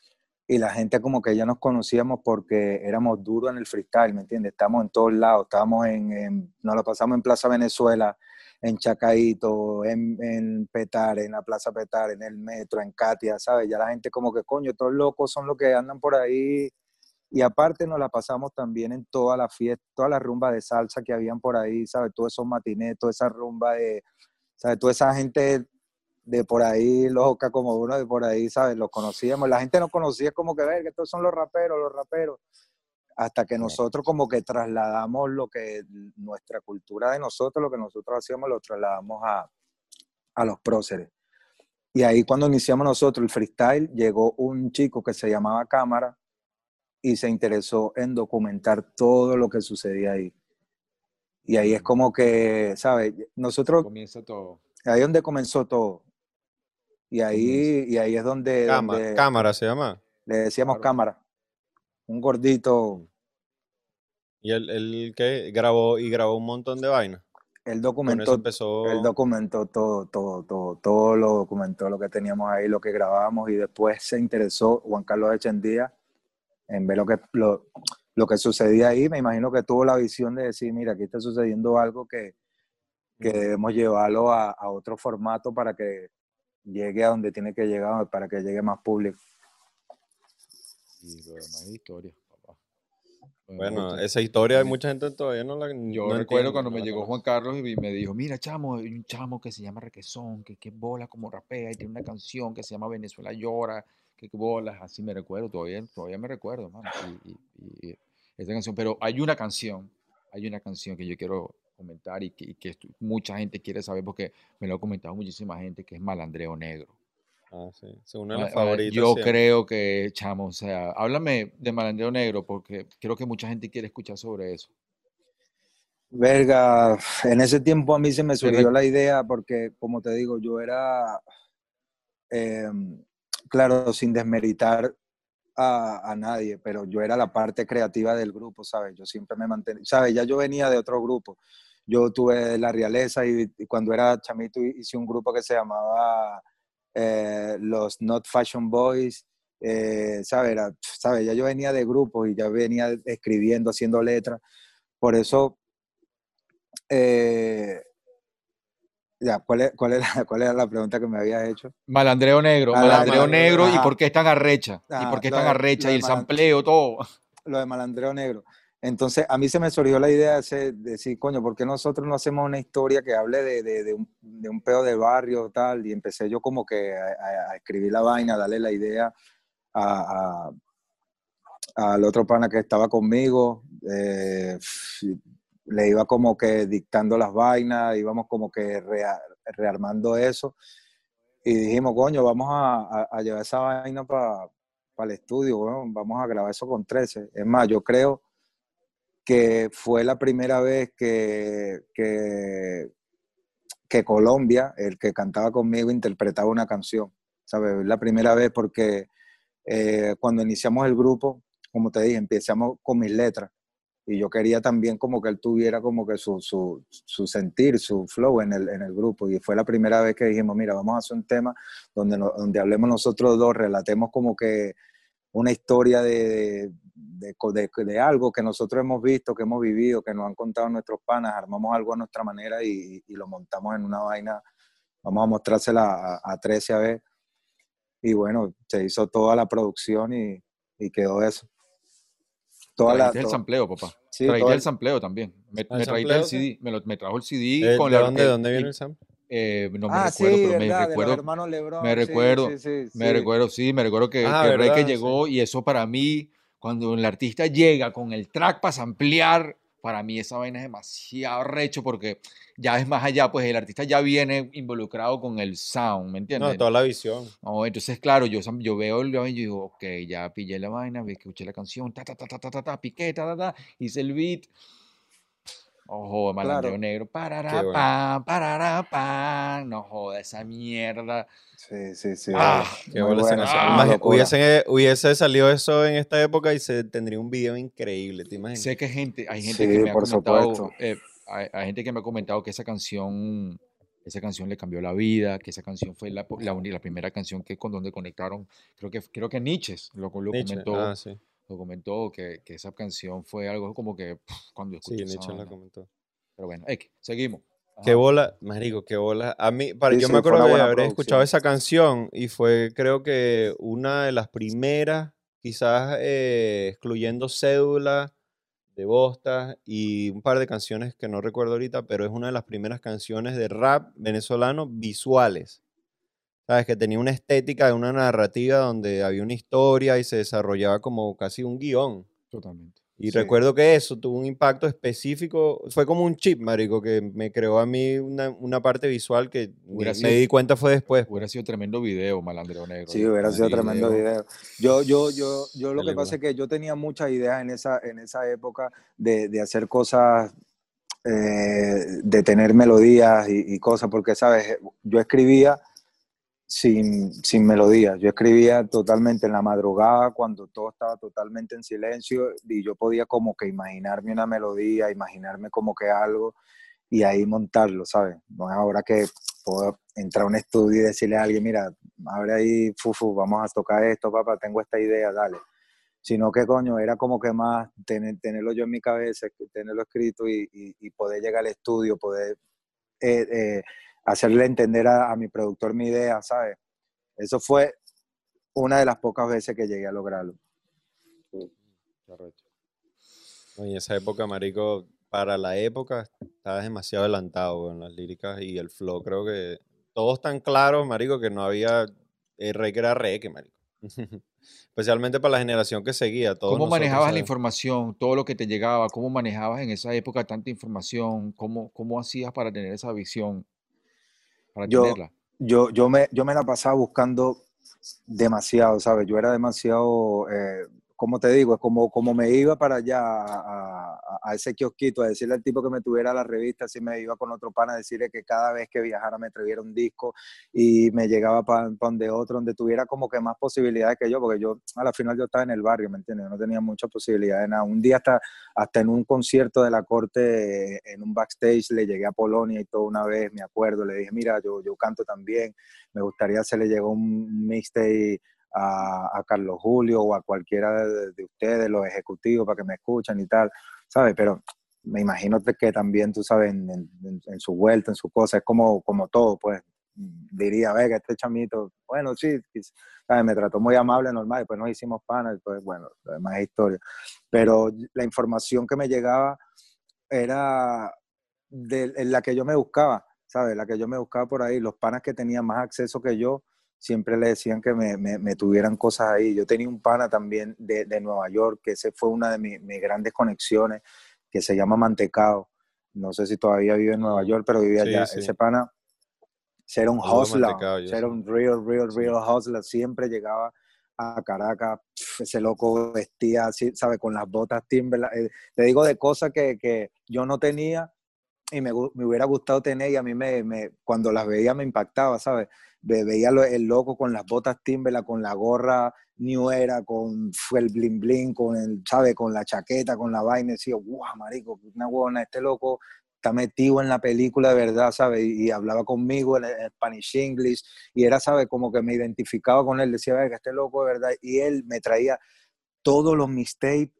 y la gente como que ya nos conocíamos porque éramos duros en el freestyle, ¿me entiendes? Estamos en todos lados, estábamos en, en- nos lo pasamos en Plaza Venezuela, en Chacaito, en, en Petare, en la Plaza Petare, en el metro, en Katia, ¿sabes? Ya la gente como que, coño, estos locos son los que andan por ahí. Y aparte nos la pasamos también en toda la fiesta, toda la rumba de salsa que habían por ahí, ¿sabes? Todos esos matinés, toda esa rumba de, ¿sabes? Toda esa gente de por ahí, loca como uno de por ahí, ¿sabes? Los conocíamos. La gente nos conocía como que, ver, que estos son los raperos, los raperos. Hasta que nosotros como que trasladamos lo que nuestra cultura de nosotros, lo que nosotros hacíamos, lo trasladamos a, a los próceres. Y ahí cuando iniciamos nosotros el freestyle, llegó un chico que se llamaba Cámara y se interesó en documentar todo lo que sucedía ahí. Y ahí es como que, ¿sabes? Nosotros, Comienza todo. ahí es donde comenzó todo. Y ahí, y ahí es donde, Cama- donde cámara se llama. le decíamos Claro. Cámara. Un gordito, Y él, él que grabó y grabó un montón de vainas. él documentó empezó. Él documentó todo, todo, todo, todo lo documentó lo que teníamos ahí, lo que grabábamos y después se interesó Juan Carlos Echendía en ver lo que, lo, lo que sucedía ahí. Me imagino que tuvo la visión de decir, mira, aquí está sucediendo algo que, que debemos llevarlo a, a otro formato para que llegue a donde tiene que llegar, para que llegue más público. Y lo demás es historia, papá. Bueno, esa historia hay mucha gente todavía no la Yo no recuerdo cuando no me llegó. Juan Carlos y me dijo, mira, chamo, hay un chamo que se llama Requesón, que, que bola como rapea y tiene una canción que se llama Venezuela Llora, que, que bolas, así me recuerdo, todavía, todavía me recuerdo, mano, y, y- y esa canción, pero hay una canción, hay una canción que yo quiero comentar y que, y que estu- mucha gente quiere saber porque me lo ha comentado muchísima gente, que es Malandreo Negro. Ah, sí. Es una de Ma- las ma- favoritas. Yo siempre. creo que, chamo, o sea, háblame de Malandreo Negro porque creo que mucha gente quiere escuchar sobre eso. Verga, en ese tiempo a mí se me surgió la idea porque, como te digo, yo era, eh, claro, sin desmeritar a, a nadie, pero yo era la parte creativa del grupo, ¿sabes? Yo siempre me mantenía, ¿sabes? Ya yo venía de otro grupo. Yo tuve la realeza y, y cuando era chamito hice un grupo que se llamaba eh, los Not Fashion Boys, eh, ¿sabes? Ya yo venía de grupos y ya venía escribiendo, haciendo letras. Por eso eh, ya, ¿cuál, es, cuál, era, ¿cuál era la pregunta que me habías hecho? Malandreo negro, Ah, malandreo malandreo, negro, ¿y por qué es tan arrecha? ¿Y Ajá, por qué es tan de- arrecha? Y el sampleo, todo. Lo de malandreo negro. Entonces, a mí se me surgió la idea de, decir, coño, ¿por qué nosotros no hacemos una historia que hable de, de, un, de un peo de barrio tal? Y empecé yo como que a, escribir la vaina, a darle la idea a, a- al otro pana que estaba conmigo. eh, le iba como que dictando las vainas, íbamos como que rea- rearmando eso. Y dijimos, coño, vamos a, llevar esa vaina para el estudio, vamos a grabar eso con 13. Es más, yo creo que fue la primera vez que, que, Colombia, el que cantaba conmigo, interpretaba una canción. ¿Sabes? La primera vez porque eh, cuando iniciamos el grupo, como te dije, empezamos con mis letras. Y yo quería también como que él tuviera como que su, su, su sentir, su flow en el, en el grupo. Y fue la primera vez que dijimos, mira, vamos a hacer un tema donde, no- donde hablemos nosotros dos, relatemos como que una historia de, de- de algo que nosotros hemos visto, que hemos vivido, que nos han contado nuestros panas, armamos algo a nuestra manera y, y lo montamos en una vaina, vamos a mostrársela a, a 13 a ver. Y bueno, se hizo toda la producción y, y quedó eso. Toda la, el to- sampleo, papá. sí, el el- sampleo también. Me, Ah, ¿el me el? CD, me, lo- me trajo el CD Eh, con ¿De la dónde, orque- dónde viene el sample? eh, no me ah, recuerdo, sí, pero me verdad, de recuerdo, Lebron. me sí, recuerdo, sí, sí, me recuerdo, sí, me recuerdo que, Ah, que ¿verdad? Sí. llegó y eso para mí, cuando el artista llega con el track para ampliar, para mí esa vaina es demasiado recho porque ya es más allá, pues el artista ya viene involucrado con el sound, ¿me entiendes? No, toda la visión. No, entonces, claro, yo, yo veo el video y digo, ok, ya pillé la vaina, escuché la canción, ta, ta, ta, ta, ta, ta, piqué, ta, ta, ta, hice el beat. Ojo, malandreo Claro. negro, parará, bueno. pam, parará, pam. No joda, esa mierda. Sí, sí, sí. Ah, Qué buena, canción. ah, hubiese, hubiese salido eso en esta época y se tendría un video increíble, ¿te imaginas? Sé que gente, hay gente Sí, que me ha comentado, eh, hay, hay gente que me ha comentado que esa canción, esa canción le cambió la vida, que esa canción fue la, la, la primera canción que con donde conectaron, creo que, creo que Nietzsche lo, lo Nietzsche, comentó. Ah, sí. Lo comentó que, que esa canción fue algo como que pf, cuando Sí, escuché esa Nietzsche lo vaina. comentó. Pero bueno, X, seguimos. Qué Ajá. bola, marico, qué bola. A mí, para, Sí, yo sí, me acuerdo buena haber escuchado esa canción y fue, creo que, una de las primeras, quizás eh, excluyendo Cédula de Bosta y un par de canciones que no recuerdo ahorita, pero es una de las primeras canciones de rap venezolano visuales. ¿Sabes? Que tenía una estética de una narrativa donde había una historia y se desarrollaba como casi un guion. Totalmente. Y Sí. recuerdo que eso tuvo un impacto específico, fue como un chip, marico, que me creó a mí una, una parte visual que Hubiera me sido- di cuenta fue después. Hubiera sido tremendo video, Malandreo Negro. Sí, hubiera sido tremendo video. video. Yo, yo, yo, yo lo que pasa es que yo tenía muchas ideas en esa, en esa época de, de hacer cosas, eh, de tener melodías y, y cosas, porque, ¿sabes? Yo escribía sin, sin melodías, yo escribía totalmente en la madrugada cuando todo estaba totalmente en silencio y yo podía como que imaginarme una melodía, imaginarme como que algo y ahí montarlo, ¿sabes? No es ahora que puedo entrar a un estudio y decirle a alguien, mira, abre ahí, fufu, vamos a tocar esto, papá, tengo esta idea, dale. Sino que, coño, era como que más tener, tenerlo yo en mi cabeza, tenerlo escrito y, y- y poder llegar al estudio, poder eh, eh, hacerle entender a, a mi productor mi idea, ¿sabes? Eso fue una de las pocas veces que llegué a lograrlo. ¿no? Y en esa época, marico, para la época, estabas demasiado adelantado en las líricas y el flow, creo que todos tan claros, marico, que no había rey que era rey, que marico. <laughs> Especialmente para la generación que seguía. Todos ¿Cómo manejabas la información, todo lo que te llegaba? ¿Cómo manejabas en esa época tanta información? ¿Cómo, cómo hacías para tener esa visión? Para Yo- tenerla. yo, yo, me, yo me la pasaba buscando demasiado, ¿sabes? Yo era demasiado, eh, como te digo, es como, como me iba para allá a, ese kiosquito a decirle al tipo que me tuviera la revista, así me iba con otro pana a decirle que cada vez que viajara me trajera un disco y me llegaba para donde otro, donde tuviera como que más posibilidades que yo, porque yo a la final yo estaba en el barrio, ¿me entiendes? Yo no tenía muchas posibilidades, nada. Un día hasta, hasta en un concierto de la corte, en un backstage, le llegué a Polonia y todo una vez, me acuerdo, le dije, mira, yo, yo canto también, me gustaría se le llegó un mixtape a, Carlos Julio o a cualquiera de, de ustedes, los ejecutivos, para que me escuchen y tal, ¿sabes? Pero me imagino que también, tú sabes, en, su vuelta, en su cosa, es como, como todo, pues diría, venga, este chamito, bueno, sí, ¿sabes? me trató muy amable, normal, después nos hicimos panas, pues bueno, lo demás es historia. Pero la información que me llegaba era de, en la que yo me buscaba, ¿sabes? La que yo me buscaba por ahí, los panas que tenían más acceso que yo, siempre le decían que me, me- me tuvieran cosas ahí. Yo tenía un pana también de, de Nueva York, que ese fue una de mis, mis grandes conexiones, que se llama Mantecao. No sé si todavía vive en Nueva York, pero vivía Sí, allá. sí. Ese pana era un hustler, era un real, real, real hustler. Siempre llegaba a Caracas, ese loco vestía así, ¿sabes? Con las botas Timberland. Eh, te digo de cosas que, que yo no tenía y me, me hubiera gustado tener y a mí me, me- cuando las veía me impactaba, ¿sabes? Ve- veía el loco con las botas Timberland, con la gorra New Era, con el bling bling, con el, ¿sabes? Con la chaqueta, con la vaina, y decía, guau, marico, una buena, este loco está metido en la película de verdad, ¿sabes? Y, hablaba conmigo en, en Spanish English, y era, ¿sabes? Como que me identificaba con él, decía, que este loco de verdad, y él me traía todos los mixtapes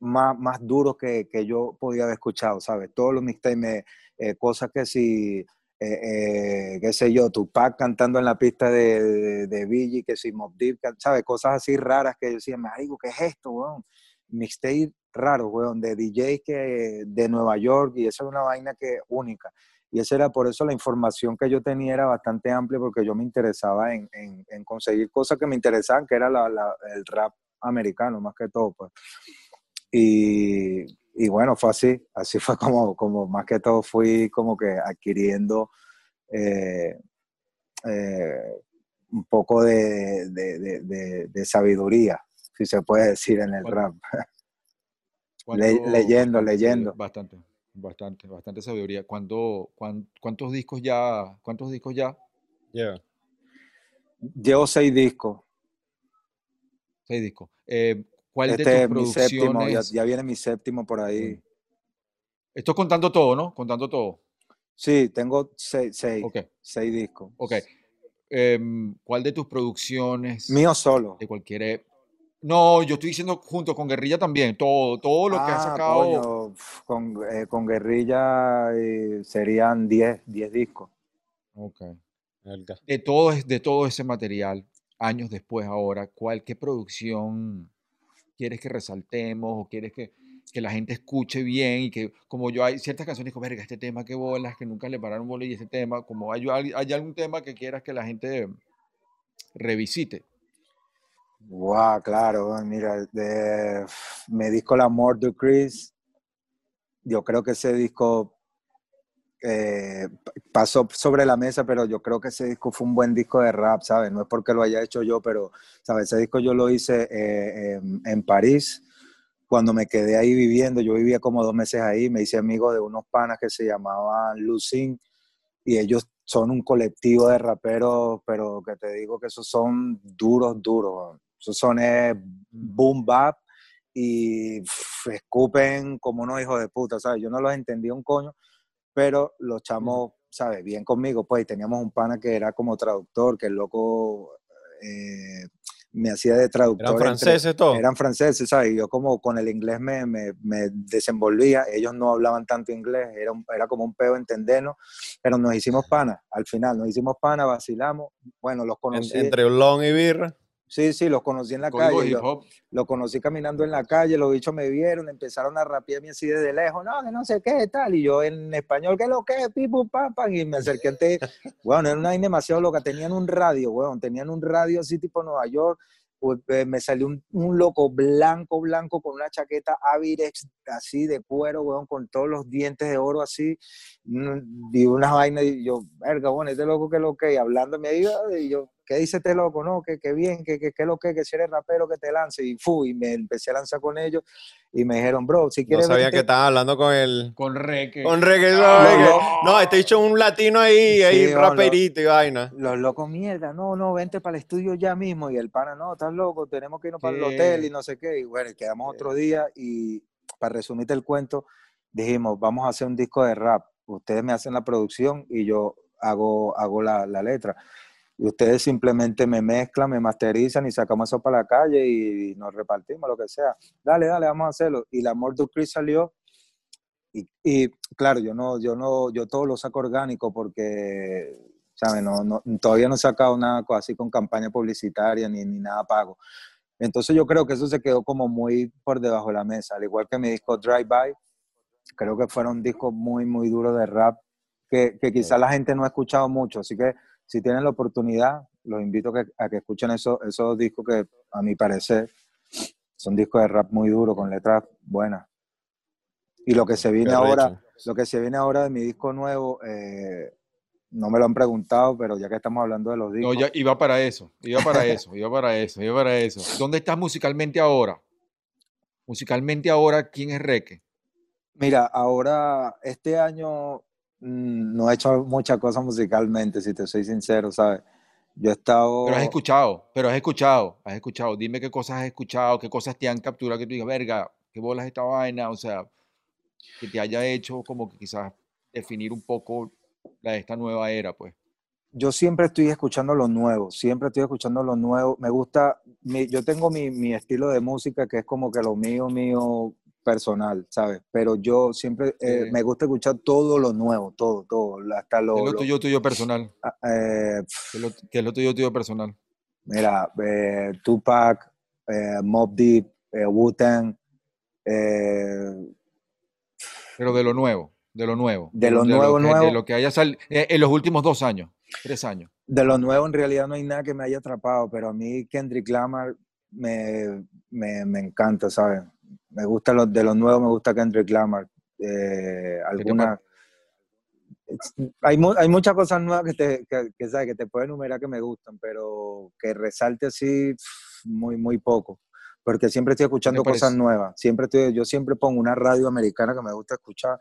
más, más duros que, que yo podía haber escuchado, ¿sabes? Todos los mixtapes, eh, cosas que si, eh, eh, qué sé yo, Tupac cantando en la pista de, de, de que si Mobb Deep, ¿sabes? Cosas así raras que yo decía, me digo, ¿qué es esto, weón? Mixtape raro, weón, de DJs que, de Nueva York, y eso es una vaina que única. Y esa era por eso la información que yo tenía era bastante amplia porque yo me interesaba en, en- en conseguir cosas que me interesaban, que era la- la- el rap americano más que todo. Pues. Y, y bueno, fue así, así fue como, como más que todo fui como que adquiriendo eh, eh, un poco de, de- de- de- de sabiduría, si se puede decir en el ¿Cuánto- rap. ¿Cuánto- Le- leyendo, leyendo. Bastante, bastante, bastante sabiduría. ¿Cuándo, cuán- ¿Cuántos discos ya? ¿Cuántos discos ya? Yeah. Llevo seis discos. Seis discos. Eh, ¿Cuál Este de es tus mi séptimo, ya, producciones? ya viene mi séptimo por ahí. Esto contando todo, ¿no? Contando todo. Sí, tengo seis, seis, Ok, seis discos. ok. Em, ¿Cuál de tus producciones Mío solo. de cualquier... e- No, yo estoy diciendo junto con Guerrilla también, todo, todo lo que has Ah, sacado. coño, con, eh, con Guerrilla eh, serían 10, 10 discos. Ok. De todo, es- de todo ese material, años después ahora, ¿cuál, qué producción quieres que resaltemos o quieres que, que la gente escuche bien y que, como yo, hay ciertas canciones como, verga, este tema, qué bolas, que nunca le pararon bola y este tema, como hay, hay, algún tema que quieras que la gente revisite. Guau, claro, mira, de, mi disco La Mort de Chris, yo creo que ese disco eh, pasó sobre la mesa, pero yo creo que ese disco fue un buen disco de rap, ¿sabes? No es porque lo haya hecho yo, pero, ¿sabes? Ese disco yo lo hice eh, en, en París, cuando me quedé ahí viviendo, yo vivía como dos meses ahí, me hice amigo de unos panas que se llamaban Lucin, y ellos son un colectivo de raperos, pero que te digo que esos son duros, duros. Esos son eh, boom bap y pff, escupen como unos hijos de puta, ¿sabes? Yo no los entendía un coño, pero los chamos, ¿sabes? Bien conmigo, pues, y teníamos un pana que era como traductor, que el loco eh, me hacía de traductor. ¿Eran entre- franceses todos? eran franceses, ¿sabes? Y yo como con el inglés me, me, me desenvolvía, ellos no hablaban tanto inglés, era, un- era como un peo entendernos, pero nos hicimos panas, al final nos hicimos panas, vacilamos, bueno, los conocí, entre Ulón y Birra. Sí, sí, los conocí en la Código calle, hip yo- hop. lo conocí caminando en la calle, los bichos me vieron, empezaron a rapearme así desde lejos, no, que no sé qué, tal, y yo en español, ¿qué lo que? Pipu, papan, y me acerqué ante, <laughs> bueno, era una vaina demasiado loca, tenían un radio, weón, tenían un radio así tipo Nueva York, pues, eh, me salió un, un loco blanco, blanco, con una chaqueta Avirex así de cuero, weón, con todos los dientes de oro así, mm, y unas vainas, y yo, verga, bueno, este loco, ¿qué lo que? Y hablándome ahí, ah, y yo, ¿qué dice este loco? No, que, que bien, que, que, que lo que, que si eres rapero, que te lance, y fui, y me empecé a lanzar con ellos, y me dijeron, bro, si No quieres sabía vente- que estaban hablando con el... Con Reque. Con. Ah, reggae. no. No, este dicho un latino ahí, ahí bueno. raperito y vaina. los locos, mierda, no, no, vente para el estudio ya mismo. Y el pana, no, estás loco, tenemos que irnos para el hotel y no sé qué. Y bueno, y quedamos otro día y para resumirte el cuento, dijimos, vamos a hacer un disco de rap. Ustedes me hacen la producción y yo hago, hago la, la letra. Y ustedes simplemente me mezclan, me masterizan y sacamos eso para la calle y nos repartimos, lo que sea. Dale, dale, vamos a hacerlo. Y la Amor de Chris salió. Y, y, claro, yo no, yo no, yo todo lo saco orgánico porque, ¿sabes? No, no, todavía no he sacado nada así con campaña publicitaria ni, ni nada pago. Entonces yo creo que eso se quedó como muy por debajo de la mesa, al igual que mi disco Drive By, creo que fueron discos muy, muy duros de rap que, que quizás la gente no ha escuchado mucho, así que si tienen la oportunidad, los invito a que, a que escuchen esos, esos discos que a mi parecer son discos de rap muy duros, con letras buenas. Y lo que se viene ahora, lo que se viene ahora de mi disco nuevo, eh, no me lo han preguntado, pero ya que estamos hablando de los No, discos, ya iba para eso, iba para eso, iba para eso, iba para eso. ¿Dónde estás musicalmente ahora? Musicalmente ahora, ¿quién es Reque? mira, ahora este año no he hecho muchas cosas musicalmente, si te soy sincero, ¿sabes? Yo he estado... Pero has escuchado, pero has escuchado, has escuchado. Dime qué cosas has escuchado, qué cosas te han capturado, que tú digas, verga, qué bolas esta vaina, o sea, que te haya hecho como que quizás definir un poco la de esta nueva era, pues. yo siempre estoy escuchando lo nuevo, siempre estoy escuchando lo nuevo. Me gusta, mi- yo tengo mi, mi estilo de música que es como que lo mío, mío personal, ¿sabes? Pero yo siempre eh, Sí. me gusta escuchar todo lo nuevo, todo, todo, hasta ¿Qué lo... es lo lo- tuyo, tuyo personal? ah, eh, ¿Qué es lo, qué es lo tuyo, tuyo personal? mira, eh, Tupac, Mob Deep, Wu-Tang, Pero de lo nuevo. De lo nuevo. De lo nuevo, que, nuevo. De lo que haya salido en los últimos dos años, tres años. De lo nuevo en realidad no hay nada que me haya atrapado, pero a mí Kendrick Lamar me, me, me encanta, ¿sabes? Me gusta lo, de lo nuevo, me gusta Kendrick Lamar. Eh, alguna, hay, mu- hay muchas cosas nuevas que te, que, que, ¿sabes? que te puedo enumerar que me gustan, pero que resalte así muy, muy poco. Porque siempre estoy escuchando cosas nuevas. Siempre estoy, yo siempre pongo una radio americana que me gusta escuchar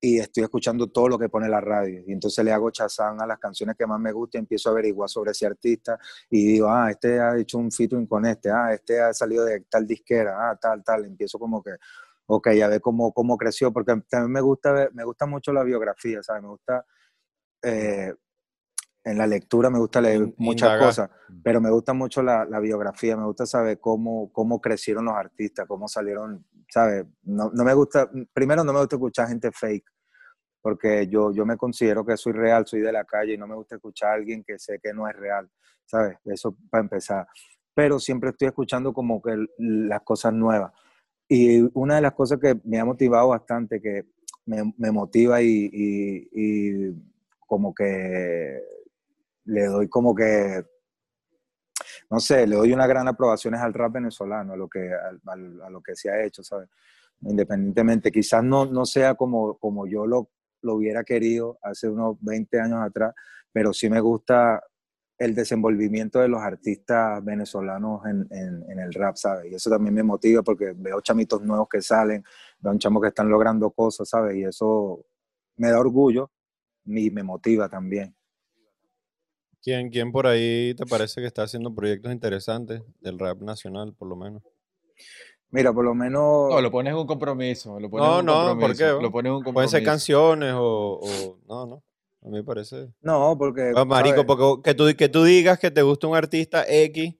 y estoy escuchando todo lo que pone la radio. Y entonces le hago chazán a las canciones que más me gustan y empiezo a averiguar sobre ese artista y digo, ah, este ha hecho un featuring con este, ah, este ha salido de tal disquera, ah, tal, tal. Empiezo como que, ok, a ver cómo, cómo creció, porque también me gusta, ver- me gusta mucho la biografía, ¿sabes? Me gusta, eh, en la lectura me gusta leer In- muchas indagar. cosas, pero me gusta mucho la, la biografía, me gusta saber cómo, cómo crecieron los artistas, cómo salieron, ¿sabes? No, no me gusta, primero no me gusta escuchar gente fake, porque yo, yo me considero que soy real, soy de la calle y no me gusta escuchar a alguien que sé que no es real, ¿sabes? Eso para empezar. Pero siempre estoy escuchando como que las cosas nuevas. Y una de las cosas que me ha motivado bastante, que me, me motiva y, y- y como que le doy como que, no sé, le doy unas gran aprobaciones al rap venezolano, a lo que, a, lo que se ha hecho, ¿sabes? Independientemente, quizás no, no sea como, como yo lo, lo hubiera querido hace unos 20 años atrás, pero sí me gusta el desenvolvimiento de los artistas venezolanos en, en- en el rap, ¿sabes? Y eso también me motiva porque veo chamitos nuevos que salen, veo chamos que están logrando cosas, ¿sabes? Y eso me da orgullo y me motiva también. ¿Quién, ¿Quién por ahí te parece que está haciendo proyectos interesantes del rap nacional, por lo menos? Mira, por lo menos... No, lo pones en un compromiso. Lo pones No, un no, ¿por qué? Lo pones en un Pueden compromiso. ser canciones o, o- No, no. A mí me parece... No, porque... Ah, marico, porque que tú, que tú digas que te gusta un artista X,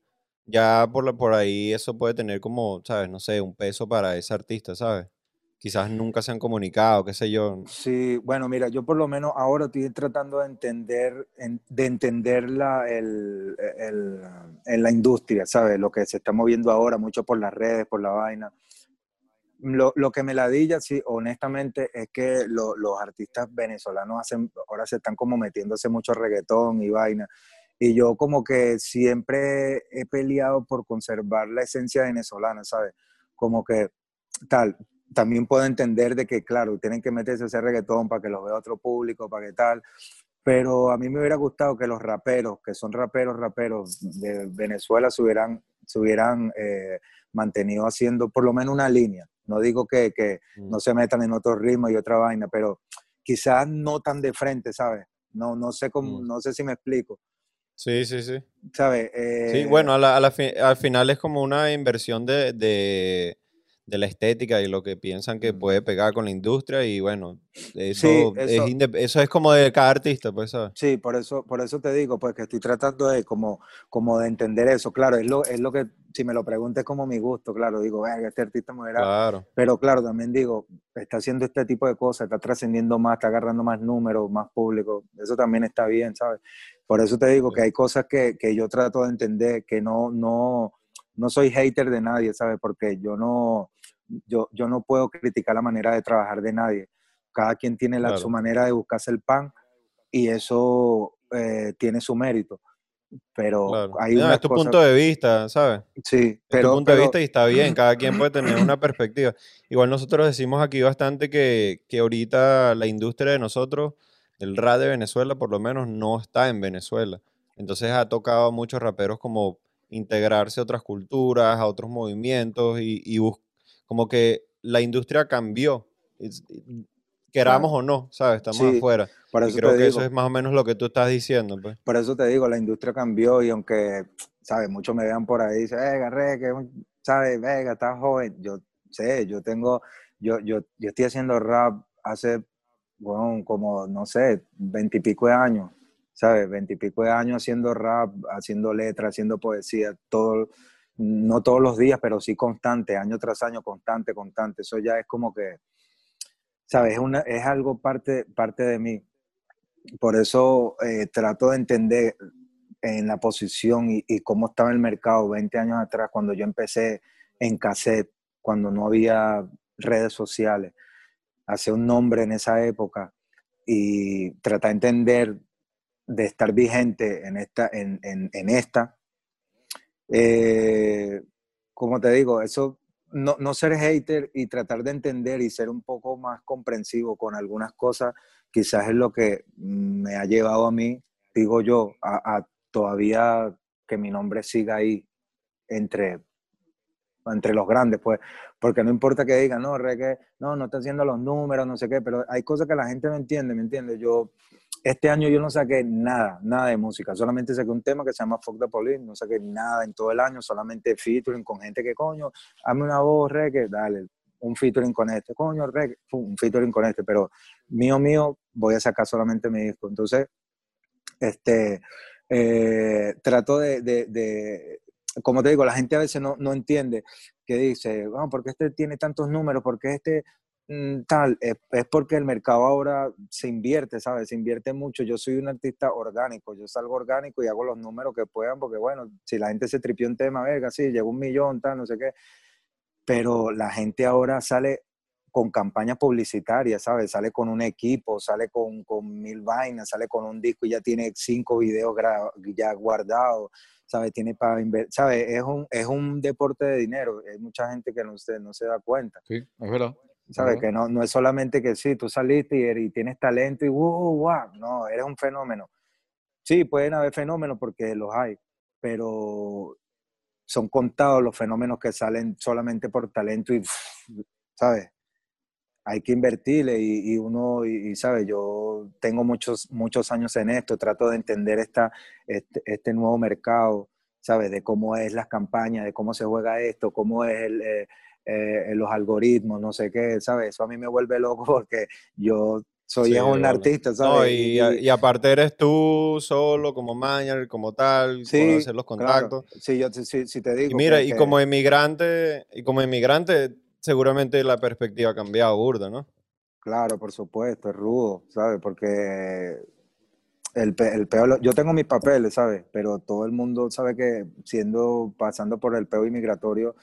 ya por, la- por ahí eso puede tener como, ¿sabes? No sé, un peso para ese artista, ¿sabes? Quizás nunca se han comunicado, qué sé yo. Sí, bueno, mira, yo por lo menos ahora estoy tratando de entender, en- de entender la, el, el- en la industria, ¿sabes? Lo que se está moviendo ahora, mucho por las redes, por la vaina. Lo, lo que me ladilla, sí, honestamente, es que lo- los artistas venezolanos hacen, ahora se están como metiéndose mucho reggaetón y vaina. Y yo como que siempre he peleado por conservar la esencia venezolana, ¿sabes? Como que tal, también puedo entender de que, claro, tienen que meterse ese reggaetón para que los vea otro público, para que tal. Pero a mí me hubiera gustado que los raperos, que son raperos, raperos de Venezuela, se hubieran, se hubieran eh, mantenido haciendo por lo menos una línea. No digo que, que Mm. no se metan en otro ritmo y otra vaina, pero quizás no tan de frente, ¿sabes? No, no, sé cómo, Mm. no sé si me explico, Sí, sí, sí. ¿sabes? Sí, Eh, bueno, a la- a la fi- al final es como una inversión de, de, de la estética y lo que piensan que puede pegar con la industria y bueno, eso, Es, eso- es como de cada artista, pues, ¿sabes? Sí, por eso, por eso te digo, pues que estoy tratando de como, como de entender eso. Claro, es lo, es lo que, si me lo preguntas, es como mi gusto, claro, digo, "Verga, este artista me hubiera... Claro. Pero claro, también digo, está haciendo este tipo de cosas, está trascendiendo más, está agarrando más números, más público. Eso también está bien, ¿sabes? Por eso te digo que hay cosas que, que yo trato de entender, que no, no, no soy hater de nadie, ¿sabes? Porque yo no, yo, yo no puedo criticar la manera de trabajar de nadie. Cada quien tiene la, Claro. su manera de buscarse el pan y eso eh, tiene su mérito. Pero Claro. hay No, es tu punto de vista, ¿sabes? Sí, Es pero, tu punto de vista y está bien, <clears throat> cada quien puede tener una perspectiva. Igual nosotros decimos aquí bastante que, que ahorita la industria de nosotros, el rap de Venezuela por lo menos, no está en Venezuela. Entonces ha tocado a muchos raperos como integrarse a otras culturas, a otros movimientos y, y bus- como que la industria cambió, queramos o no, ¿sabes? Estamos Sí, afuera. por Y eso creo te que digo. eso es más o menos lo que tú estás diciendo, pues. Por eso te digo, la industria cambió y aunque, ¿sabes? Muchos me vean por ahí y dicen, eh, Garre, que, ¿sabes? Vega, estás joven. Yo sé, yo tengo, yo, yo, yo estoy haciendo rap hace, bueno, como, no sé, veintipico de años, ¿sabes? Veintipico de años haciendo rap, haciendo letras, haciendo poesía, todo, no todos los días, pero sí constante, año tras año, constante, constante. Eso ya es como que, ¿sabes? Es, es algo parte, parte de mí. Por eso eh, trato de entender en la posición y, cómo estaba el mercado 20 años atrás, cuando yo empecé en cassette, cuando no había redes sociales. hacer un nombre en esa época y tratar de entender, de estar vigente en esta, en, en esta. Eh, como te digo, eso, no, no ser hater y tratar de entender y ser un poco más comprensivo con algunas cosas, quizás es lo que me ha llevado a mí, digo yo, a, a todavía que mi nombre siga ahí entre entre los grandes, pues, porque no importa que digan, no, reggae, no, no está haciendo los números, no sé qué, pero hay cosas que la gente no entiende, ¿me entiendes? Yo, este año yo no saqué nada, nada de música, solamente saqué un tema que se llama Fuck the Police, no saqué nada en todo el año, solamente featuring con gente que, coño, hazme una voz, reggae, dale, un featuring con este, coño, reggae, un featuring con este, pero mío, mío, voy a sacar solamente mi disco. Entonces, este, eh, trato de, como te digo, la gente a veces no, no entiende que dice, bueno, ¿por qué este tiene tantos números? ¿Por qué este tal? Es, es, porque el mercado ahora se invierte, ¿sabes? Se invierte mucho. Yo soy un artista orgánico, yo salgo orgánico y hago los números que puedan, porque bueno, si la gente se tripió un tema, verga, sí, llegó un millón, tal, no sé qué. Pero la gente ahora sale con campañas publicitarias, ¿sabes? Sale con un equipo, sale con, con mil vainas, sale con un disco y ya tiene cinco videos ya guardados ¿sabes? Tiene para ¿sabes? Es un, es un deporte de dinero. Hay mucha gente que no se, no se da cuenta. Sí, es verdad. ¿Sabes? Que no, no es solamente que sí, tú saliste y, y tienes talento y wow, wow, no, eres un fenómeno. Sí, pueden haber fenómenos porque los hay, pero son contados los fenómenos que salen solamente por talento y, ¿sabes? hay que invertirle y, y uno, y, y, ¿sabes? Yo tengo muchos, muchos años en esto, trato de entender esta, este, este, nuevo mercado, ¿sabes? De cómo es las campañas, de cómo se juega esto, cómo es el, eh, los algoritmos, no sé qué, ¿sabes? Eso a mí me vuelve loco <laughs> porque yo soy sí, un artista, ¿sabes? No, y, y, aparte eres tú solo como manager, como tal, sí, hacer los contactos. Claro. Sí, yo sí, sí, te digo. Y mira, que, y como emigrante, y como emigrante, seguramente la perspectiva ha cambiado burda, ¿no? Claro, por supuesto, es rudo, ¿sabes? Porque el, el peo, yo tengo mis papeles, ¿sabes? Pero todo el mundo sabe que siendo, pasando por el peo inmigratorio,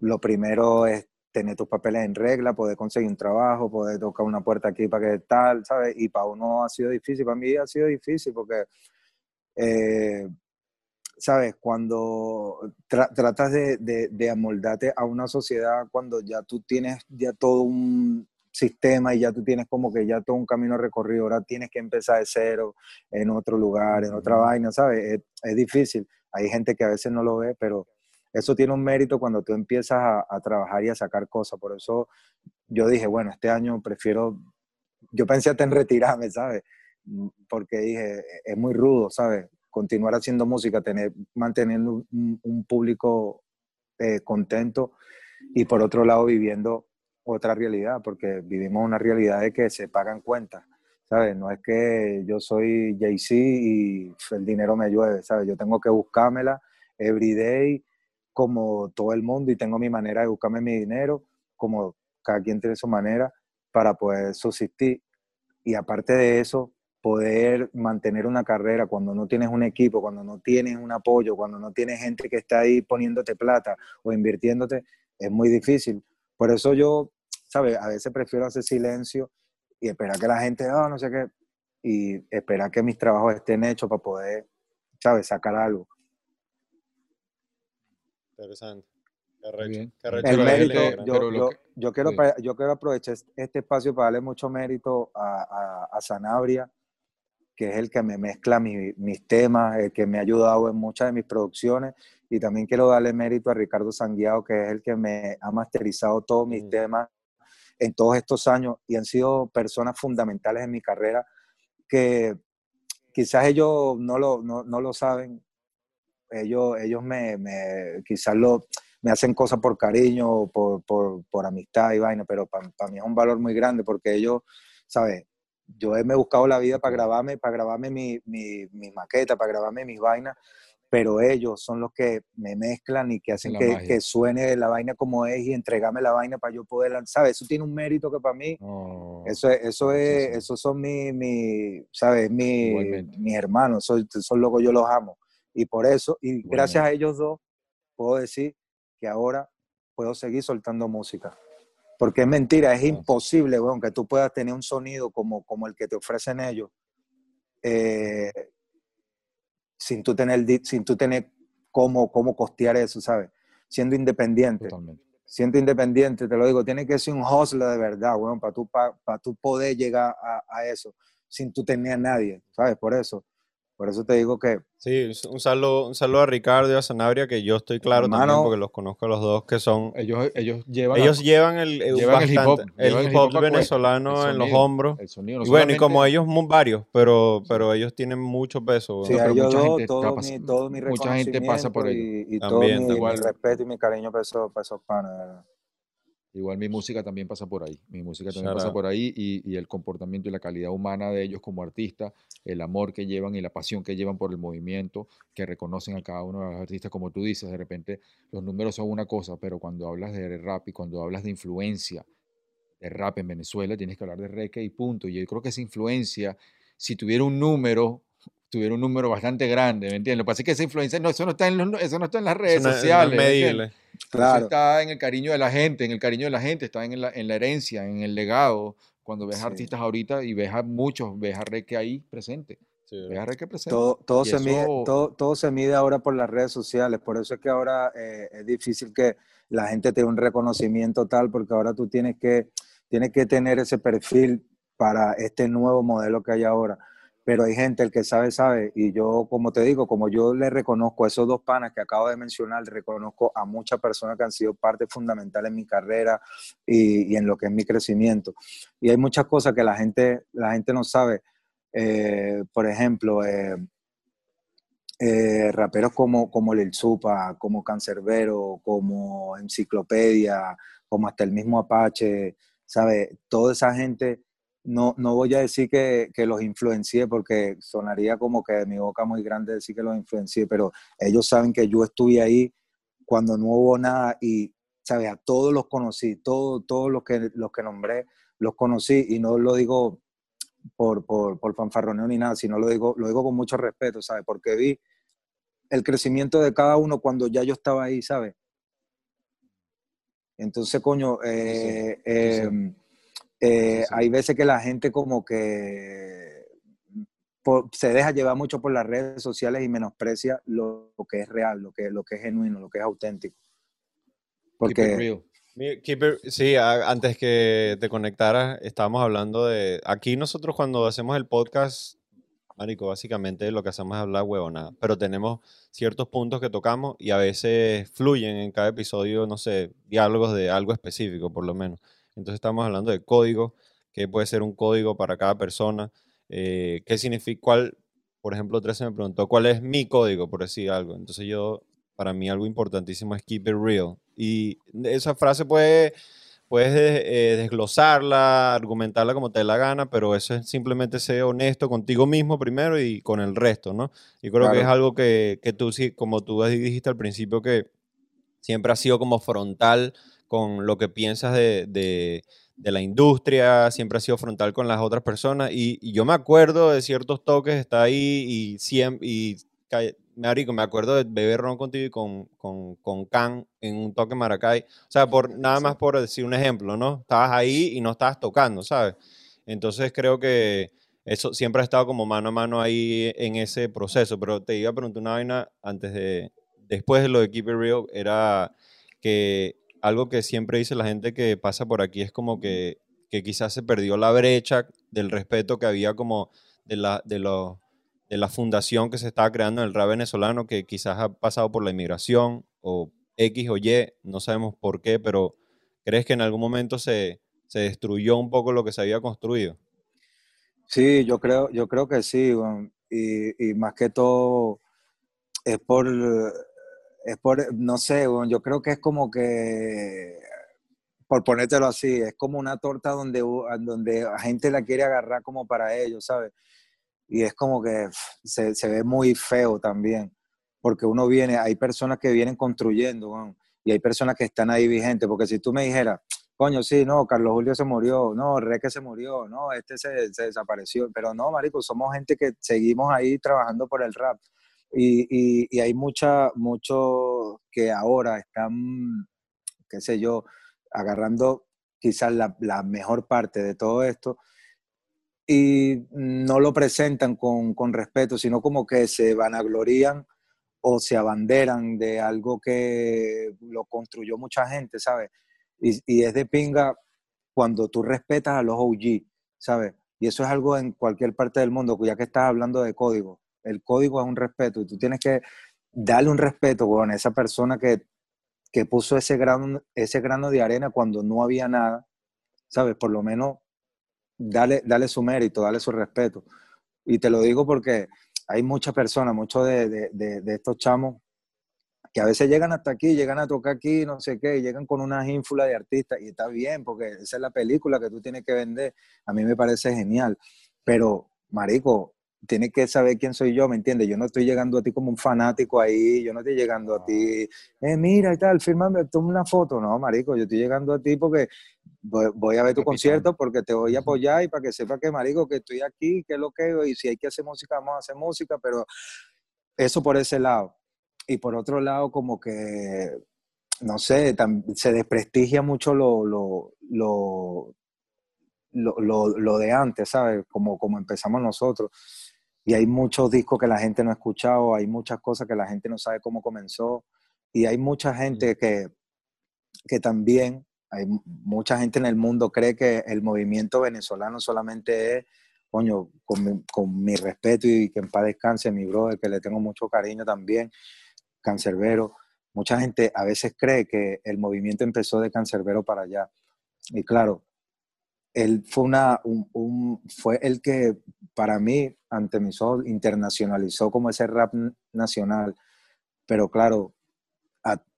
lo primero es tener tus papeles en regla, poder conseguir un trabajo, poder tocar una puerta aquí para que tal, ¿sabes? Y para uno ha sido difícil, para mí ha sido difícil porque eh, ¿sabes? Cuando tra tratas de, de, de, amoldarte a una sociedad, cuando ya tú tienes ya todo un sistema y ya tú tienes como que ya todo un camino recorrido, ahora tienes que empezar de cero en otro lugar, en otra vaina, ¿sabes? Es, es difícil. Hay gente que a veces no lo ve, pero eso tiene un mérito cuando tú empiezas a, trabajar y a sacar cosas. Por eso yo dije, bueno, este año prefiero, yo pensé hasta en retirarme, ¿sabes? Porque dije, es muy rudo, ¿sabes? continuar haciendo música, tener, manteniendo un, un público eh, contento y por otro lado viviendo otra realidad, porque vivimos una realidad de que se pagan cuentas, ¿sabes? No es que yo soy Jay-Z y el dinero me llueve, ¿sabes? Yo tengo que buscármela every day como todo el mundo y tengo mi manera de buscarme mi dinero, como cada quien tiene su manera para poder subsistir. Y aparte de eso, poder mantener una carrera cuando no tienes un equipo, cuando no tienes un apoyo, cuando no tienes gente que está ahí poniéndote plata o invirtiéndote, es muy difícil. Por eso yo, ¿sabes? A veces prefiero hacer silencio y esperar que la gente, oh, no sé qué, y esperar que mis trabajos estén hechos para poder, ¿sabes? Sacar algo. Interesante. Bien. El mérito, yo, yo, yo, quiero, yo quiero aprovechar este espacio para darle mucho mérito a, a, a Sanabria, que es el que me mezcla mi, mis temas, el que me ha ayudado en muchas de mis producciones. Y también quiero darle mérito a Ricardo Sanguiao, que es el que me ha masterizado todos mis mm. temas en todos estos años y han sido personas fundamentales en mi carrera que quizás ellos no lo, no, no lo saben. Ellos, ellos me, me quizás lo, me hacen cosas por cariño, por, por, por amistad y vaina, pero para pa mí es un valor muy grande porque ellos, ¿sabes? yo me he buscado la vida para grabarme, para grabarme mi, mi, mi maqueta, para grabarme mis vainas, pero ellos son los que me mezclan y que hacen que, que, suene la vaina como es y entregarme la vaina para yo poder lanzar. Eso tiene un mérito que para mí, oh, eso, eso es, sí, sí. esos son mis, mi, ¿sabes? Mi, mis hermanos, son, son locos, yo los amo. Y por eso, y Igualmente. gracias a ellos dos, puedo decir que ahora puedo seguir soltando música. Porque es mentira, es imposible, weón, que tú puedas tener un sonido como, como el que te ofrecen ellos eh, sin tú tener, sin tú tener cómo, cómo costear eso, ¿sabes? Siendo independiente. Totalmente. Siendo independiente, te lo digo, tiene que ser un hustler de verdad, weón, para tú, para tú poder llegar a, a eso sin tú tener a nadie, ¿sabes? Por eso. Por eso te digo que Sí, un saludo, un saludo a Ricardo y a Sanabria, que yo estoy claro también Hermano. porque los conozco a los dos, que son... Ellos, ellos llevan, Ellos llevan el, el llevan el hip hop, bastante- el llevan el hip hop hip hop a cuesta, venezolano el en los sonido, hombros. el sonido. no Y bueno, y como ellos, varios, pero, pero ellos tienen mucho peso. sí, No, ellos mucha dos, gente todo, pas- mi, todo mi mucha gente pasa por reconocimiento y, y todo También, mi, mi igual. respeto y mi cariño para esos, para esos panas. Igual mi música también pasa por ahí. Mi música también Shout pasa out. por ahí y, y el comportamiento y la calidad humana de ellos como artistas, el amor que llevan y la pasión que llevan por el movimiento, que reconocen a cada uno de los artistas, como tú dices, de repente los números son una cosa, pero cuando hablas de rap y cuando hablas de influencia de rap en Venezuela, tienes que hablar de reggae y punto. Y yo creo que esa influencia, si tuviera un número, tuviera un número bastante grande, ¿me entiendes? Lo que pasa es que esa influencia, no, eso, no está en los- eso no está en las redes Eso es- no es sociales. ¿me entiendes? medible. Eso Claro, está en el cariño de la gente, en el cariño de la gente, está en la, en la herencia, en el legado. Cuando ves Sí. artistas ahorita y ves a muchos, ves a Reque ahí presente, Sí, ves a Reque presente. todo, todo, Y se mide, eso- todo, todo se mide ahora por las redes sociales, por eso es que ahora eh, es difícil que la gente te dé un reconocimiento tal, porque ahora tú tienes que, tienes que tener ese perfil para este nuevo modelo que hay ahora. Pero hay gente, el que sabe, sabe. Y yo, como te digo, como yo le reconozco a esos dos panas que acabo de mencionar, reconozco a muchas personas que han sido parte fundamental en mi carrera y, y en lo que es mi crecimiento. Y hay muchas cosas que la gente, la gente no sabe. Eh, por ejemplo, eh, eh, raperos como, como Lil Supa, como Cancerbero, como Enciclopedia, como hasta el mismo Apache, ¿sabes? Toda esa gente, no, no voy a decir que, que los influencié porque sonaría como que de mi boca muy grande decir que los influencié, pero ellos saben que yo estuve ahí cuando no hubo nada y, ¿sabes? A todos los conocí, todos todos los que, los que nombré los conocí y no lo digo por, por, por fanfarroneo ni nada, sino lo digo, lo digo con mucho respeto, ¿sabes? Porque vi el crecimiento de cada uno cuando ya yo estaba ahí, ¿sabes? Entonces, coño, eh, eh, eh, Sí, sí. hay veces que la gente como que por- se deja llevar mucho por las redes sociales y menosprecia lo, lo que es real, lo que, lo que es genuino, lo que es auténtico. Keep it Porque keep it- sí, a- antes que te conectaras, estábamos hablando de. Aquí nosotros, cuando hacemos el podcast, Marico, básicamente lo que hacemos es hablar huevonada. Pero tenemos ciertos puntos que tocamos y a veces fluyen en cada episodio, no sé, diálogos de algo específico, por lo menos. Entonces, estamos hablando de código, que puede ser un código para cada persona. eh, ¿Qué significa? ¿Cuál? Por ejemplo, 13 me preguntó, ¿cuál es mi código, por decir algo? Entonces, yo para mí algo importantísimo es keep it real. Y esa frase puede, puedes de- eh, desglosarla, argumentarla como te dé la gana, pero eso es simplemente ser honesto contigo mismo primero y con el resto, ¿no? Yo creo que es Claro. algo que, que tú como tú dijiste al principio, que siempre has sido como frontal con lo que piensas de, de- de la industria, siempre has sido frontal con las otras personas y, y yo me acuerdo de ciertos toques, está ahí y siempre, y marico, me acuerdo de beber ron contigo y con, con, con Can en un toque Maracay, o sea, por, <laughs> nada más por decir un ejemplo, ¿no? Estabas ahí y no estabas tocando, ¿sabes? Entonces creo que eso siempre ha estado como mano a mano ahí en ese proceso, pero te iba a preguntar una vaina antes de, después de lo de Keep It Real, era que algo que siempre dice la gente que pasa por aquí es como que, que quizás se perdió la brecha del respeto que había como de la, de, los- de la fundación que se estaba creando en el rap venezolano, que quizás ha pasado por la inmigración o X o Y, no sabemos por qué, pero ¿crees que en algún momento se, se destruyó un poco lo que se había construido? Sí, yo creo, yo creo que sí, y, y más que todo es por, es por, no sé, yo creo que es como que, por ponértelo así, es como una torta donde, donde la gente la quiere agarrar como para ellos, ¿sabes? Y es como que se, se ve muy feo también, porque uno viene, hay personas que vienen construyendo, y hay personas que están ahí vigentes, porque si tú me dijeras, coño, sí, no, Carlos Julio se murió, no, Reque se murió, no, este se, se desapareció, pero no, marico, somos gente que seguimos ahí trabajando por el rap. Y, hay mucha, muchos que ahora están, qué sé yo, agarrando quizás la, la mejor parte de todo esto, y no lo presentan con, con respeto, sino como que se vanaglorían o se abanderan de algo que lo construyó mucha gente, ¿sabes? Y, y es de pinga cuando tú respetas a los OG, ¿sabes? Y eso es algo en cualquier parte del mundo, ya que estás hablando de código. El código es un respeto y tú tienes que darle un respeto a esa persona que, que puso ese grano, ese grano de arena cuando no había nada, ¿sabes? Por lo menos dale, dale su mérito, dale su respeto. Y te lo digo porque hay muchas personas, muchos de, de, estos chamos que a veces llegan hasta aquí, llegan a tocar aquí, no sé qué, llegan con una ínfula de artistas, y está bien, porque esa es la película que tú tienes que vender. A mí me parece genial. Pero, Marico, tienes que saber quién soy yo, ¿me entiendes? Yo no estoy llegando a ti como un fanático ahí, yo no estoy llegando a ti, eh, mira y tal, fírmame, toma una foto. No, Marico, yo estoy llegando a ti porque voy, a ver tu concierto, porque te voy a apoyar y para que sepa que, Marico, que estoy aquí, que es lo que, y si hay que hacer música, vamos a hacer música, pero eso por ese lado. Y por otro lado, como que, no sé, se desprestigia mucho lo, lo, lo, lo, lo- lo de antes, ¿sabes? Como, como empezamos nosotros. Y hay muchos discos que la gente no ha escuchado, hay muchas cosas que la gente no sabe cómo comenzó. Y hay mucha gente que, que también, hay mu- mucha gente en el mundo cree que el movimiento venezolano solamente es, coño, con mi, con mi respeto y que en paz descanse mi brother, que le tengo mucho cariño también, Cancerbero. Mucha gente a veces cree que el movimiento empezó de Cancerbero para allá. Y claro, él fue, una, un, fue el que para mí, ante mis ojos, internacionalizó como ese rap nacional. Pero claro,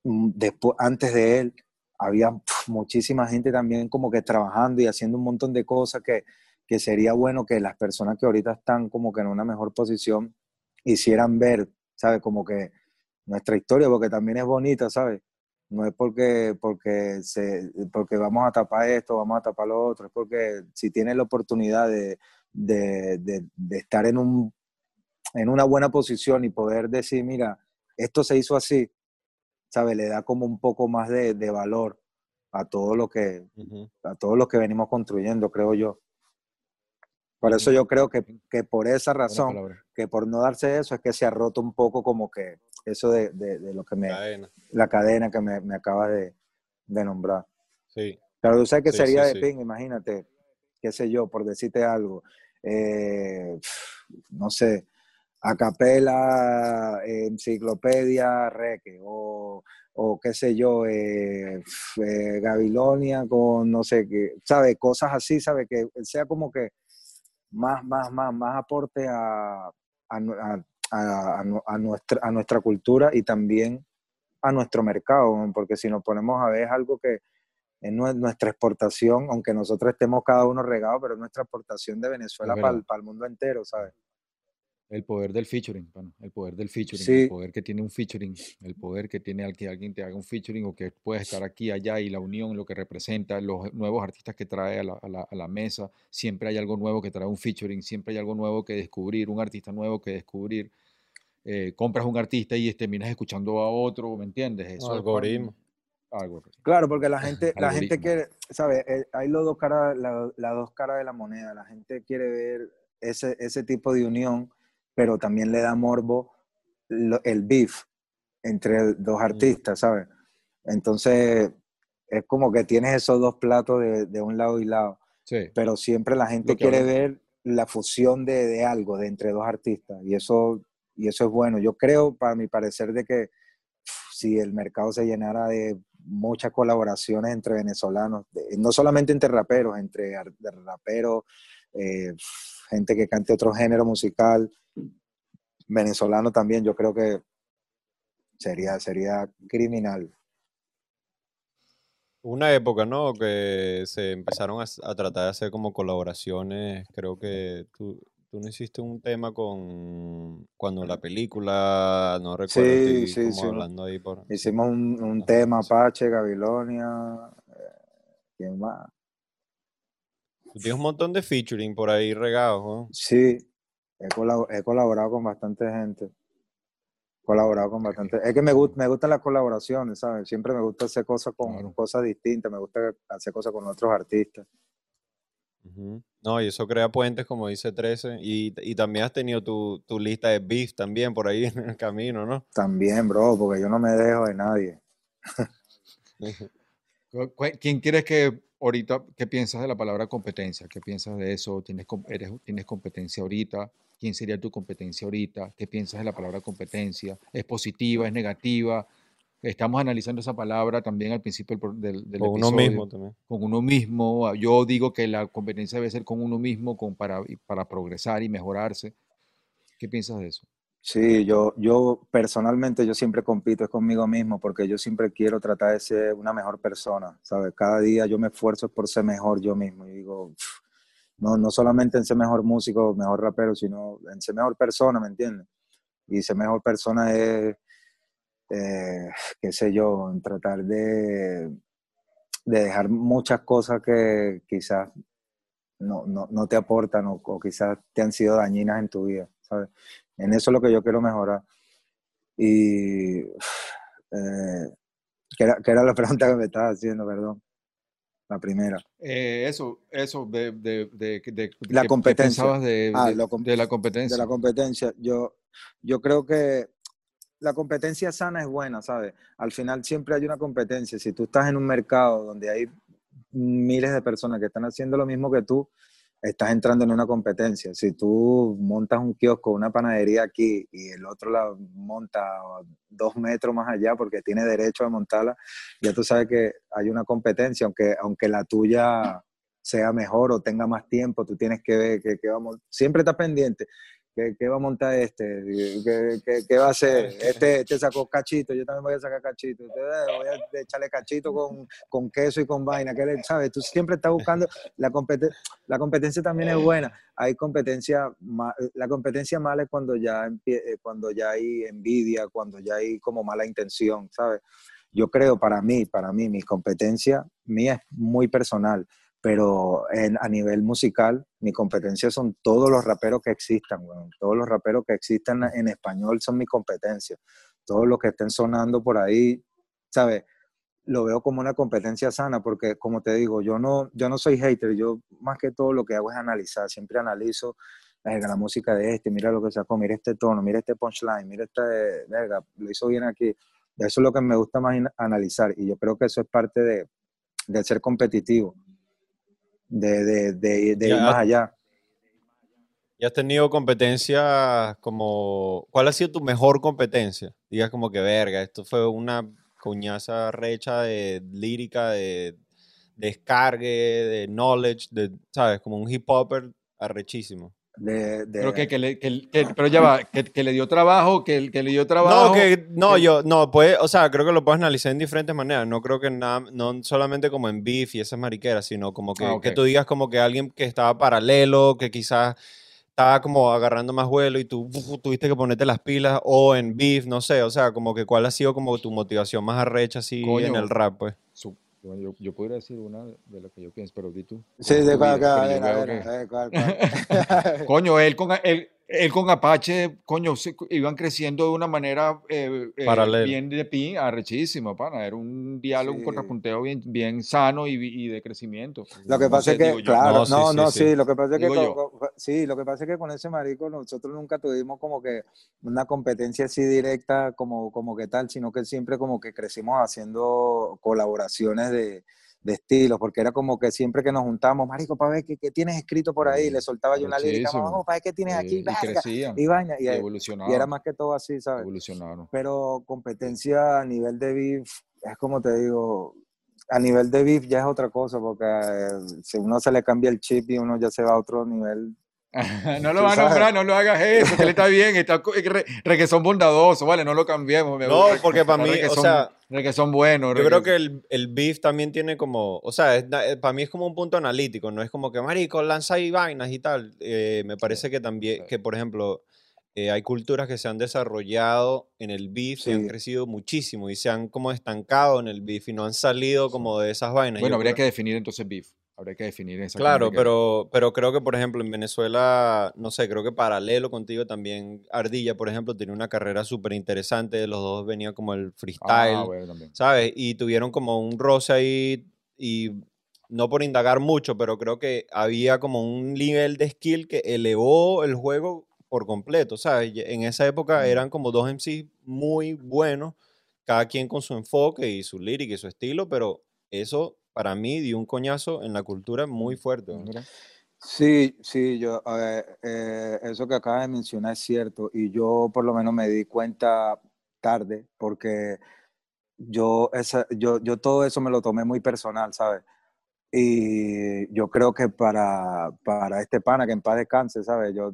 mm, después, antes de él, había pf, muchísima gente también como que trabajando y haciendo un montón de cosas que, que sería bueno que las personas que ahorita están como que en una mejor posición hicieran ver, ¿sabes? Como que nuestra historia, porque también es bonita, ¿sabes? No es porque, porque, se, porque vamos a tapar esto, vamos a tapar lo otro, es porque si tienes la oportunidad de, de, de, de estar en, un, en una buena posición y poder decir, mira, esto se hizo así, ¿sabes? Le da como un poco más de, de valor a todo lo que a todo lo que venimos construyendo, creo yo. Por eso yo creo que, que por esa razón, que por no darse eso, es que se ha roto un poco como que eso de, de- de lo que me, Cadena. la cadena que me, me acabas de, de nombrar. Sí. Pero tú sabes que Sí, sería sí, de ping, imagínate, qué sé yo, por decirte algo, eh, no sé, acapela, enciclopedia, reque, o, o qué sé yo, eh, eh, Gabilonia con no sé qué, ¿sabe? Cosas así, ¿sabe? Que sea como que más, más, más, más aporte a, a, nu- a- a- a nu- a nuestra, a nuestra cultura y también a nuestro mercado, porque si nos ponemos a ver es algo que es nue- nuestra exportación, aunque nosotros estemos cada uno regados, pero es nuestra exportación de Venezuela para verdad. el, mundo entero, ¿sabes? El poder del featuring, el poder del featuring, Sí. el poder que tiene un featuring, el poder que tiene al que alguien te haga un featuring o que puedes estar aquí, allá y la unión, lo que representa, los nuevos artistas que trae a la, a la- a la mesa, siempre hay algo nuevo que trae un featuring, siempre hay algo nuevo que descubrir, un artista nuevo que descubrir. Eh, compras un artista y terminas escuchando a otro, ¿me entiendes? Eso es para- Algoritmo. algo. Claro, porque la gente, la gente quiere, ¿sabes? Eh, Hay los dos caras, la- las dos caras de la moneda. La gente quiere ver ese, ese tipo de unión, pero también le da morbo el beef entre dos artistas, ¿sabes? Entonces, es como que tienes esos dos platos de, de un lado y lado, Sí, pero siempre la gente quiere ver la fusión de, de algo, de entre dos artistas, y eso, y eso es bueno. Yo creo, para mi parecer, de que si el mercado se llenara de muchas colaboraciones entre venezolanos, de- no solamente entre raperos, entre raperos, eh, gente que cante otro género musical, venezolano también, yo creo que sería, sería criminal. Una época, ¿no? Que se empezaron a, tratar de hacer como colaboraciones. Creo que tú, tú no hiciste un tema con cuando la película, no recuerdo, Sí, sí, hicimos, hablando ahí por. sí. hicimos un, un tema, sí. Apache, Gabilonia, eh, ¿quién más? Tú tienes un montón de featuring por ahí regados, ¿no? Sí, he, colab- he colaborado con bastante gente. colaborado con bastante. Es que me, gusta, me gustan las colaboraciones, ¿sabes? Siempre me gusta hacer cosas con Claro. cosas distintas, me gusta hacer cosas con otros artistas. No, y eso crea puentes, como dice 13. Y, y también has tenido tu, tu lista de beef también por ahí <laughs> en el camino, ¿no? También, bro, porque yo no me dejo de nadie. <laughs> ¿Cu- cu- ¿Quién quieres que ahorita, qué piensas de la palabra competencia? ¿Qué piensas de eso? ¿Tienes, com- eres, ¿Tienes competencia ahorita? ¿Quién sería tu competencia ahorita? ¿Qué piensas de la palabra competencia? ¿Es positiva? ¿Es negativa? Estamos analizando esa palabra también al principio del, del, del Con uno episodio, mismo también. Con uno mismo. Yo digo que la competencia debe ser con uno mismo con, para, para progresar y mejorarse. ¿Qué piensas de eso? Sí, yo, yo personalmente yo siempre compito es conmigo mismo porque yo siempre quiero tratar de ser una mejor persona, ¿sabes? Cada día yo me esfuerzo por ser mejor yo mismo y digo, "Uf, no, no solamente en ser mejor músico, mejor rapero, sino en ser mejor persona, ¿me entiendes? Y ser mejor persona es, eh, qué sé yo, en tratar de, de dejar muchas cosas que quizás no, no, no te aportan o, o quizás te han sido dañinas en tu vida, ¿sabes? En eso es lo que yo quiero mejorar. Y, eh, ¿qué, era, la <laughs> pregunta que me estabas haciendo, perdón? La primera. Eh, eso, eso, de, de, de, de- de- La ¿qué- qué competencia. Ah, com- de la competencia? De la competencia. Yo, yo creo que la competencia sana es buena, ¿sabes? Al final siempre hay una competencia. Si tú estás en un mercado donde hay miles de personas que están haciendo lo mismo que tú, estás entrando en una competencia. Si tú montas un kiosco, una panadería aquí y el otro la monta dos metros más allá porque tiene derecho a montarla, ya tú sabes que hay una competencia, aunque, aunque la tuya sea mejor o tenga más tiempo, tú tienes que ver que, que vamos, siempre estás pendiente. ¿Qué, va a montar este? ¿Qué, va a hacer? Este, este sacó cachito, yo también voy a sacar cachito. Eh, voy a echarle cachito con, queso y con vaina. ¿qué le- ¿Sabes? Tú siempre estás buscando. La, competen- la competencia también es buena. Hay competencia, la competencia mala es cuando ya, eh, cuando ya hay envidia, cuando ya hay como mala intención, ¿sabes? Yo creo, para mí, para mí, mi competencia mía es muy personal pero en, a nivel musical, mi competencia son todos los raperos que existan, weón. Todos los raperos que existan en español son mi competencia. Todos los que estén sonando por ahí, ¿sabes? Lo veo como una competencia sana, porque como te digo, yo no, yo no soy hater, yo más que todo lo que hago es analizar, siempre analizo verga, la música de este, mira lo que sacó, mira este tono, mira este punchline, mira este, verga, lo hizo bien aquí. Eso es lo que me gusta más analizar y yo creo que eso es parte de, de ser competitivo de, de, de, de ir más allá. ¿Y has tenido competencias como... ¿Cuál ha sido tu mejor competencia? Digas como que, verga, esto fue una coñaza recha de lírica, de descargue, de knowledge, de, ¿sabes? Como un hip hopper arrechísimo. De, de- Pero que, que le, que- que- pero ya va, que, que le dio trabajo, que, que le dio trabajo. No, que, no, que- yo, no, puede, o sea, creo que lo puedes analizar en diferentes maneras. No creo que nada, no solamente como en beef y esas mariqueras, sino como que, Ah, que tú digas como que alguien que estaba paralelo, que quizás estaba como agarrando más vuelo y tú uf, tuviste que ponerte las pilas, o en beef, no sé, o sea, como que cuál ha sido como tu motivación más arrecha así en el rap, pues. Su- bueno, yo, yo podría decir una de lo que yo pienso, pero di tú. Sí, ¿Cómo es de cuál, cuál, cuál, <laughs> cuál. Coño, él con, él, él con Apache, coño, se- iban creciendo de una manera eh, eh, Paralelo. bien de pin, arrechísima, pana. Era un diálogo, un Sí. contrapunteo bien, bien sano y, y de crecimiento. Lo que No pasa sé, es que, claro, No, no, sí, no, sí, sí, sí. lo que pasa es que, con- sí, lo que pasa es que con ese marico nosotros nunca tuvimos como que una competencia así directa como, como que tal, sino que siempre como que crecimos haciendo colaboraciones de, de estilos, porque era como que siempre que nos juntamos, marico, para ver qué, qué tienes escrito por ahí, le soltaba yo una lírica, vamos, para ver qué tienes Sí, aquí, y verga", crecían, y y, era más que todo así, ¿sabes? evolucionaron. pero competencia a nivel de beef, es como te digo, a nivel de beef ya es otra cosa, porque eh, si uno se le cambia el chip y uno ya se va a otro nivel. <laughs> no lo va a nombrar, no lo hagas eso, que él está bien, está co- re- reguesón bondadoso, vale, no lo cambiemos. me No, porque para mí, o sea, reguesón bueno. Yo creo que el, el beef también tiene como, o sea, es eh, para mí es como un punto analítico, no es como que, marico, lanza ahí vainas y tal. Eh, me parece que también, que por ejemplo, eh, hay culturas que se han desarrollado en el beef y han Sí. crecido muchísimo y se han como estancado en el beef y no han salido como de esas vainas. Bueno, habría que definir entonces beef. Habría que definir esa Claro, pero, pero creo que, por ejemplo, en Venezuela, no sé, creo que paralelo contigo también, Ardilla, por ejemplo, tiene una carrera súper interesante. Los dos venían como el freestyle, Ah, bueno. ¿sabes? Y tuvieron como un roce ahí y no por indagar mucho, pero creo que había como un nivel de skill que elevó el juego por completo, ¿sabes? En esa época Mm. eran como dos MCs muy buenos, cada quien con su enfoque y su lírica y su estilo, pero eso para mí dio un coñazo en la cultura muy fuerte. ¿no? Mira. Sí, sí, yo, eh, eh, eso que acabas de mencionar es cierto y yo por lo menos me di cuenta tarde porque yo, esa, yo, yo todo eso me lo tomé muy personal, ¿sabes? Y yo creo que para, para este pana, que en paz descanse, ¿sabes? Yo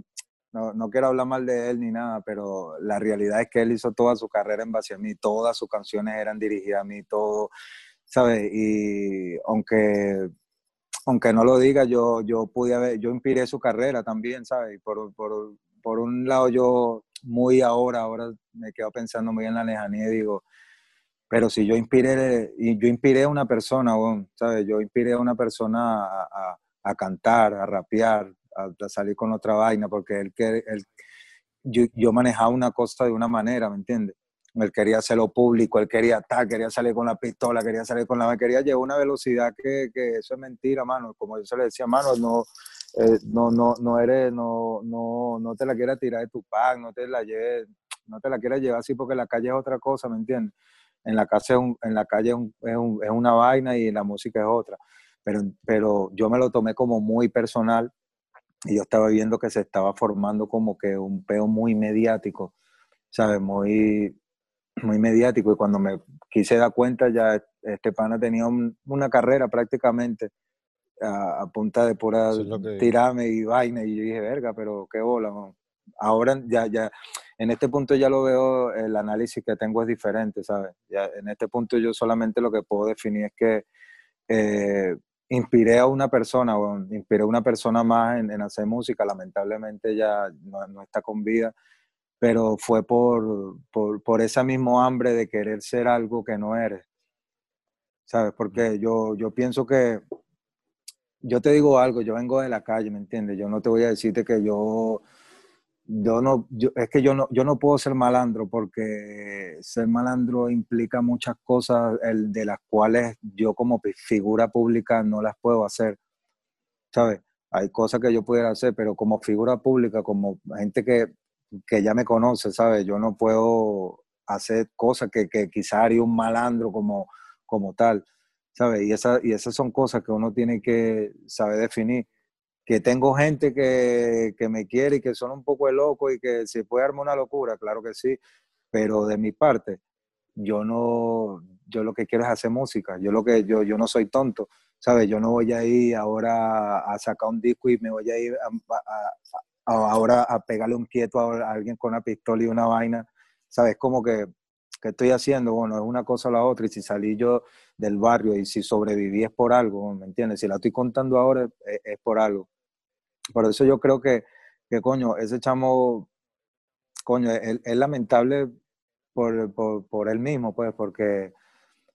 no, no quiero hablar mal de él ni nada, pero la realidad es que él hizo toda su carrera en base a mí, todas sus canciones eran dirigidas a mí, todo, ¿sabes? Y aunque aunque no lo diga, yo, yo pude haber, yo inspiré su carrera también, ¿sabes? Por, por, por un lado yo muy ahora, ahora me quedo pensando muy en la lejanía y digo, pero si yo inspiré, yo inspiré a una persona, ¿sabes? Yo inspiré a una persona a, a- cantar, a rapear, a, a salir con otra vaina, porque él, que- él, yo, yo manejaba una cosa de una manera, ¿me entiendes? Él quería hacerlo público, él quería estar, quería salir con la pistola, quería salir con la... Quería llevar una velocidad que, que eso es mentira, mano. Como yo se le decía, mano, no, eh, no, no, no eres, no, no, no te la quieras tirar de tu pack, no te la lleves, no te la quieras llevar así porque la calle es otra cosa, ¿me entiendes? En la, casa es un- en la calle es, un- es un- es una vaina y la música es otra. Pero, pero yo me lo tomé como muy personal y yo estaba viendo que se estaba formando como que un peo muy mediático, ¿sabes? Muy, muy mediático y cuando me quise dar cuenta ya este pana tenía un- una carrera prácticamente a, a punta de pura es tirarme y vaina y yo dije, verga, pero qué bola, man". Ahora ya, ya, en este punto ya lo veo, el análisis que tengo es diferente, ¿sabes? Ya, en este punto yo solamente lo que puedo definir es que eh, inspiré a una persona, weón, inspiré a una persona más en, en hacer música, lamentablemente ya no, no está con vida, pero fue por, por, por ese mismo hambre de querer ser algo que no eres, ¿sabes? Porque yo, yo pienso que, yo te digo algo, yo vengo de la calle, ¿me entiendes? Yo no te voy a decirte que yo, yo no, yo- es que yo no, yo no puedo ser malandro porque ser malandro implica muchas cosas el, de las cuales yo como figura pública no las puedo hacer, ¿sabes? Hay cosas que yo pudiera hacer, pero como figura pública, como gente que, que ya me conoce, ¿sabes? Yo no puedo hacer cosas que, que quizá haría un malandro como, como tal, ¿sabes? Y, y esas son cosas que uno tiene que saber definir. Que tengo gente que, que me quiere y que son un poco de loco y que se puede armar una locura, claro que sí, pero de mi parte, yo no, yo lo que quiero es hacer música, yo lo que, yo, yo no soy tonto, ¿sabes? Yo no voy a ir ahora a sacar un disco y me voy a ir a- ahora a pegarle un quieto a alguien con una pistola y una vaina, ¿sabes? Como que, ¿qué estoy haciendo? Bueno, es una cosa o la otra, y si salí yo del barrio y si sobreviví es por algo, ¿me entiendes? Si la estoy contando ahora es, es por algo. Por eso yo creo que, que coño, ese chamo, coño, es, es lamentable por, por, por él mismo, pues, porque,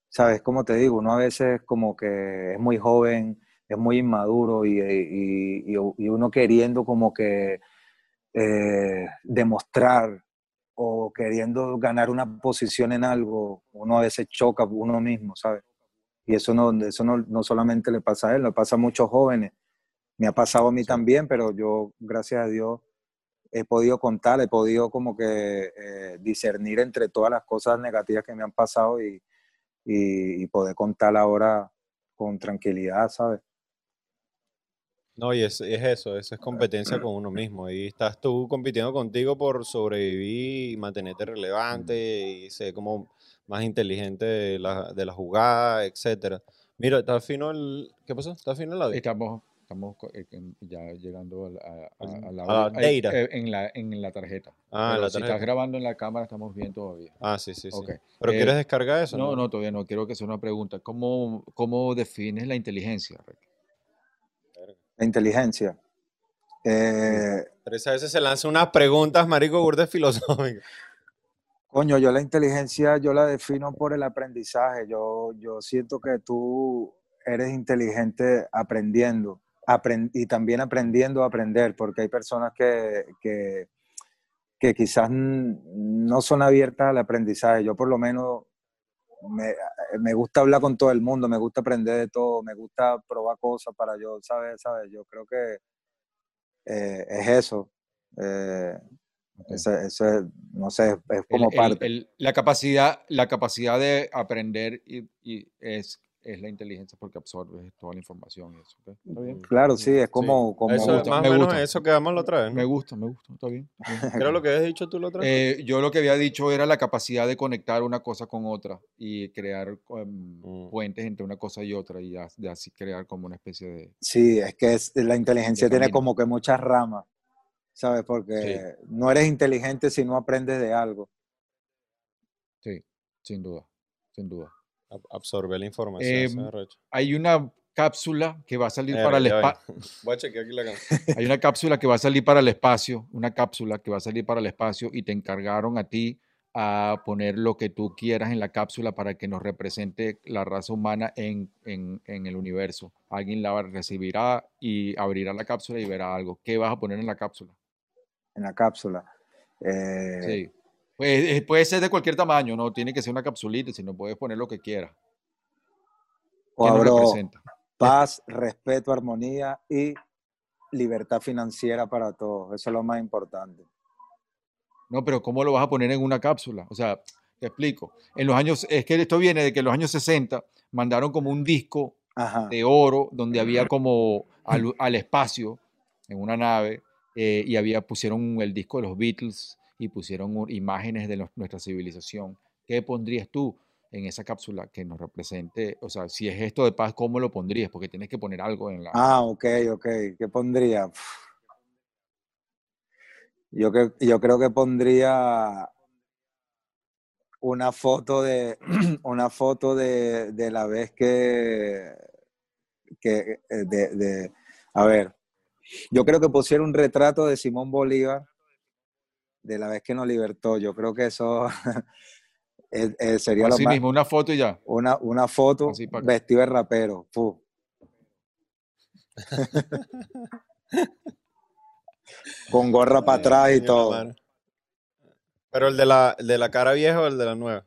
¿sabes? Como te digo, uno a veces como que es muy joven, es muy inmaduro y, y, uno queriendo como que eh, demostrar o queriendo ganar una posición en algo, uno a veces choca uno mismo, ¿sabes? Y eso no, eso no, no solamente le pasa a él, le pasa a muchos jóvenes. Me ha pasado a mí también, pero yo, gracias a Dios, he podido contar, he podido como que eh, discernir entre todas las cosas negativas que me han pasado y, y, y poder contar ahora con tranquilidad, ¿sabes? No, y es, es eso, eso es competencia con uno mismo. Ahí estás tú compitiendo contigo por sobrevivir y mantenerte relevante y ser como más inteligente de la, de la jugada, etcétera. Mira, está fino el... ¿Qué pasó? ¿Está fino el audio? Estamos, estamos eh, ya llegando a, a- Al- a la, a la data. eh, en, la, en la tarjeta. Ah, Pero la si estás tarjeta. grabando en la cámara, estamos bien todavía. Ah, sí, sí, sí. Ok. ¿Pero Eh, quieres descargar eso? No, no, todavía no. Quiero que sea una pregunta. ¿Cómo, cómo defines la inteligencia? Rick? La inteligencia. Eh, Teresa a veces se lanza unas preguntas, marico, burdes filosóficas. Coño, yo la inteligencia yo la defino por el aprendizaje. Yo, yo siento que tú eres inteligente aprendiendo apren- y también aprendiendo a aprender, porque hay personas que, que, que quizás no son abiertas al aprendizaje. Yo por lo menos me, me gusta hablar con todo el mundo, me gusta aprender de todo, me gusta probar cosas para yo, ¿sabes? ¿sabes? Yo creo que eh, es eso. Eh, eso, eso es, no sé, es como el- parte. el- la, capacidad, la capacidad de aprender y, y es, es la inteligencia porque absorbes toda la información. y eso. ¿Está bien? Claro, sí, es como... como Eso, gusta, más me o menos gusta. eso quedamos la otra vez. Me gusta, me gusta. Está bien. <laughs> está bien. ¿Qué era lo que habías dicho tú la otra vez? Eh, yo lo que había dicho era la capacidad de conectar una cosa con otra y crear em, Mm. puentes entre una cosa y otra y de así crear como una especie de... Sí, es que es- la inteligencia tiene como que muchas ramas, ¿sabes? Porque no eres inteligente si no aprendes de algo. Sí, sin duda, sin duda. Ab- Absorber la información. Em. Hay una cápsula que va a salir Eh, para el espacio. <laughs> Voy a chequear aquí la cámara. <laughs> Hay una cápsula que va a salir para el espacio, una cápsula que va a salir para el espacio y te encargaron a ti a poner lo que tú quieras en la cápsula para que nos represente la raza humana en, en- en el universo. Alguien la recibirá y abrirá la cápsula y verá algo. ¿Qué vas a poner en la cápsula? en la cápsula. Eh, Sí. Pues, eh, puede ser de cualquier tamaño, no tiene que ser una capsulita, sino puedes poner lo que quieras. o ¿Qué nos abro representa? paz, respeto, armonía y libertad financiera para todos. Eso es lo más importante. No, pero ¿cómo lo vas a poner en una cápsula? O sea, te explico. En los años, es que esto viene de que en los años 60 mandaron como un disco Ajá. de oro donde había como al, al espacio en una nave eh, y había pusieron el disco de los Beatles y pusieron imágenes de nuestra civilización. ¿Qué pondrías tú en esa cápsula que nos represente? O sea, si es esto de paz, ¿cómo lo pondrías? Porque tienes que poner algo en la... Ah, ok, ok. ¿Qué pondría? Yo, que, yo creo que pondría una foto de <clears throat> una foto de, de la vez que, que eh, de, de- a ver, yo creo que pusiera un retrato de Simón Bolívar de la vez que nos libertó. Yo creo que eso <laughs> eh, eh, sería lo Así más, mismo, una foto y ya. una, una foto vestido de rapero. <laughs> Con gorra para atrás y todo. Pero el de la, el de la cara vieja o el de la nueva.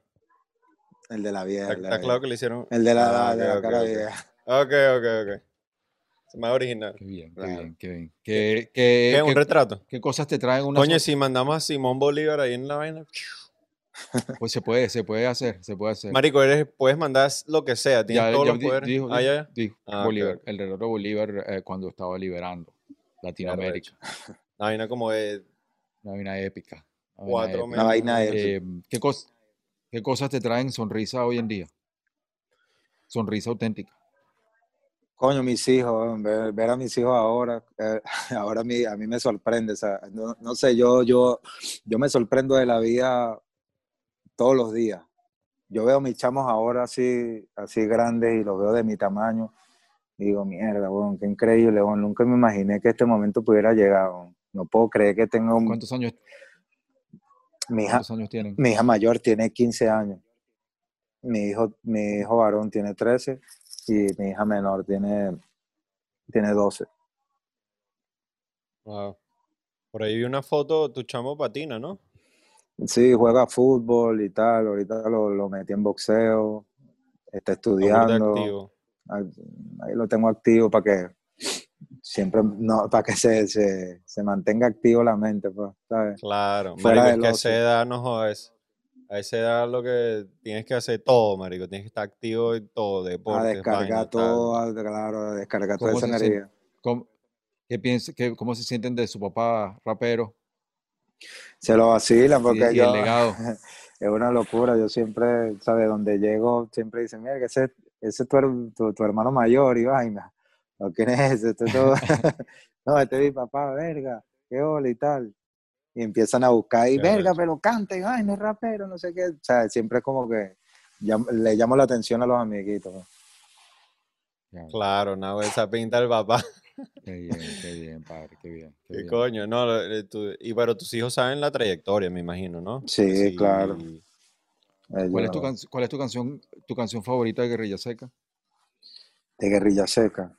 El de la vieja. Está, claro que le hicieron. El de la, Ah, de la cara vieja. Ok, ok, ok. Es más original. Qué bien, qué bien, qué bien. ¿Qué, qué, ¿Qué? ¿Un qué- retrato? qué cosas te traen una Coño, si mandamos a Simón Bolívar ahí en la vaina. <laughs> Pues se puede, se puede hacer, se puede hacer. Marico, eres, puedes mandar lo que sea. Tienes Ya- todos ya los di- poderes. dijo, Ah, dijo- ya, ya. dijo Ah, ok, Bolívar, el reloj de Bolívar eh, cuando estaba liberando Latinoamérica. La <laughs> vaina como de Una vaina épica. una vaina cuatro. Una vaina épica. Eh, ¿qué, cos- ¿Qué cosas te traen sonrisa hoy en día? Sonrisa auténtica. Coño, mis hijos, ver, ver a mis hijos ahora, eh, <laughs> ahora a mí, a mí me sorprende. O sea, no, no sé, yo, yo, yo me sorprendo de la vida todos los días. Yo veo a mis chamos ahora así, así grandes y los veo de mi tamaño. Y digo, mierda, weón, qué increíble. Nunca me imaginé que este momento pudiera llegar. No puedo creer que tengo un... ¿Cuántos años, Mi hija, cuántos años tienen? mi hija mayor tiene 15 años. Mi hijo, mi hijo varón tiene 13 y mi hija menor tiene, tiene 12. Wow. Por ahí vi una foto, tu chamo patina, ¿no? Sí, juega fútbol y tal. Ahorita lo, lo metí en boxeo. Está burda estudiando. activo. Ahí lo tengo activo para que siempre, no, para que se, se, se mantenga activo la mente, pues, ¿sabes? Claro, Fuera marico, es que a ocio. esa edad no jodes. A esa edad lo que tienes que hacer todo, marico. Tienes que estar activo en todo, A deportes, descargar todo, a- claro, a descargar toda ¿Cómo esa se energía. ¿Cómo, qué piensa, qué- ¿Cómo se sienten de su papá rapero Se lo vacilan porque y el yo, legado? <laughs> es una locura. Yo siempre, ¿sabes? Donde llego, siempre dicen, mira, que ese, ese es tu, her- tu, tu hermano mayor y vaina. ¿O quién es ese? Este es todo- <laughs> <laughs> no, este es mi papá, verga, qué hola y tal. Y empiezan a buscar, y verga, pero canta, y ay, no es rapero, no sé qué. O sea, siempre es como que le llamo la atención a los amiguitos. Ya, Claro, no, esa pinta del papá. <laughs> Qué bien, qué bien, padre, qué bien. qué ¿Qué bien. coño? No, eh, y pero tus hijos saben la trayectoria, me imagino, ¿no? Sí, claro. ¿Cuál es, tu can- ¿Cuál es tu canción, tu canción favorita de Guerrilla Seca? de Guerrilla Seca.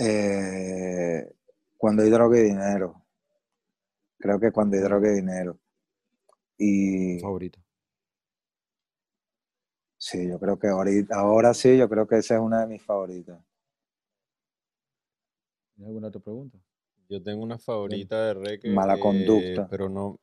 Eh, cuando hay droga y dinero. Creo que cuando hay droga y dinero. Y Favorito. sí, yo creo que ahorita, ahora sí, yo creo que esa es una de mis favoritas. ¿Tienes alguna otra pregunta? Yo tengo una favorita de reggae. Mala eh, conducta. pero no.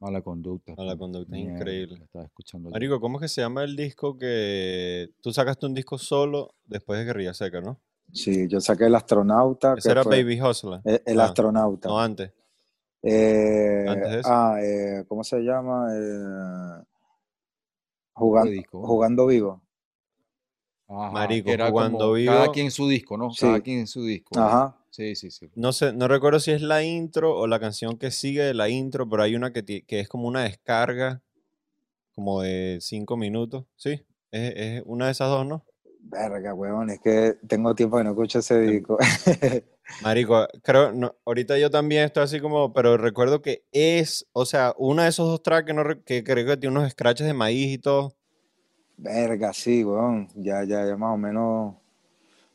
Mala conducta. Mala conducta es increíble. estaba escuchando yo. Marico, ¿cómo es que se llama el disco que. Tú sacaste un disco solo después de Guerrilla Seca, ¿no? Sí, yo saqué el astronauta. Ese que era fue- Baby Hustler. el, el Ah, astronauta. No, antes. Eh, Antes de eso. ah, eh, ¿cómo se llama? Eh, jugando, disco? jugando vivo. Ajá, Marico, era jugando como vivo. Cada quien su disco, ¿no? Cada Sí. quien su disco. Ajá. Sí, sí, sí. No sé, no recuerdo si es la intro o la canción que sigue de la intro, pero hay una que, que es como una descarga, como de cinco minutos. Sí, es, es una de esas dos, ¿no? Verga, weón, es que tengo tiempo que no escucho ese disco. <laughs> Marico, creo, no, ahorita yo también estoy así como, pero recuerdo que es, o sea, uno de esos dos tracks que, no, que creo que tiene unos scratches de maíz y todo. Verga, sí, weón. Ya, ya, ya más o menos.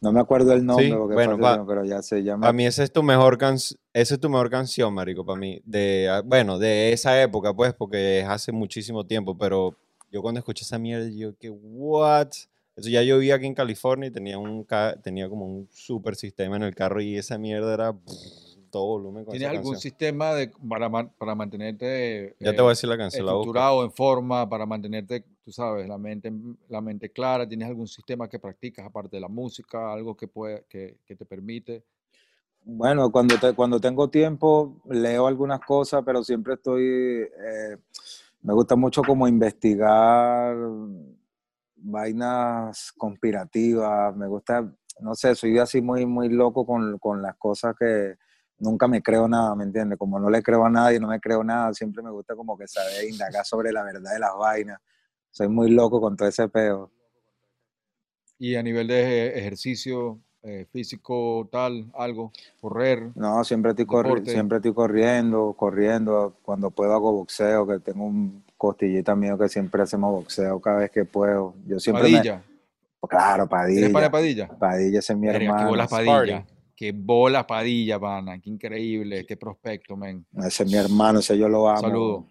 No me acuerdo el nombre Sí, porque bueno, pero ya se llama. Para mí esa es tu mejor canción, esa es tu mejor canción, marico, para mí. De, ah, bueno, de esa época, pues, porque es hace muchísimo tiempo, pero yo cuando escuché esa mierda, yo que, what? Eso ya yo vivía aquí en California y tenía un ca- tenía como un super sistema en el carro y esa mierda era brr, todo volumen con ¿Tienes esa algún canción. sistema de, para, para mantenerte Ya eh, te voy a decir la canción, la estructurado, en forma, para mantenerte, tú sabes, la mente, la mente clara? ¿Tienes algún sistema que practicas aparte de la música, algo que, puede, que, que te permite? Bueno, cuando, te- cuando tengo tiempo leo algunas cosas, pero siempre estoy, eh, me gusta mucho como investigar vainas conspirativas, me gusta, no sé, soy así muy, muy loco con, con las cosas que nunca me creo nada, ¿me entiendes? Como no le creo a nadie, no me creo nada, siempre me gusta como que saber indagar sobre la verdad de las vainas. Soy muy loco con todo ese peo. Y a nivel de ej- ejercicio eh, físico, tal, algo, correr. No, siempre estoy, corri- siempre estoy corriendo, corriendo. Cuando puedo hago boxeo, que tengo un costillita mío que siempre hacemos boxeo cada vez que puedo. Yo siempre me- Padilla. Claro, ¿Tienes Padilla. pana de Padilla? Padilla ese es mi Verga, qué hermano. bolas. Padilla. Qué bolas Padilla, pana. Qué increíble, qué prospecto, men. Ese es mi hermano, ese yo lo Un amo. saludo.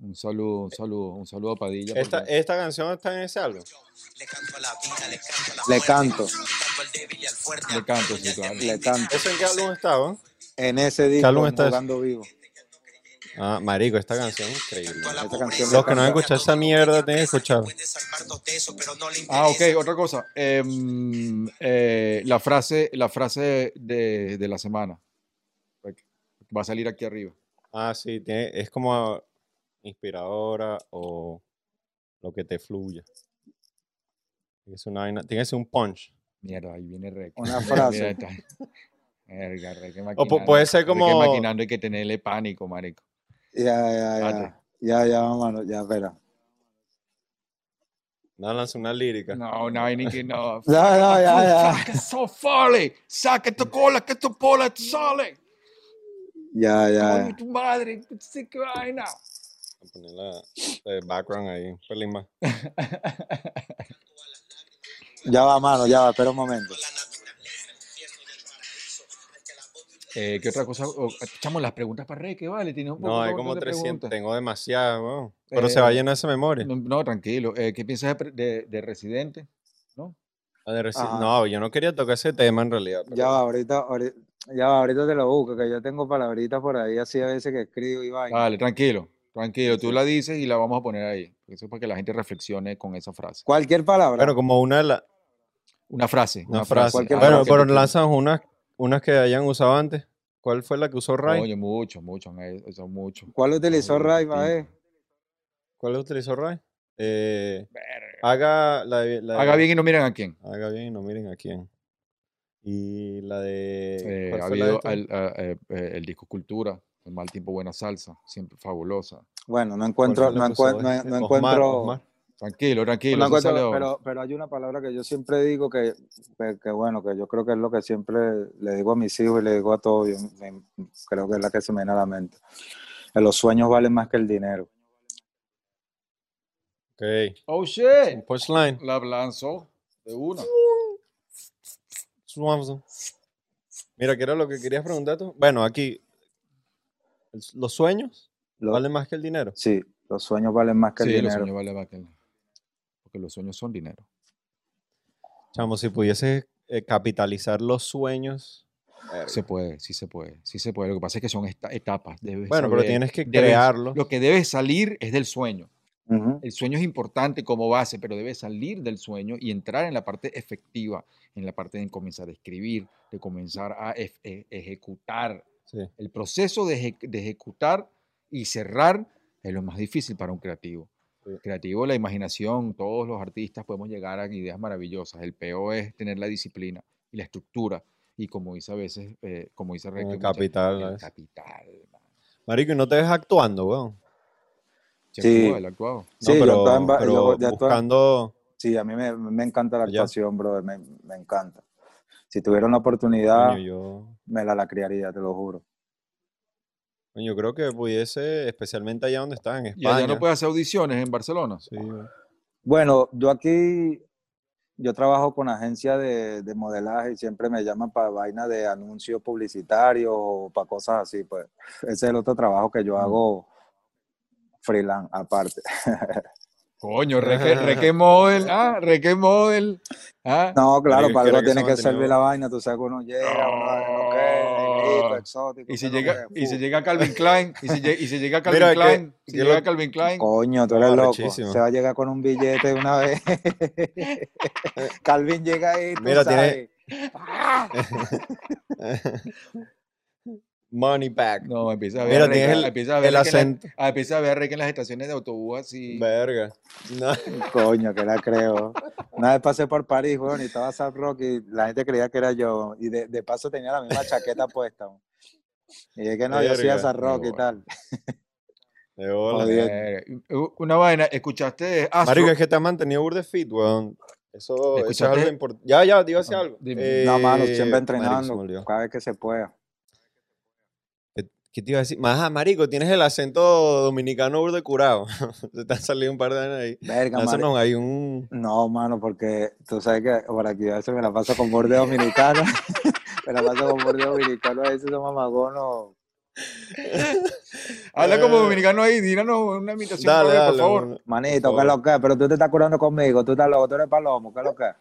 Un saludo, un saludo, un saludo a Padilla. Esta, porque- esta canción está en ese álbum. Le canto, Le canto, sí, claro. le canto. ¿Eso en qué álbum estaba? En ese disco, álbum en está ese? jugando vivo. Ah, marico, esta canción es increíble. Esa canción Los que no han escuchado esa mierda tienen que escuchar. Ah, ok, otra cosa. Em, eh, la frase, la frase de, de la semana. Va a salir aquí arriba. Ah, sí, tiene, es como inspiradora o lo que te fluya. Es una vaina- tiene que ser un punch. Mierda, ahí viene Rec. Una <laughs> frase. qué pu- maquinando. puede ser como- maquinando hay que tenerle pánico, marico. Ya, ya, ya. Espérate. Ya, ya, mano, ya, espera. No, lanza una lírica. No, no hay ni que no. <laughs> Ya, ya, ya, ya. Saca eso, fale. Saca tu cola, que tu pola sale. Ya, ya, Coño, tu madre, sí, qué vaina. Voy a poner la, de background ahí, un pelín más. <laughs> ya va, mano, ya va, espera un momento. Eh, ¿Qué otra cosa? Echamos las preguntas para Rey, que vale. Tiene un No, poco- hay un como montón de 300, preguntas. tengo demasiadas, weón. Pero se va a Eh, llenar esa memoria. No, no, tranquilo. Eh, ¿Qué piensas de, pre- de- de Residente? ¿No? De reci- Ajá. no, yo no quería tocar ese tema en realidad. pero- Ya va, ahorita, ahorita, ya va, ahorita te lo busco, que yo tengo palabritas por ahí así a veces que escribo y vaina. Vale, tranquilo. Tranquilo, tú la dices y la vamos a poner ahí. Eso es para que la gente reflexione con esa frase. Cualquier palabra. Bueno, como una de las. Una frase. Una frase. Bueno, frase pero que tú- lanzan unas, unas que hayan usado antes. ¿Cuál fue la que usó Ray? Oye, mucho, mucho, muchos. ¿Cuál utilizó Ray. Bae? ¿Cuál utilizó Ray? Eh, haga la, de- la de- Haga bien y no miren a quién. Haga bien y no miren a quién. Y la de. Eh, ¿cuál ha de habido el, eh, eh, el disco Cultura, el mal tiempo, buena salsa, siempre fabulosa. Bueno, no ¿Cuál encuentro, no, encuentro, no, no Osmar, encuentro, Osmar. Tranquilo, tranquilo. pero, pero hay una palabra que yo siempre digo que, que, que, bueno, que yo creo que es lo que siempre le digo a mis hijos y le digo a todos, yo me- creo que es la que se me viene a la mente. Que los sueños valen más que el dinero. Ok. Oh, shit. Un punchline. La lanzó. De una. Mira, ¿qué era lo que querías preguntar tú? Bueno, aquí, los sueños Lo- valen más que el dinero. Sí, los sueños valen más que el Sí, los dinero. sueños vale más que el- Porque los sueños son dinero. Chamo, si pudieses eh, capitalizar los sueños. verga. Se puede, sí se puede, sí se puede. Lo que pasa es que son esta- etapas. debes Bueno, pero tienes que debes- crearlo. Lo que debe salir es del sueño. El sueño es importante como base, pero debe salir del sueño y entrar en la parte efectiva, en la parte de comenzar a escribir, de comenzar a e- ejecutar. Sí. El proceso de, eje- de ejecutar y cerrar es lo más difícil para un creativo. Sí. Creativo, la imaginación, todos los artistas podemos llegar a ideas maravillosas. El peor es tener la disciplina y la estructura. Y como dice a veces, eh, como dice Reque, el capital, el capital. man. Marico, ¿y no te ves actuando, weón? Sí. ha actuado. No, Sí, yo pero, yo- buscando... Sí, a mí me, me encanta la Ya. actuación, brother, me, me encanta. Si tuviera una oportunidad, Coño, yo, me la, la criaría, te lo juro. Coño, yo creo que pudiese, especialmente allá donde estás, en Y España. allá no puede hacer audiciones en Barcelona. Sí. Bueno, yo aquí, yo trabajo con agencia de, de modelaje y siempre me llaman para vaina de anuncios publicitarios o para cosas así, pues. Ese es el otro trabajo que yo hago freelance, aparte. <laughs> Coño, Reque, Reque <laughs> Model, ah, Reque Model. Ah. No, claro, para algo tiene que servir la vaina, tú sabes que uno llega, uno sabe lo que es, negrito, exótico. Y si llega, que y si llega Calvin Klein, y si, llega- y si llega <laughs> Calvin Mira, que- Klein, si llega lo- Calvin Klein, Coño, tú eres loco. arrechísimo. Se va a llegar con un billete una vez. <laughs> Calvin llega ahí, tú Mira, tiene- sabes. <laughs> Money back. no, empieza a ver, Mira, a Reque- tienes el- empieza a ver el a Reque en la- acento. ah, empieza a ver a Reque en las estaciones de autobús así. Verga. No. Coño, que la creo. Una vez pasé por París, weón, y estaba Sam Rock y la gente creía que era yo. Y de, de paso tenía la misma chaqueta puesta. weón. Y dije que no, yo soy a Verga, Sam Rock y tal. De bola. Eh, Una vaina, escuchaste Astro. Marico, es que te has mantenido burde fit, weón. Eso, eso es ¿Escuchaste? algo importante. Ya, ya, te iba a decir Ah, algo. dime. No, mano, Eh, siempre se me entrenando, cada vez que se pueda. ¿Qué, te iba a decir? Más, marico, tienes el acento dominicano burde curado. <laughs> te te han salido un par de años ahí. Verga, no, hay un... No, mano, porque tú sabes que por aquí a veces me la paso con borde dominicano. <laughs> me la paso con borde dominicano, a veces son mamagonos. Habla como Eh. dominicano ahí, díganos una imitación, Dale, dale. por favor. un- Manito, ¿qué es lo que es? Pero tú te estás curando conmigo, tú estás loco, tú eres palomo, ¿qué es lo que es?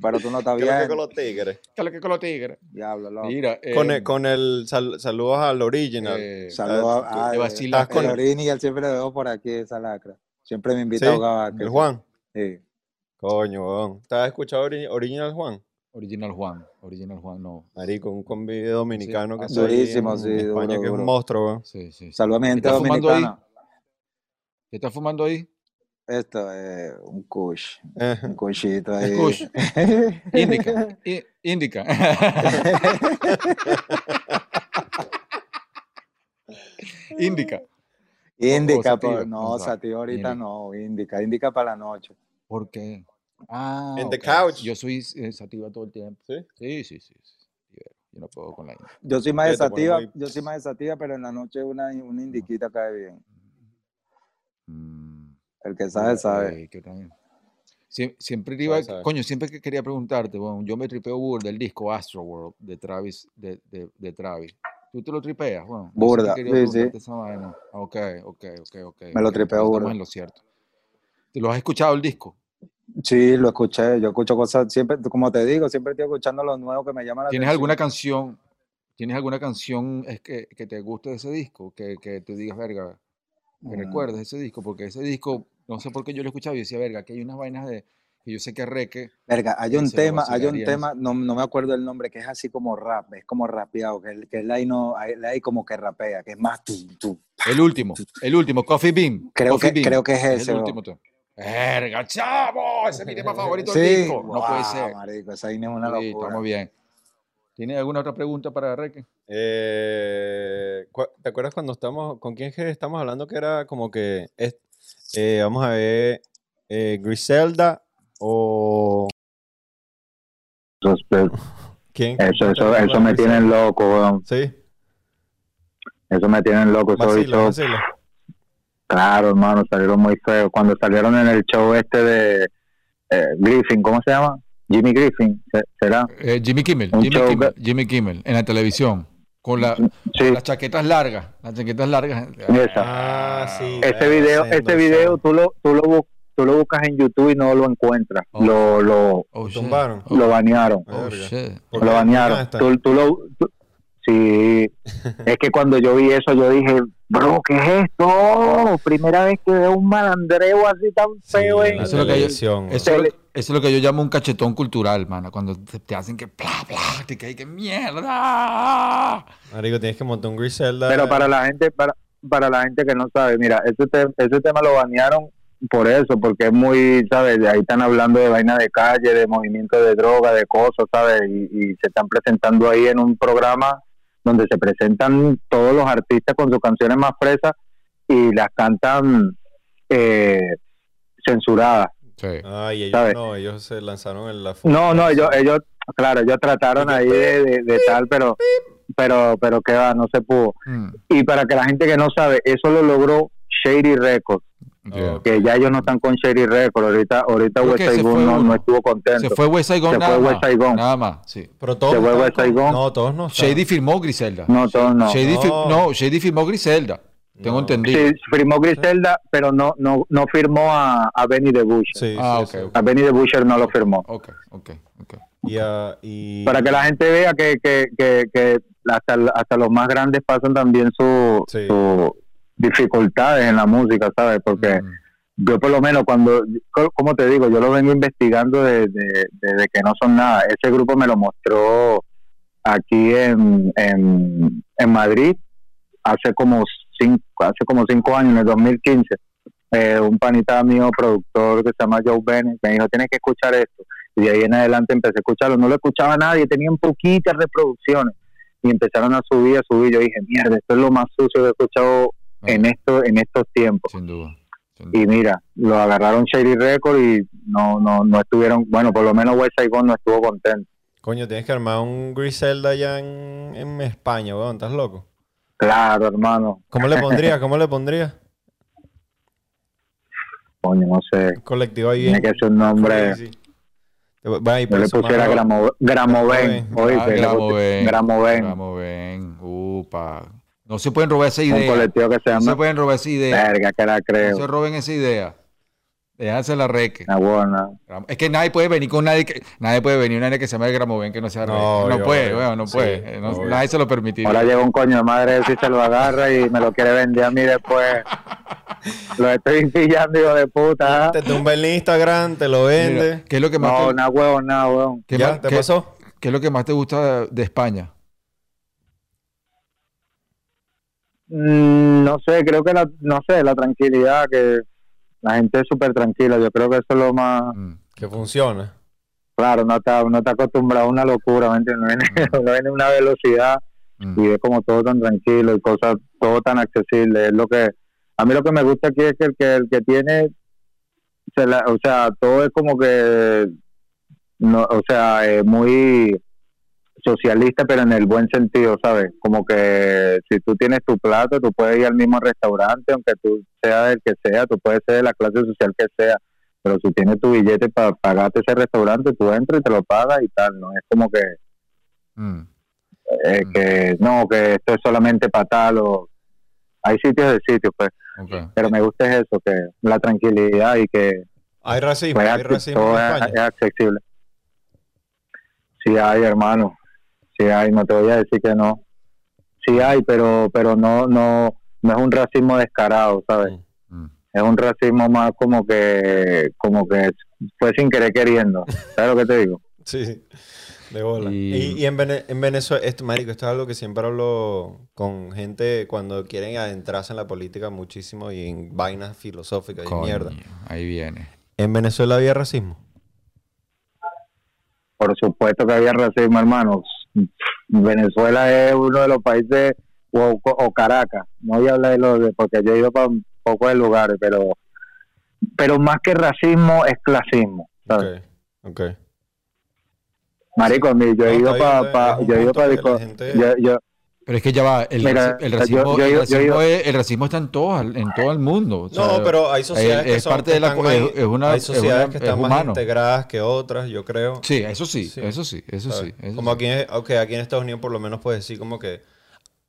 Pero tú no estás ¿Qué es lo que bien. con los tigres? ¿Qué es lo que con los tigres? Diablo, loco. Mira, Con eh, el, con el sal- saludos al original. eh, Saludos a, a, a con- Lorini y él siempre lo veo por aquí, esa lacra. Siempre me invita Sí, a jugar. el Juan. Sí. Coño, weón. ¿Te has escuchado ori- Original Juan? Original Juan, Original Juan, no. Marico, un combi dominicano que ah, está ahí durísimo, en sí, España, duro, que es un monstruo, weón. Sí, sí. sí. Saludos a mi gente ¿Estás fumando ahí? dominicana. ¿Qué estás fumando ahí? Esto es un kush, Ajá. un kushito ahí. Kush. <laughs> <laughs> Indica. Indica. indica. Indica, no, o sea, sativa ahorita indica. no, indica, indica para la noche. ¿Por qué? Ah, En the ok. couch. Yo soy sativa todo el tiempo. ¿Sí? Sí, sí, sí. sí. Yo no puedo con la indica. Yo soy más de Oye, te pone sativa, muy- yo soy más de sativa, pero en la noche una, una indiquita cae bien. Mm. El que sabe, sabe. Eh. Sie- siempre iba, sabe. coño, siempre que quería preguntarte, bueno, yo me tripeo burda el disco Astro World de Travis, de, de, de Travis. ¿Tú te lo tripeas, siempre Burda, sí, sí. esa vaina. Ok, ok, ok, ok. Me lo tripeo burda. en lo cierto. ¿Te lo has escuchado el disco? Sí, lo escuché, yo escucho cosas, siempre, como te digo, siempre estoy escuchando lo nuevo que me llama la ¿Tienes atención. alguna canción, tienes alguna canción es que, que te guste de ese disco? Que, que tú digas, verga, que Mm. recuerdes ese disco, porque ese disco, no sé por qué yo lo he escuchado y decía, verga, que hay unas vainas de, que yo sé que Reque, Verga, hay un tema, hay un tema, no, no me acuerdo el nombre, que es así como rap, es como rapeado, que, que él ahí no, ahí como que rapea, que es más tú, tú. El último, el último, Coffee Bean. Creo Coffee que- Bean, creo que es el ese, último tema. Verga, chavo, ese es mi tema favorito del Sí, disco. No puede ser. marico, esa es una Sí, locura. estamos bien. ¿Tienes alguna otra pregunta para Reque? Eh, ¿Te acuerdas cuando estamos, con quién es que estamos hablando que era como que, es- eh, vamos a ver, eh, Griselda o... ¿Quién? Eso, ¿No te eso, eso me tienen loco, weón. Sí, Eso me tienen loco. Vacila. Claro, hermano, salieron muy feos. Cuando salieron en el show este de eh, Griffin, ¿cómo se llama? Jimmy Griffin, ¿se- ¿será? Eh, Jimmy Kimmel, Jimmy Kimmel, que- Jimmy Kimmel, en la televisión, con la- Sí, las chaquetas largas, las chaquetas largas. esa. Ah, sí. Ese video, ese video tú lo, tú lo, bu- tú lo buscas en YouTube y no lo encuentras. Oh. Lo, lo, Oh. Oh, lo banearon. oh, Verga. shit. ¿Por lo banearon. ¿Dónde está? Tú, tú lo, tú- sí, <laughs> es que cuando yo vi eso, yo dije, bro, ¿qué es esto? Primera vez que veo un malandreo así tan Sí, feo en en... Eso es lo que yo- Eso es, lo, Tele- eso es lo que yo llamo un cachetón cultural, mano. Cuando te, te hacen que bla, bla, te cae que mierda. Marico, tienes que montar un Griselda. Pero para la gente, para, para la gente que no sabe, mira, ese, te- ese tema lo banearon por eso, porque es muy, ¿sabes? Ahí están hablando de vaina de calle, de movimiento de droga, de cosas, ¿sabes? Y, y se están presentando ahí en un programa donde se presentan todos los artistas con sus canciones más fresas y las cantan eh, censuradas. Sí. Ay, ellos ¿sabes? no, ellos se lanzaron en la No, no, ellos, ellos, claro, ellos trataron ahí de, de- de tal, pero, pero, pero que va, no se pudo. Mm, Y para que la gente que no sabe, eso lo logró Shady Records, yeah. que ya ellos no están con Shady Records. Ahorita, ahorita Creo West no, estuvo contento. Se fue West Saigon Se nada fue más. West Saigon. Nada más, sí. Pero todos Se fue no West Saigon. No, todos no. Shady firmó Griselda. No, todos no. Shady, fir- No. no, Shady firmó Griselda. Tengo No. entendido. Sí, firmó Griselda, pero no, no, no firmó a, a Benny the Butcher. Sí, Ah, sí. A Benny the Butcher no lo firmó. Ok, ok, ok. Y, ah, y- Para que la gente vea que, que, que, que hasta, hasta los más grandes pasan también su, Sí. su dificultades en la música, ¿sabes? Porque Mm, yo por lo menos cuando, co- como te digo, yo lo vengo investigando de- de- desde que no son nada. Ese grupo me lo mostró aquí en, en, en Madrid hace como cinco, hace como cinco años, en el 2015. Eh, un panita mío, productor que se llama Joe Bennett, me dijo, tienes que escuchar esto. Y de ahí en adelante empecé a escucharlo. No lo escuchaba nadie, tenían poquitas reproducciones. Y empezaron a subir, a subir. Yo dije, mierda, esto es lo más sucio que he escuchado en, esto, en estos tiempos. Sin duda. sin duda. Y mira, lo agarraron Shady Record y no, no, no estuvieron, bueno, por lo menos West Saigon no estuvo contento. Coño, tienes que armar un Griselda allá en, en España, weón. ¿Estás loco? Claro, hermano. ¿Cómo le pondrías? <laughs> ¿Cómo le pondrías? Coño, no sé. Colectivo ahí Tiene que ser un nombre. Te voy- va Yo le pusiera Gramoven. Gramoven. Oíste, Ah, le Gramo puse- Ben. Gramoven. Gramo Ben. Upa. No se pueden robar esa Un idea. colectivo que se No se llama. pueden robar esa idea. Verga, que la No creo. se roben esa idea. Déjense la reque. Una buena. Es que nadie puede venir con nadie que nadie puede venir una que se llame Gramoven que no sea No, reque. No, puede, obvio. weón, no Sí, puede. No- obvio. nadie se lo permitiría. Ahora llega un coño de madre si se lo agarra y me lo quiere vender a mí después. <laughs> lo estoy pillando, hijo de puta. Te tumba el Instagram, te lo Mira, vende. ¿Qué es lo que más No, te, nada huevón, nada huevón. qué ¿Ya? más- ¿Te qué- pasó? qué es lo que más te gusta de, de España? Mm, no sé, creo que la, no sé, la tranquilidad, que la gente es súper tranquila. Yo creo que eso es lo más. Mm, Que funciona. Claro, no está, no está acostumbrado a una locura, ¿me entiendes? Uno viene, <laughs> a una velocidad mm. y es como todo tan tranquilo y cosas, todo tan accesible. Es lo que, a mí lo que me gusta aquí es que el que, el que tiene, se la- o sea, todo es como que, no, o sea, eh, muy socialista, pero en el buen sentido, ¿sabes? Como que si tú tienes tu plato, tú puedes ir al mismo restaurante, aunque tú seas el que sea, tú puedes ser de la clase social que sea, pero si tienes tu billete para pagarte ese restaurante, tú entras y te lo pagas y tal, ¿no? Es como que, Mm. eh, Mm. que no, que esto es solamente para tal o... Hay sitios de sitios, pues, pero me gusta es eso, que la tranquilidad y que Hay racismo, pues, hay racismo todo en es, España. es accesible. Sí hay, hermano, sí hay, no te voy a decir que no. Sí hay, pero pero no no no es un racismo descarado, ¿sabes? Mm. Es un racismo más como que como que fue sin querer queriendo. ¿Sabes lo que te digo? <laughs> Sí. De bola. Y- Y, y en, Vene- en Venezuela, esto, marico, esto es algo que siempre hablo con gente cuando quieren adentrarse en la política muchísimo y en vainas filosóficas y Coño, mierda. Ahí viene. ¿En Venezuela había racismo? Por supuesto que había racismo, hermanos. Venezuela es uno de los países, o, o Caracas, no voy a hablar de los de, porque yo he ido para un poco de lugares, pero pero más que racismo es clasismo, ¿sabes? Ok, ok. Marico, mi- yo he ido para, yo he ido para yo, yo, Pero es que ya va, el, Mira, racismo, yo- el racismo yo- es, el racismo está en todo, en todo el mundo. o sea, No, pero hay sociedades es- que son- parte que de la más- es- es una- hay es sociedades una- que es están más integradas que otras, yo creo. Sí, eso sí, Sí. eso sí, eso sí. como sí. aquí, en, ok, aquí en Estados Unidos por lo menos puedes decir como que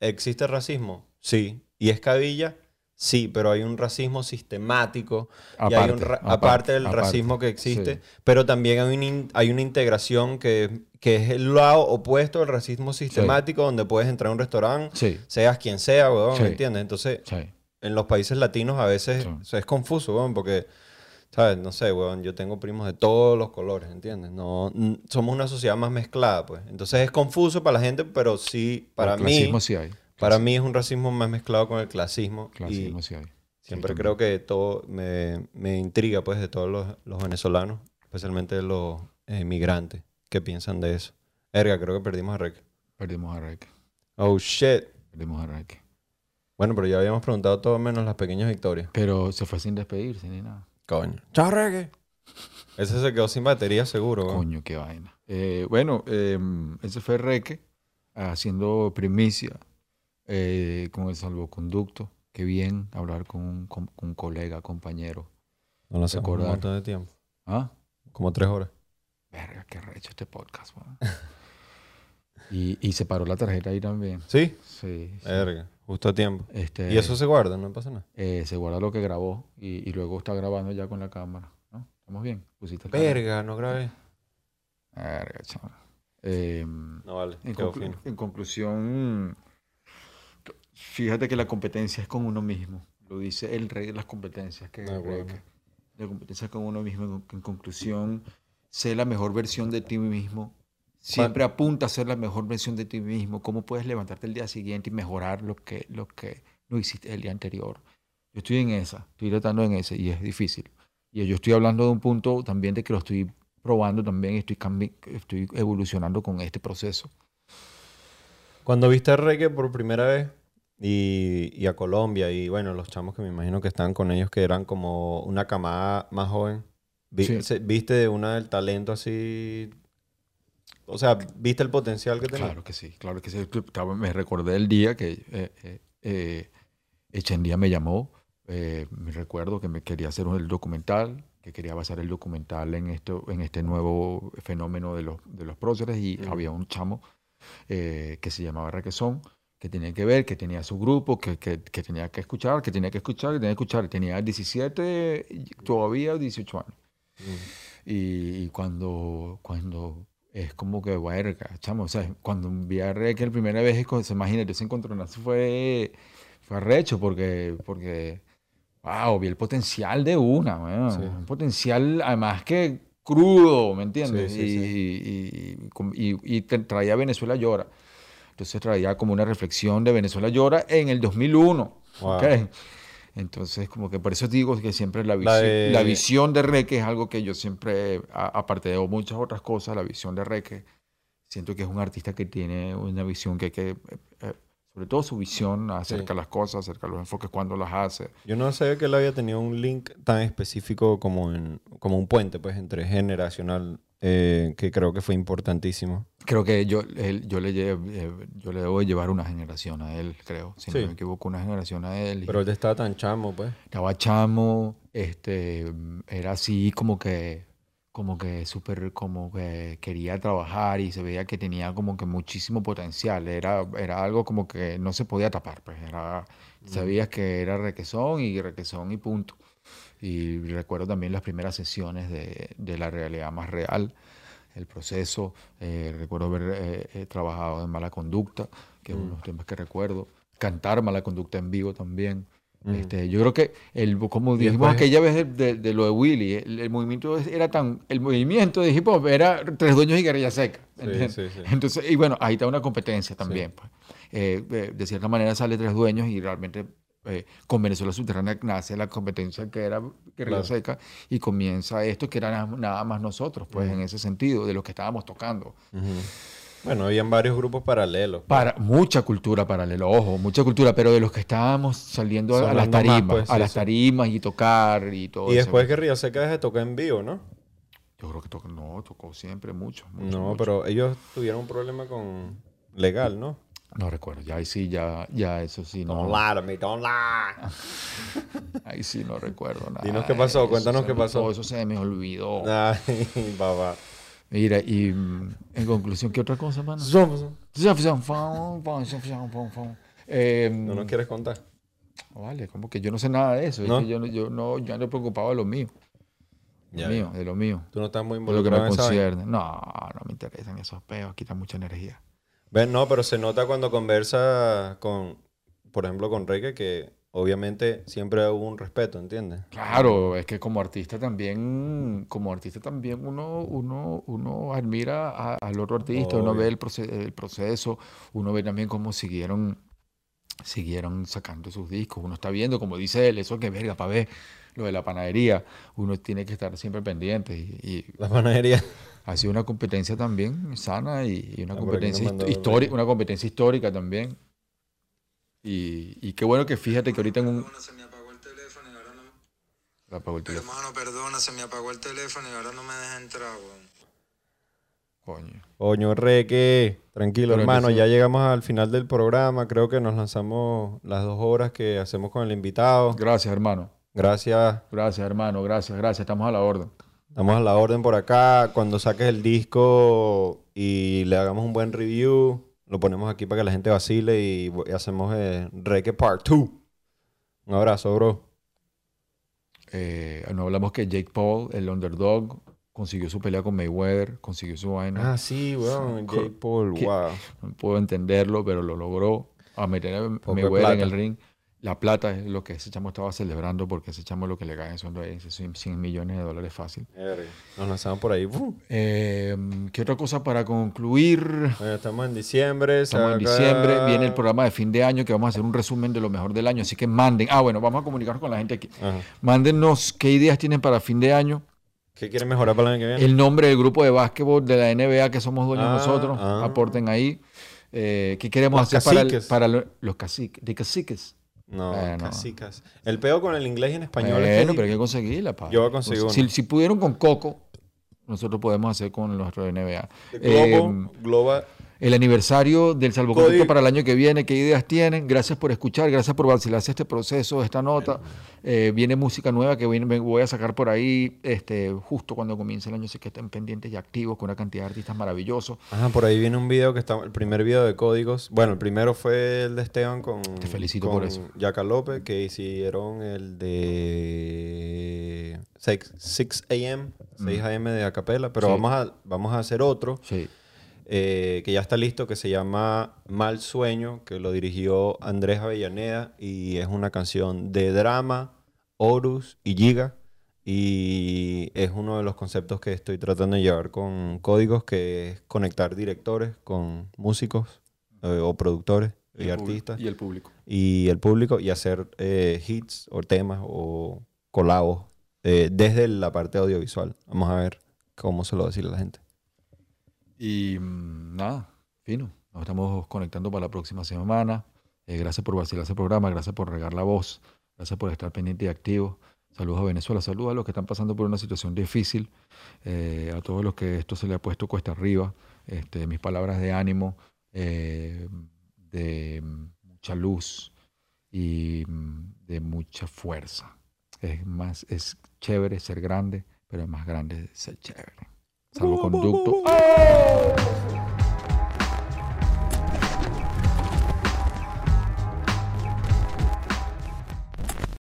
existe racismo, sí, y es cabilla, sí, pero hay un racismo sistemático y hay un Aparte, aparte, aparte del aparte, racismo que existe, sí. pero también hay, un in- hay una integración que, que es el lado opuesto del racismo sistemático donde puedes entrar a un restaurante, Sí, seas quien sea, weón. ¿me entiendes? Entonces, en los países latinos a veces Sí. o sea, es confuso, weón, porque, ¿sabes? No sé, weón, yo tengo primos de todos los colores, ¿entiendes? No, somos una sociedad más mezclada, pues. Entonces es confuso para la gente, pero sí, para El mí, clasismo sí hay. Para mí es un racismo más mezclado con el clasismo. Clasismo y sí hay. siempre Sí, creo que todo me, me intriga, pues, de todos los, los venezolanos, especialmente los eh, migrantes, que piensan de eso. Erga, creo que perdimos a Rek. Perdimos a Reque. Oh, shit. Perdimos a Reque. Bueno, pero ya habíamos preguntado todo menos las pequeñas victorias. Pero se fue sin despedirse ni nada. Coño. Chao, reggae. Ese se quedó sin batería seguro, weón. Coño, qué vaina. Eh, bueno, eh, ese fue Reque haciendo primicia eh, con el salvoconducto. Qué bien hablar con un, con- con un colega, compañero. No lo hacemos un montón de tiempo. ¿Ah? Como tres horas. Verga, qué recho este podcast, weón. y, y se paró la tarjeta ahí también. ¿Sí? Sí. sí. Verga. Justo a tiempo. Este, Y eso se guarda, no pasa nada. eh, se guarda lo que grabó y, y luego está grabando ya con la cámara. ¿no? ¿Estamos bien? Pusiste. Verga, no grabé. Verga, chaval. Em, No vale. Conclu- en conclusión, fíjate que la competencia es con uno mismo. Lo dice el rey de las competencias, que Ah, bueno. Reque. La competencia es con uno mismo. En, conclusión, sé la mejor versión de ti mismo. Siempre apunta a ser la mejor versión de ti mismo. ¿Cómo puedes levantarte el día siguiente y mejorar lo que, lo que no hiciste el día anterior? Yo estoy en esa, estoy tratando en ese y es difícil. Y yo estoy hablando de un punto también de que lo estoy probando también y estoy, estoy evolucionando con este proceso. Cuando viste a reggae por primera vez y, y a Colombia y bueno, los chamos que me imagino que estaban con ellos que eran como una camada más joven, vi- Sí. se- ¿viste una del talento así? O sea, ¿viste el potencial que tenía? Claro que sí, claro que sí. Me recordé el día que eh, eh, eh, Echendía me llamó. eh, me recuerdo que me quería hacer un- el documental, que quería basar el documental en, esto, en este nuevo fenómeno de los, de los próceres. Y Mm. había un chamo eh, que se llamaba Requesón, que tenía que ver, que tenía su grupo, que, que- que tenía que escuchar, que tenía que escuchar, que tenía que escuchar. Tenía 17, y todavía 18 años. Mm. Y, y cuando, cuando es como que, verga, chamo, o sea, cuando vi a Reque la primera vez, se imagina, ese encontronazo fue, fue arrecho porque, porque, wow, vi el potencial de una, Sí. un potencial además que crudo, ¿me entiendes? Sí, sí, y, y- y- traía Venezuela Llora. Entonces traía como una reflexión de Venezuela Llora en el 2001. Wow. ¿ok? Entonces, como que por eso digo que siempre la, La visi- la, de- visión de Reque es algo que yo siempre, aparte de muchas otras cosas, la visión de Reque, siento que es un artista que tiene una visión que hay que, eh, eh, sobre todo su visión acerca Sí. de las cosas, acerca de los enfoques cuando las hace. Yo no sabía que él había tenido un link tan específico como, en, como un puente, pues, entre generacional, eh, que creo que fue importantísimo. Creo que yo, él- yo, le, lle- eh, yo le debo llevar una generación a él, creo, si Sí. no me equivoco, una generación a él. Pero él estaba tan chamo, pues. estaba chamo, este, era así como que, como que súper, como que quería trabajar y se veía que tenía como que muchísimo potencial. Era, era algo como que no se podía tapar, pues era, sabías que era requesón y requesón y punto. Y recuerdo también las primeras sesiones de, de la realidad más real, el proceso. eh, recuerdo haber eh, eh, trabajado en mala conducta, que es uno de los temas que recuerdo. Cantar mala conducta en vivo también. Mm. Este, yo creo que el, como dijimos después- aquella vez de, de- de lo de Willy, el, el movimiento era tan, el movimiento de hip hop era tres dueños y guerrilla seca. Sí, ¿entiendes? sí, sí. Entonces, y bueno, ahí está una competencia también. pues. Eh, de cierta manera sale tres dueños y realmente eh, con Venezuela Subterránea nace la competencia que era guerrilla Claro. seca y comienza esto que era nada, nada más nosotros, pues en ese sentido, de lo que estábamos tocando. Bueno, habían varios grupos paralelos. Para mucha cultura paralela, ojo, mucha cultura, pero de los que estábamos saliendo a, a las más, tarimas, pues, a sí, las tarimas y tocar y todo Y eso. después que Río Seca de tocar en vivo, ¿no? Yo creo que tocó, no, tocó siempre mucho. mucho, No, mucho. pero ellos tuvieron un problema con legal, ¿no? No recuerdo, ya ahí sí, ya, ya eso sí, Don't no. lie to me, don't lie. <laughs> Ahí sí no recuerdo nada. Dinos qué pasó, cuéntanos se qué pasó. Todo eso se me olvidó. Ay, <laughs> papá. Mira, y mm, en conclusión, ¿qué otra cosa, mano? Eh, ¿No nos quieres contar? Vale, como que yo no sé nada de eso. es ¿No? que yo, no- yo no, yo ando preocupado de lo mío. De Ya lo mío, de lo mío. Tú no estás muy De lo que me involucrado en esa vaina. concierne. No, no me interesan esos peos, quitan mucha energía. Ven, no, pero se nota cuando conversa con, por ejemplo, con Reque que obviamente siempre hubo un respeto, ¿entiendes? Claro, es que como artista también, como artista también uno, uno, uno admira a- al otro artista, uno ve el, proce- el proceso, uno ve también cómo siguieron, siguieron sacando sus discos, uno está viendo, como dice él, eso que verga, para ver lo de la panadería, uno tiene que estar siempre pendiente y, y La panadería. <laughs> ha sido una competencia también sana y, y una Ah, competencia histórica, una competencia histórica también. Y, y qué bueno que fíjate que ahorita en un... Se me apagó el teléfono y ahora no. La apagó el teléfono, Hermano, perdona, se me apagó el teléfono y ahora no me deja entrar, weón. coño. Coño, Reque. Tranquilo, Pero hermano. Ya llegamos al final del programa. Creo que nos lanzamos las dos horas que hacemos con el invitado. Gracias, hermano. Gracias. Gracias, hermano. Gracias, gracias. Estamos a la orden. Estamos a la orden por acá. Cuando saques el disco y le hagamos un buen review, lo ponemos aquí para que la gente vacile y, y hacemos eh, Reque Part 2. Un abrazo, bro. Eh, no hablamos que Jake Paul, el underdog, consiguió su pelea con Mayweather, consiguió su vaina. Ah, sí, weón. Jake Paul, wow. No puedo entenderlo, pero lo logró. A meter a Mayweather en el ring. La plata es lo que ese chamo estaba celebrando porque ese chamo lo que le ganan son 100 millones de dólares fácil. Nos lanzamos por ahí. Eh, ¿Qué otra cosa para concluir? Bueno, estamos en diciembre. Estamos en diciembre, viene el programa de fin de año que vamos a hacer un resumen de lo mejor del año, así que manden. Ah, bueno, vamos a comunicarnos con la gente aquí. Ajá. Mándennos qué ideas tienen para fin de año. ¿Qué quieren mejorar para el año que viene? El nombre del grupo de básquetbol de la NBA que somos dueños Ah, nosotros. ah. Aporten ahí. Eh, ¿Qué queremos Los hacer para, el- caciques. para lo- los caciques? De caciques. No, Bueno. casicas. El peo con el inglés y en español es Bueno, que- pero hay que conseguirla. pa. Yo voy a conseguir Pues, si, pudieron con Coco, nosotros podemos hacer con nuestro NBA. Globo, Eh, Global. El aniversario del salvoconducto Código. para el año que viene, qué ideas tienen. Gracias por escuchar, gracias por vacilarse este proceso, esta nota. Eh, viene música nueva que viene- me voy a sacar por ahí este, justo cuando comience el año, así que estén pendientes y activos con una cantidad de artistas maravillosos. Ajá, por ahí viene un video que está, el primer video de códigos. Bueno, el primero fue el de Esteban con. Te felicito con por eso. López, que hicieron el de 6, 6 a.m., 6 a.m. de Acapela. Pero Sí. vamos, a, vamos a hacer otro Sí. Eh, que ya está listo, que se llama Mal Sueño, que lo dirigió Andrés Avellaneda y es una canción de drama, Horus y Giga. Y es uno de los conceptos que estoy tratando de llevar con códigos, que es conectar directores con músicos eh, o productores y, artistas Y el público. y el público y hacer eh, hits o temas o colabos eh, desde la parte audiovisual. Vamos a ver cómo se lo va a decir a la gente. Y mm, nada, fino. Nos estamos conectando para la próxima semana. Eh, gracias por vacilarse el programa, gracias por regar la voz, gracias por estar pendiente y activo. Saludos a Venezuela, saludos a los que están pasando por una situación difícil, eh, a todos los que esto se le ha puesto cuesta arriba. Este, mis palabras de ánimo, eh, de mucha luz y mm, de mucha fuerza. Es más, es chévere ser grande, pero es más grande ser chévere. Salvoconducto. ¡Oh!